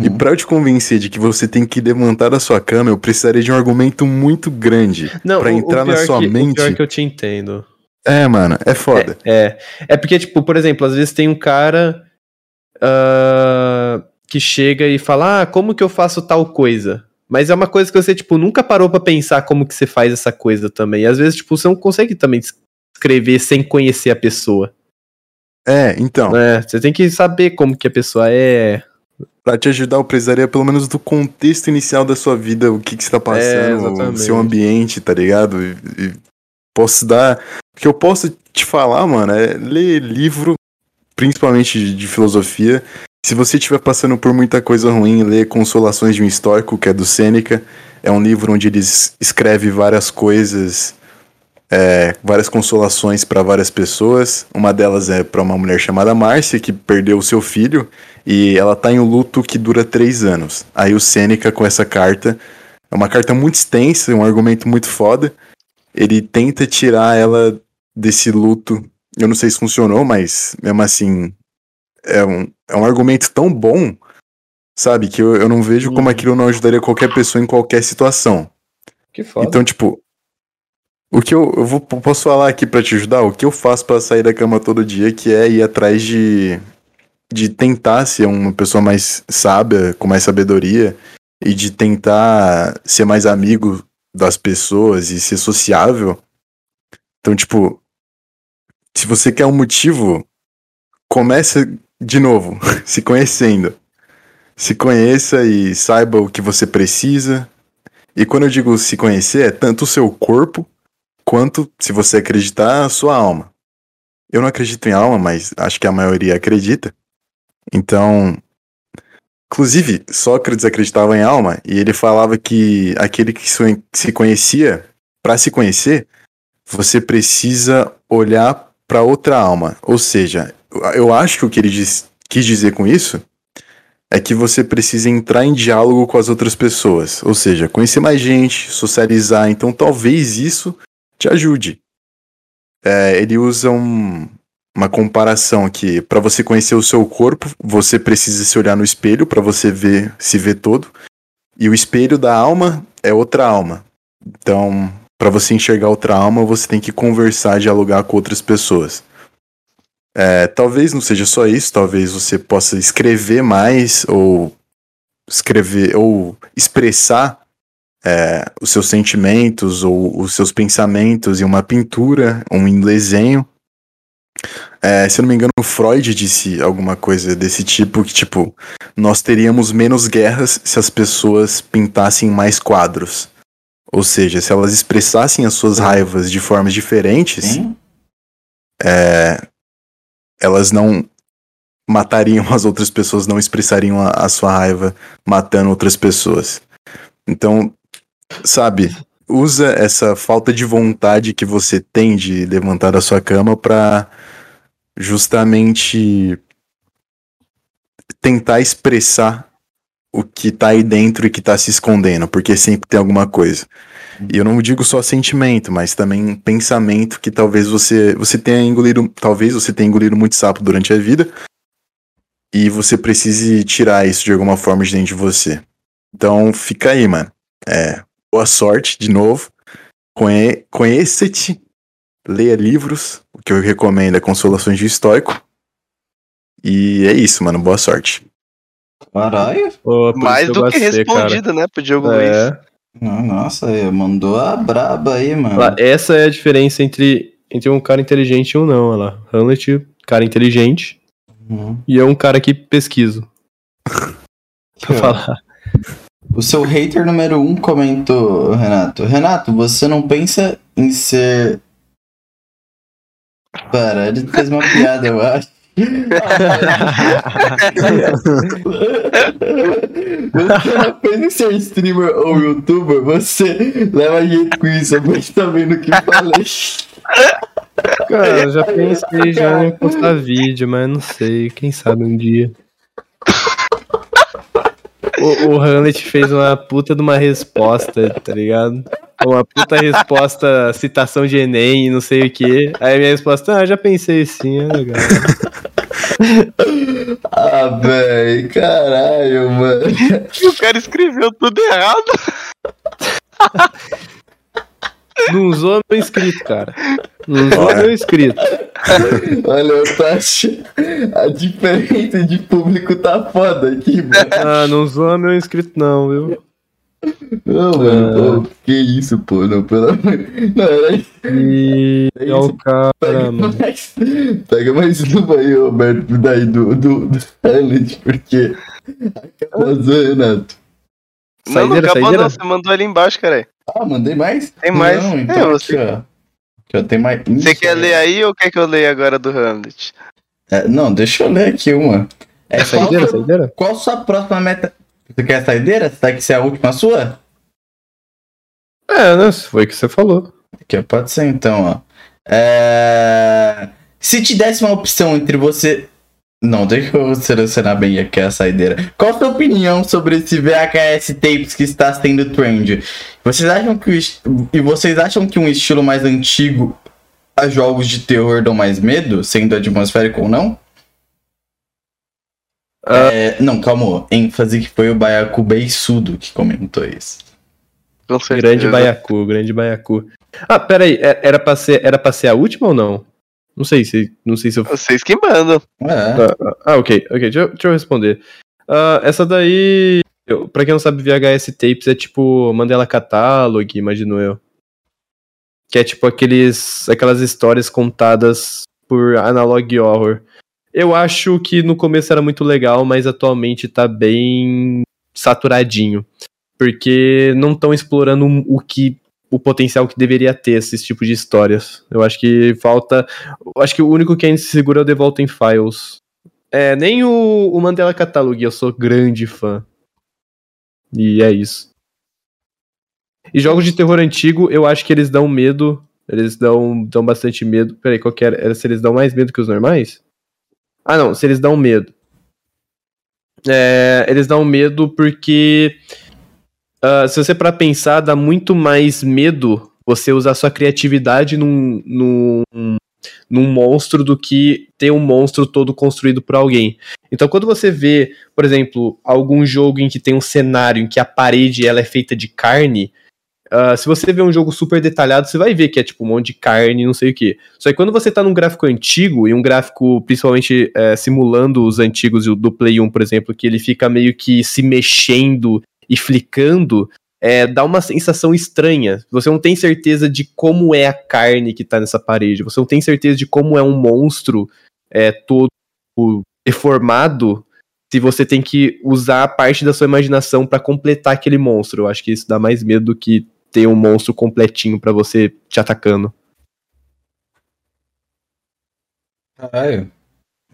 E Uhum. pra eu te convencer de que você tem que levantar da sua cama, eu precisaria de um argumento muito grande não, pra o- o entrar na sua que- O mente. pior que eu te entendo. É, mano, é foda. É. É porque, tipo, por exemplo, às vezes tem um cara ah, que chega e fala, ah, como que eu faço tal coisa? Mas é uma coisa que você, tipo, nunca parou pra pensar como que você faz essa coisa também. E às vezes, tipo, você não consegue também escrever sem conhecer a pessoa. É, então, né? Você tem que saber como que a pessoa é. pra te ajudar, eu precisaria pelo menos do contexto inicial da sua vida, o que, que você tá passando, o exatamente. seu ambiente, tá ligado? E, e posso dar. O que eu posso te falar, mano, é ler livro, principalmente de, de filosofia. Se você estiver passando por muita coisa ruim, lê Consolações de um Histórico, que é do Sêneca. É um livro onde ele es- escreve várias coisas, é, várias consolações para várias pessoas. Uma delas é para uma mulher chamada Márcia, que perdeu o seu filho, e ela tá em um luto que dura três anos. Aí o Sêneca, com essa carta, é uma carta muito extensa, um argumento muito foda. Ele tenta tirar ela desse luto. Eu não sei se funcionou, mas mesmo assim, é um, é um argumento tão bom, sabe, que eu, eu não vejo como Uhum. aquilo não ajudaria qualquer pessoa em qualquer situação. Que foda. Então, tipo, o que eu, eu vou, posso falar aqui pra te ajudar? O que eu faço pra sair da cama todo dia, que é ir atrás de, de tentar ser uma pessoa mais sábia, com mais sabedoria, e de tentar ser mais amigo das pessoas e ser sociável. Então, tipo, se você quer um motivo, começa de novo, (laughs) se conhecendo. Se conheça e saiba o que você precisa, e quando eu digo se conhecer, é tanto o seu corpo, quanto, se você acreditar, a sua alma. Eu não acredito em alma, mas acho que a maioria acredita. Então, inclusive, Sócrates acreditava em alma e ele falava que aquele que se- conhecia, para se conhecer, você precisa olhar para outra alma. Ou seja, eu acho que o que ele diz- quis dizer com isso é que você precisa entrar em diálogo com as outras pessoas. Ou seja, conhecer mais gente, socializar. Então talvez isso te ajude. É, ele usa um- uma comparação que para você conhecer o seu corpo, você precisa se olhar no espelho para você ver, se ver todo. E o espelho da alma é outra alma. Então, para você enxergar outra alma, você tem que conversar, dialogar com outras pessoas. É, talvez não seja só isso, talvez você possa escrever mais ou escrever ou expressar é, os seus sentimentos ou os seus pensamentos em uma pintura, um desenho. É, se eu não me engano, Freud disse alguma coisa desse tipo, que tipo, nós teríamos menos guerras se as pessoas pintassem mais quadros. Ou seja, se elas expressassem as suas raivas de formas diferentes, é, elas não matariam as outras pessoas, não expressariam a, a sua raiva matando outras pessoas. Então, sabe, usa essa falta de vontade que você tem de levantar da sua cama pra justamente tentar expressar o que tá aí dentro e que tá se escondendo, porque sempre tem alguma coisa. E eu não digo só sentimento, mas também pensamento que talvez você você tenha engolido, talvez você tenha engolido muito sapo durante a vida e você precise tirar isso de alguma forma de dentro de você. Então fica aí, mano. É, boa sorte de novo. Conhe Conheça-te, leia livros, o que eu recomendo é Consolações de Estoico. E é isso, mano. Boa sorte. Caralho. Pô, Mais do que gostei, cara. respondido, né, pro Diogo Luiz. É. Ah, Nossa, aí, mandou a braba aí, mano. Lá, essa é a diferença entre, entre um cara inteligente e um não, olha lá. Hamlet, cara inteligente, Uhum. e eu um cara que pesquiso. (laughs) pra falar. O seu hater número um comentou, Renato. Renato, você não pensa em ser. Para, ele fez uma piada, eu acho. Você em ser streamer ou youtuber, você leva jeito com isso, mas tá vendo que falei. Cara, eu já pensei já em postar vídeo, mas não sei, quem sabe um dia. O, o Hamlet fez uma puta de uma resposta, tá ligado? Uma puta resposta, citação de Enem não sei o que. Aí minha resposta, ah, já pensei sim, é legal. Ah, véi, caralho, mano. E (laughs) o cara escreveu tudo errado. Não usou meu inscrito, cara. Não usou meu inscrito. Olha, eu tô achando. A diferença de público tá foda aqui, mano. Ah, não usou meu inscrito não, viu? Não, mano, pô, que isso, pô, não, pelo amor. Não, era isso. E é o cara, Pega mano. mais, pega mais uma aí, Roberto, daí do, do, do Hamlet, porque. Acabou, Renato. não, não acabou não, você mandou ali embaixo, cara. Ah, mandei mais? Tem mais. Não, É, então você- aqui, ó. Aqui, ó, tem mais. Você quer ler aí ou quer que eu leia agora do Hamlet? É, não, deixa eu ler aqui uma. É, qual, Saideira, saideira? qual sua próxima meta? Você quer a saideira? Você tá que ser a última sua? É, né? Foi o que você falou. Ó, pode ser então, ó. É... Se te desse uma opção entre você. Não, deixa eu selecionar bem aqui a saideira. Qual a sua opinião sobre esse VHS tapes que está sendo trend? Vocês acham que est- e vocês acham que um estilo mais antigo a jogos de terror dão mais medo, sendo atmosférico ou não? Ah. É, não, calma. ênfase que foi o Baiacu Beiçudo que comentou isso. Com certeza. Grande Baiacu, grande Baiacu. Ah, peraí, é- era pra ser, era pra ser a última ou não? Não sei se, não sei se eu... Vocês que mandam. É. Ah, ok, ok, deixa, eu- deixa eu responder. Ah, essa daí, eu, pra quem não sabe, VHS Tapes é tipo Mandela Catalog, imagino eu. Que é tipo aqueles, aquelas histórias contadas por Analog Horror. Eu acho que no começo era muito legal, mas atualmente tá bem saturadinho. Porque não estão explorando o que o potencial que deveria ter esses tipos de histórias. Eu acho que falta. Acho que o único que ainda se segura é o The Vault in Files. É, nem o, o Mandela Catalog, eu sou grande fã. E é isso. E jogos de terror antigo, eu acho que eles dão medo. Eles dão, dão bastante medo. Peraí, qual que era? Era se eles dão mais medo que os normais? Ah, não, se eles dão medo. É, eles dão medo porque. ah, se você para pensar, dá muito mais medo você usar sua criatividade num, num, num monstro do que ter um monstro todo construído por alguém. Então, quando você vê, por exemplo, algum jogo em que tem um cenário em que a parede ela é feita de carne, ah, se você vê um jogo super detalhado, você vai ver que é tipo um monte de carne, não sei o que. Só que quando você tá num gráfico antigo, e um gráfico principalmente eh, simulando os antigos do Play 1, por exemplo, que ele fica meio que se mexendo e flicando, é, dá uma sensação estranha. Você não tem certeza de como é a carne que tá nessa parede. Você não tem certeza de como é um monstro é, todo deformado. Se você tem que usar parte da sua imaginação para completar aquele monstro. Eu acho que isso dá mais medo do que ter um monstro completinho para você te atacando. Caralho.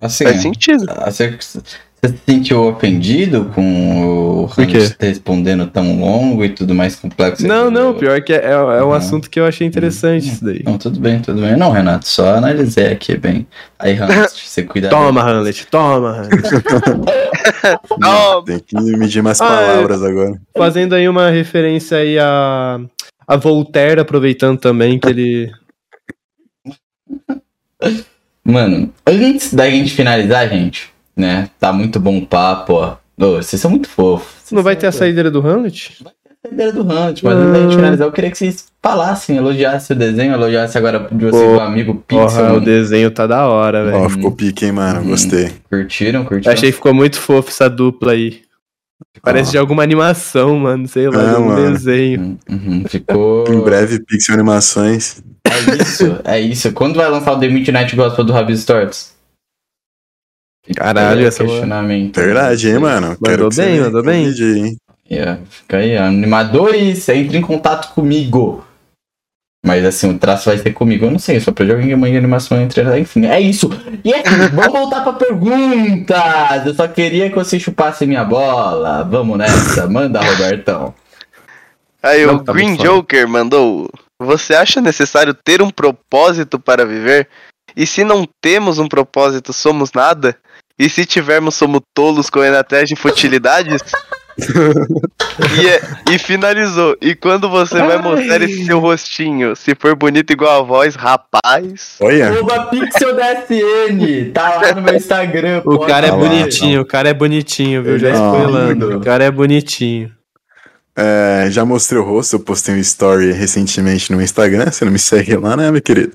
Assim, Faz sentido. ah, Você, se sentiu ofendido com o? Hamlet respondendo tão longo e tudo mais complexo? Não, não, pior que é, é, é um Uhum. assunto que eu achei interessante isso daí. Não, tudo bem, tudo bem. Não, Renato, só analisei aqui bem. Aí, Hamlet, (laughs) você cuida Toma, Hamlet, toma, Hamlet. (laughs) Não, Tem que medir mais Ah, é. palavras agora. Fazendo aí uma referência aí a, a Voltaire, aproveitando também que ele. Mano, antes da gente finalizar, gente, né? Tá muito bom o papo, ó. Ô, vocês são muito fofos. Não vai ter a saideira do Hamlet? a ideia do Hunt, mas antes da gente finalizar, eu queria que vocês falassem, elogiassem o desenho, elogiassem agora de vocês Pô, o amigo Pixel. Porra, o desenho tá da hora, velho. Ó, ficou pique, hein, mano? Hum. Gostei. Curtiram, Eu curtiram? achei que ficou muito fofo essa dupla aí. Parece de alguma animação, mano. Sei lá, É, de um mano. desenho. Uhum, uhum, ficou. (laughs) Em breve, Pixel Animações. É isso, é isso. Quando vai lançar o The Midnight Gospel do Rabis Torts? Fica Caralho, essa é uma- questionamento. Verdade, hein, mano? Mandou que você bem, mandou bem. corrija hein? É, fica aí, animadores, entre em contato comigo. Mas assim, o traço vai ser comigo. Eu não sei, só pra jogar em de animação entre. Enfim, é isso. E aqui, vamos voltar pra perguntas. Eu só queria que você chupasse minha bola. Vamos nessa. Manda, Robertão. Aí Não, o tá Green. Joker mandou: Você acha necessário ter um propósito para viver? E se não temos um propósito, somos nada? E se tivermos, somos tolos correndo atrás de futilidades? E, é- e finalizou. E quando você vai mostrar esse seu rostinho? Se for bonito igual a voz, rapaz. Olha, Arroba Pixel da SN. Tá lá no meu Instagram. O cara é lá, bonitinho, o cara é bonitinho, viu? Já Ele é spoilando. O cara é bonitinho. é, já mostrei o rosto, eu postei um story recentemente no Instagram. Você não me segue lá, né, meu querido?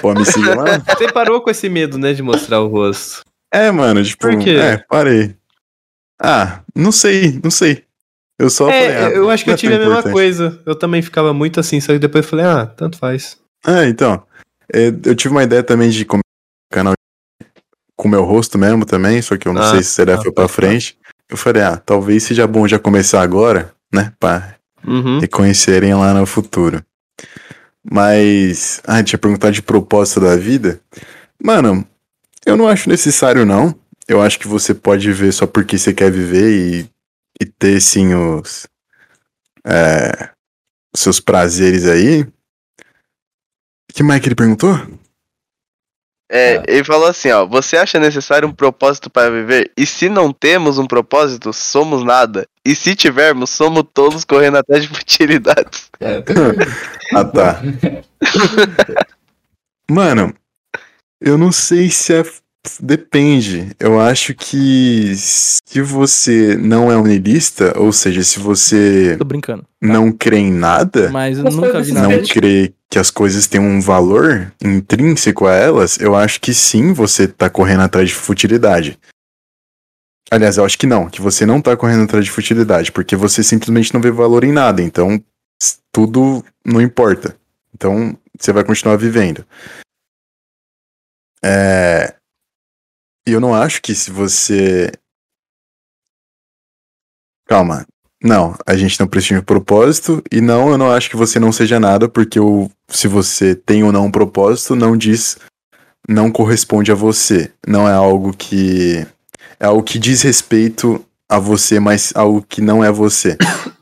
Pode me seguir lá? (laughs) Você parou com esse medo, né, de mostrar o rosto. É, mano, tipo, Por quê? é, parei. Ah, não sei, não sei. Eu só falei, ah, É, eu acho que eu é tive a tão mesma importante. coisa. Eu também ficava muito assim, só que depois eu falei, ah, tanto faz. É, então. é, eu tive uma ideia também de começar um canal com o meu rosto mesmo também, só que eu não Ah, sei se será ah, foi pra tá. frente. Eu falei, ah, talvez seja bom já começar agora, né? Pra Uhum. reconhecerem lá no futuro. Mas, ah, tinha perguntado de propósito da vida. Mano, eu não acho necessário, não. Eu acho que você pode viver só porque você quer viver e, e ter, sim, os é, seus prazeres aí. O que mais que ele perguntou? É, ele falou assim, ó, você acha necessário um propósito para viver? E se não temos um propósito, somos nada. E se tivermos, somos todos correndo atrás de futilidades. (laughs) É. Ah, tá. (laughs) Mano, eu não sei se é. Depende. Eu acho que se você não é unilista, ou seja, se você Tô brincando. não crê em nada, Mas eu nunca vi nada. não crê que as coisas têm um valor intrínseco a elas, eu acho que sim, você tá correndo atrás de futilidade. Aliás, eu acho que não, que você não tá correndo atrás de futilidade, porque você simplesmente não vê valor em nada, então tudo não importa. Então você vai continuar vivendo. É. E eu não acho que se você. Calma. Não, a gente não precisa de um propósito. E não, eu não acho que você não seja nada, porque o, se você tem ou não um propósito, não diz. Não corresponde a você. Não é algo que. É algo que diz respeito a você, mas algo que não é você. (coughs)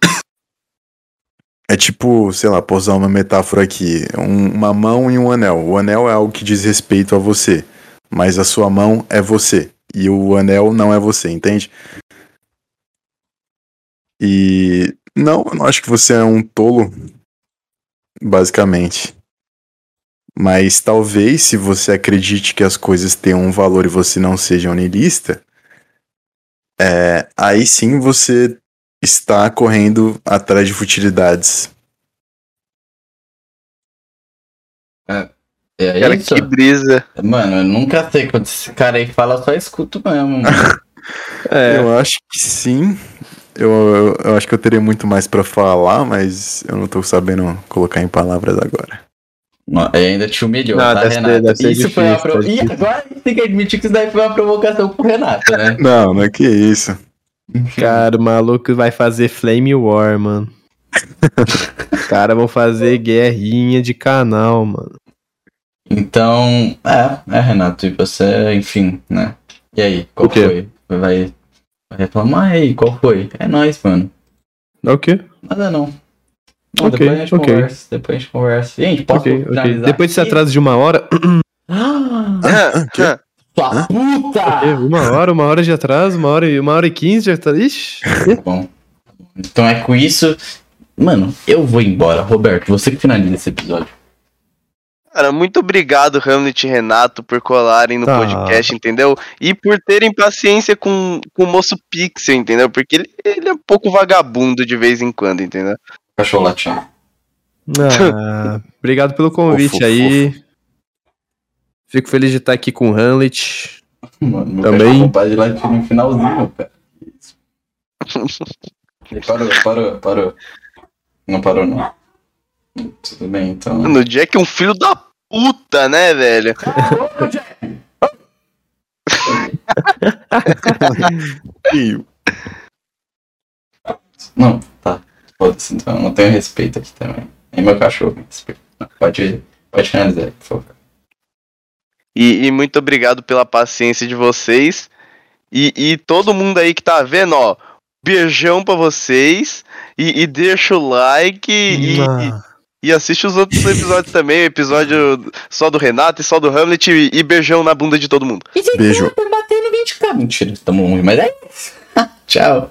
É tipo, sei lá, posso usar uma metáfora aqui: um- uma mão e um anel. O anel é algo que diz respeito a você, mas a sua mão é você. E o anel não é você, entende? E não, eu não acho que você é um tolo, basicamente. Mas talvez se você acredite que as coisas tenham um valor e você não seja unilista, é, aí sim você está correndo atrás de futilidades. É Cara, isso? que brisa. Mano, eu nunca sei quando esse cara aí fala, eu só escuto mesmo. (laughs) É, Eu acho que sim. eu, eu, eu acho que eu teria muito mais pra falar, mas eu não tô sabendo colocar em palavras agora. E ainda te humilhou, Não, tá, deve ser- Renato? deve ser isso foi uma difícil, pro... E difícil. agora a gente tem que admitir que isso daí foi uma provocação pro Renato, né? (laughs) Não, não é que isso. Cara, o maluco vai fazer Flame War, mano. (laughs) Os caras vão fazer guerrinha de canal, mano. Então, é, é, Renato, e você, enfim, né? E aí, qual O quê? foi? Vai, vai reclamar aí, qual foi? É nóis, mano. O quê? Nada não. Não, Ok, depois a gente ok. conversa. Depois a gente conversa. Gente, posso Ok, ok. finalizar Depois desse aqui? atraso de uma hora. (gasps) Ah, quê? sua puta! Uma hora, uma hora de atraso, uma hora e uma hora e quinze de atraso. Ixi. Tá Bom, então é com isso. Mano, eu vou embora. Roberto, você que finaliza esse episódio. Cara, muito obrigado, Hamlet e Renato, por colarem no Tá. podcast, entendeu? E por terem paciência com, com o moço Pixel, entendeu? Porque ele, ele é um pouco vagabundo de vez em quando, entendeu? Cachorro latindo. Ah, (laughs) obrigado pelo convite aí. Fico feliz de estar aqui com o Hamlet. Mano, meu Também. de latir no finalzinho, cara. (laughs) Isso. Parou, parou, parou. Não parou, não. Tudo bem, então. Mano, o Jack é um filho da puta, né, velho? Não, tá. Foda-se, então. Eu não tenho respeito aqui também. Nem meu cachorro me respeita. Pode, pode finalizar aí, por favor. E, e muito obrigado pela paciência de vocês. E, e todo mundo aí que tá vendo, ó. Beijão pra vocês. E, e deixa o like. E, e assiste os outros episódios (laughs) também. Episódio só do Renato e só do Hamlet. E, e beijão na bunda de todo mundo. E se Beijo. no 20k. Mentira, tamo longe, mas é isso. (laughs) Tchau.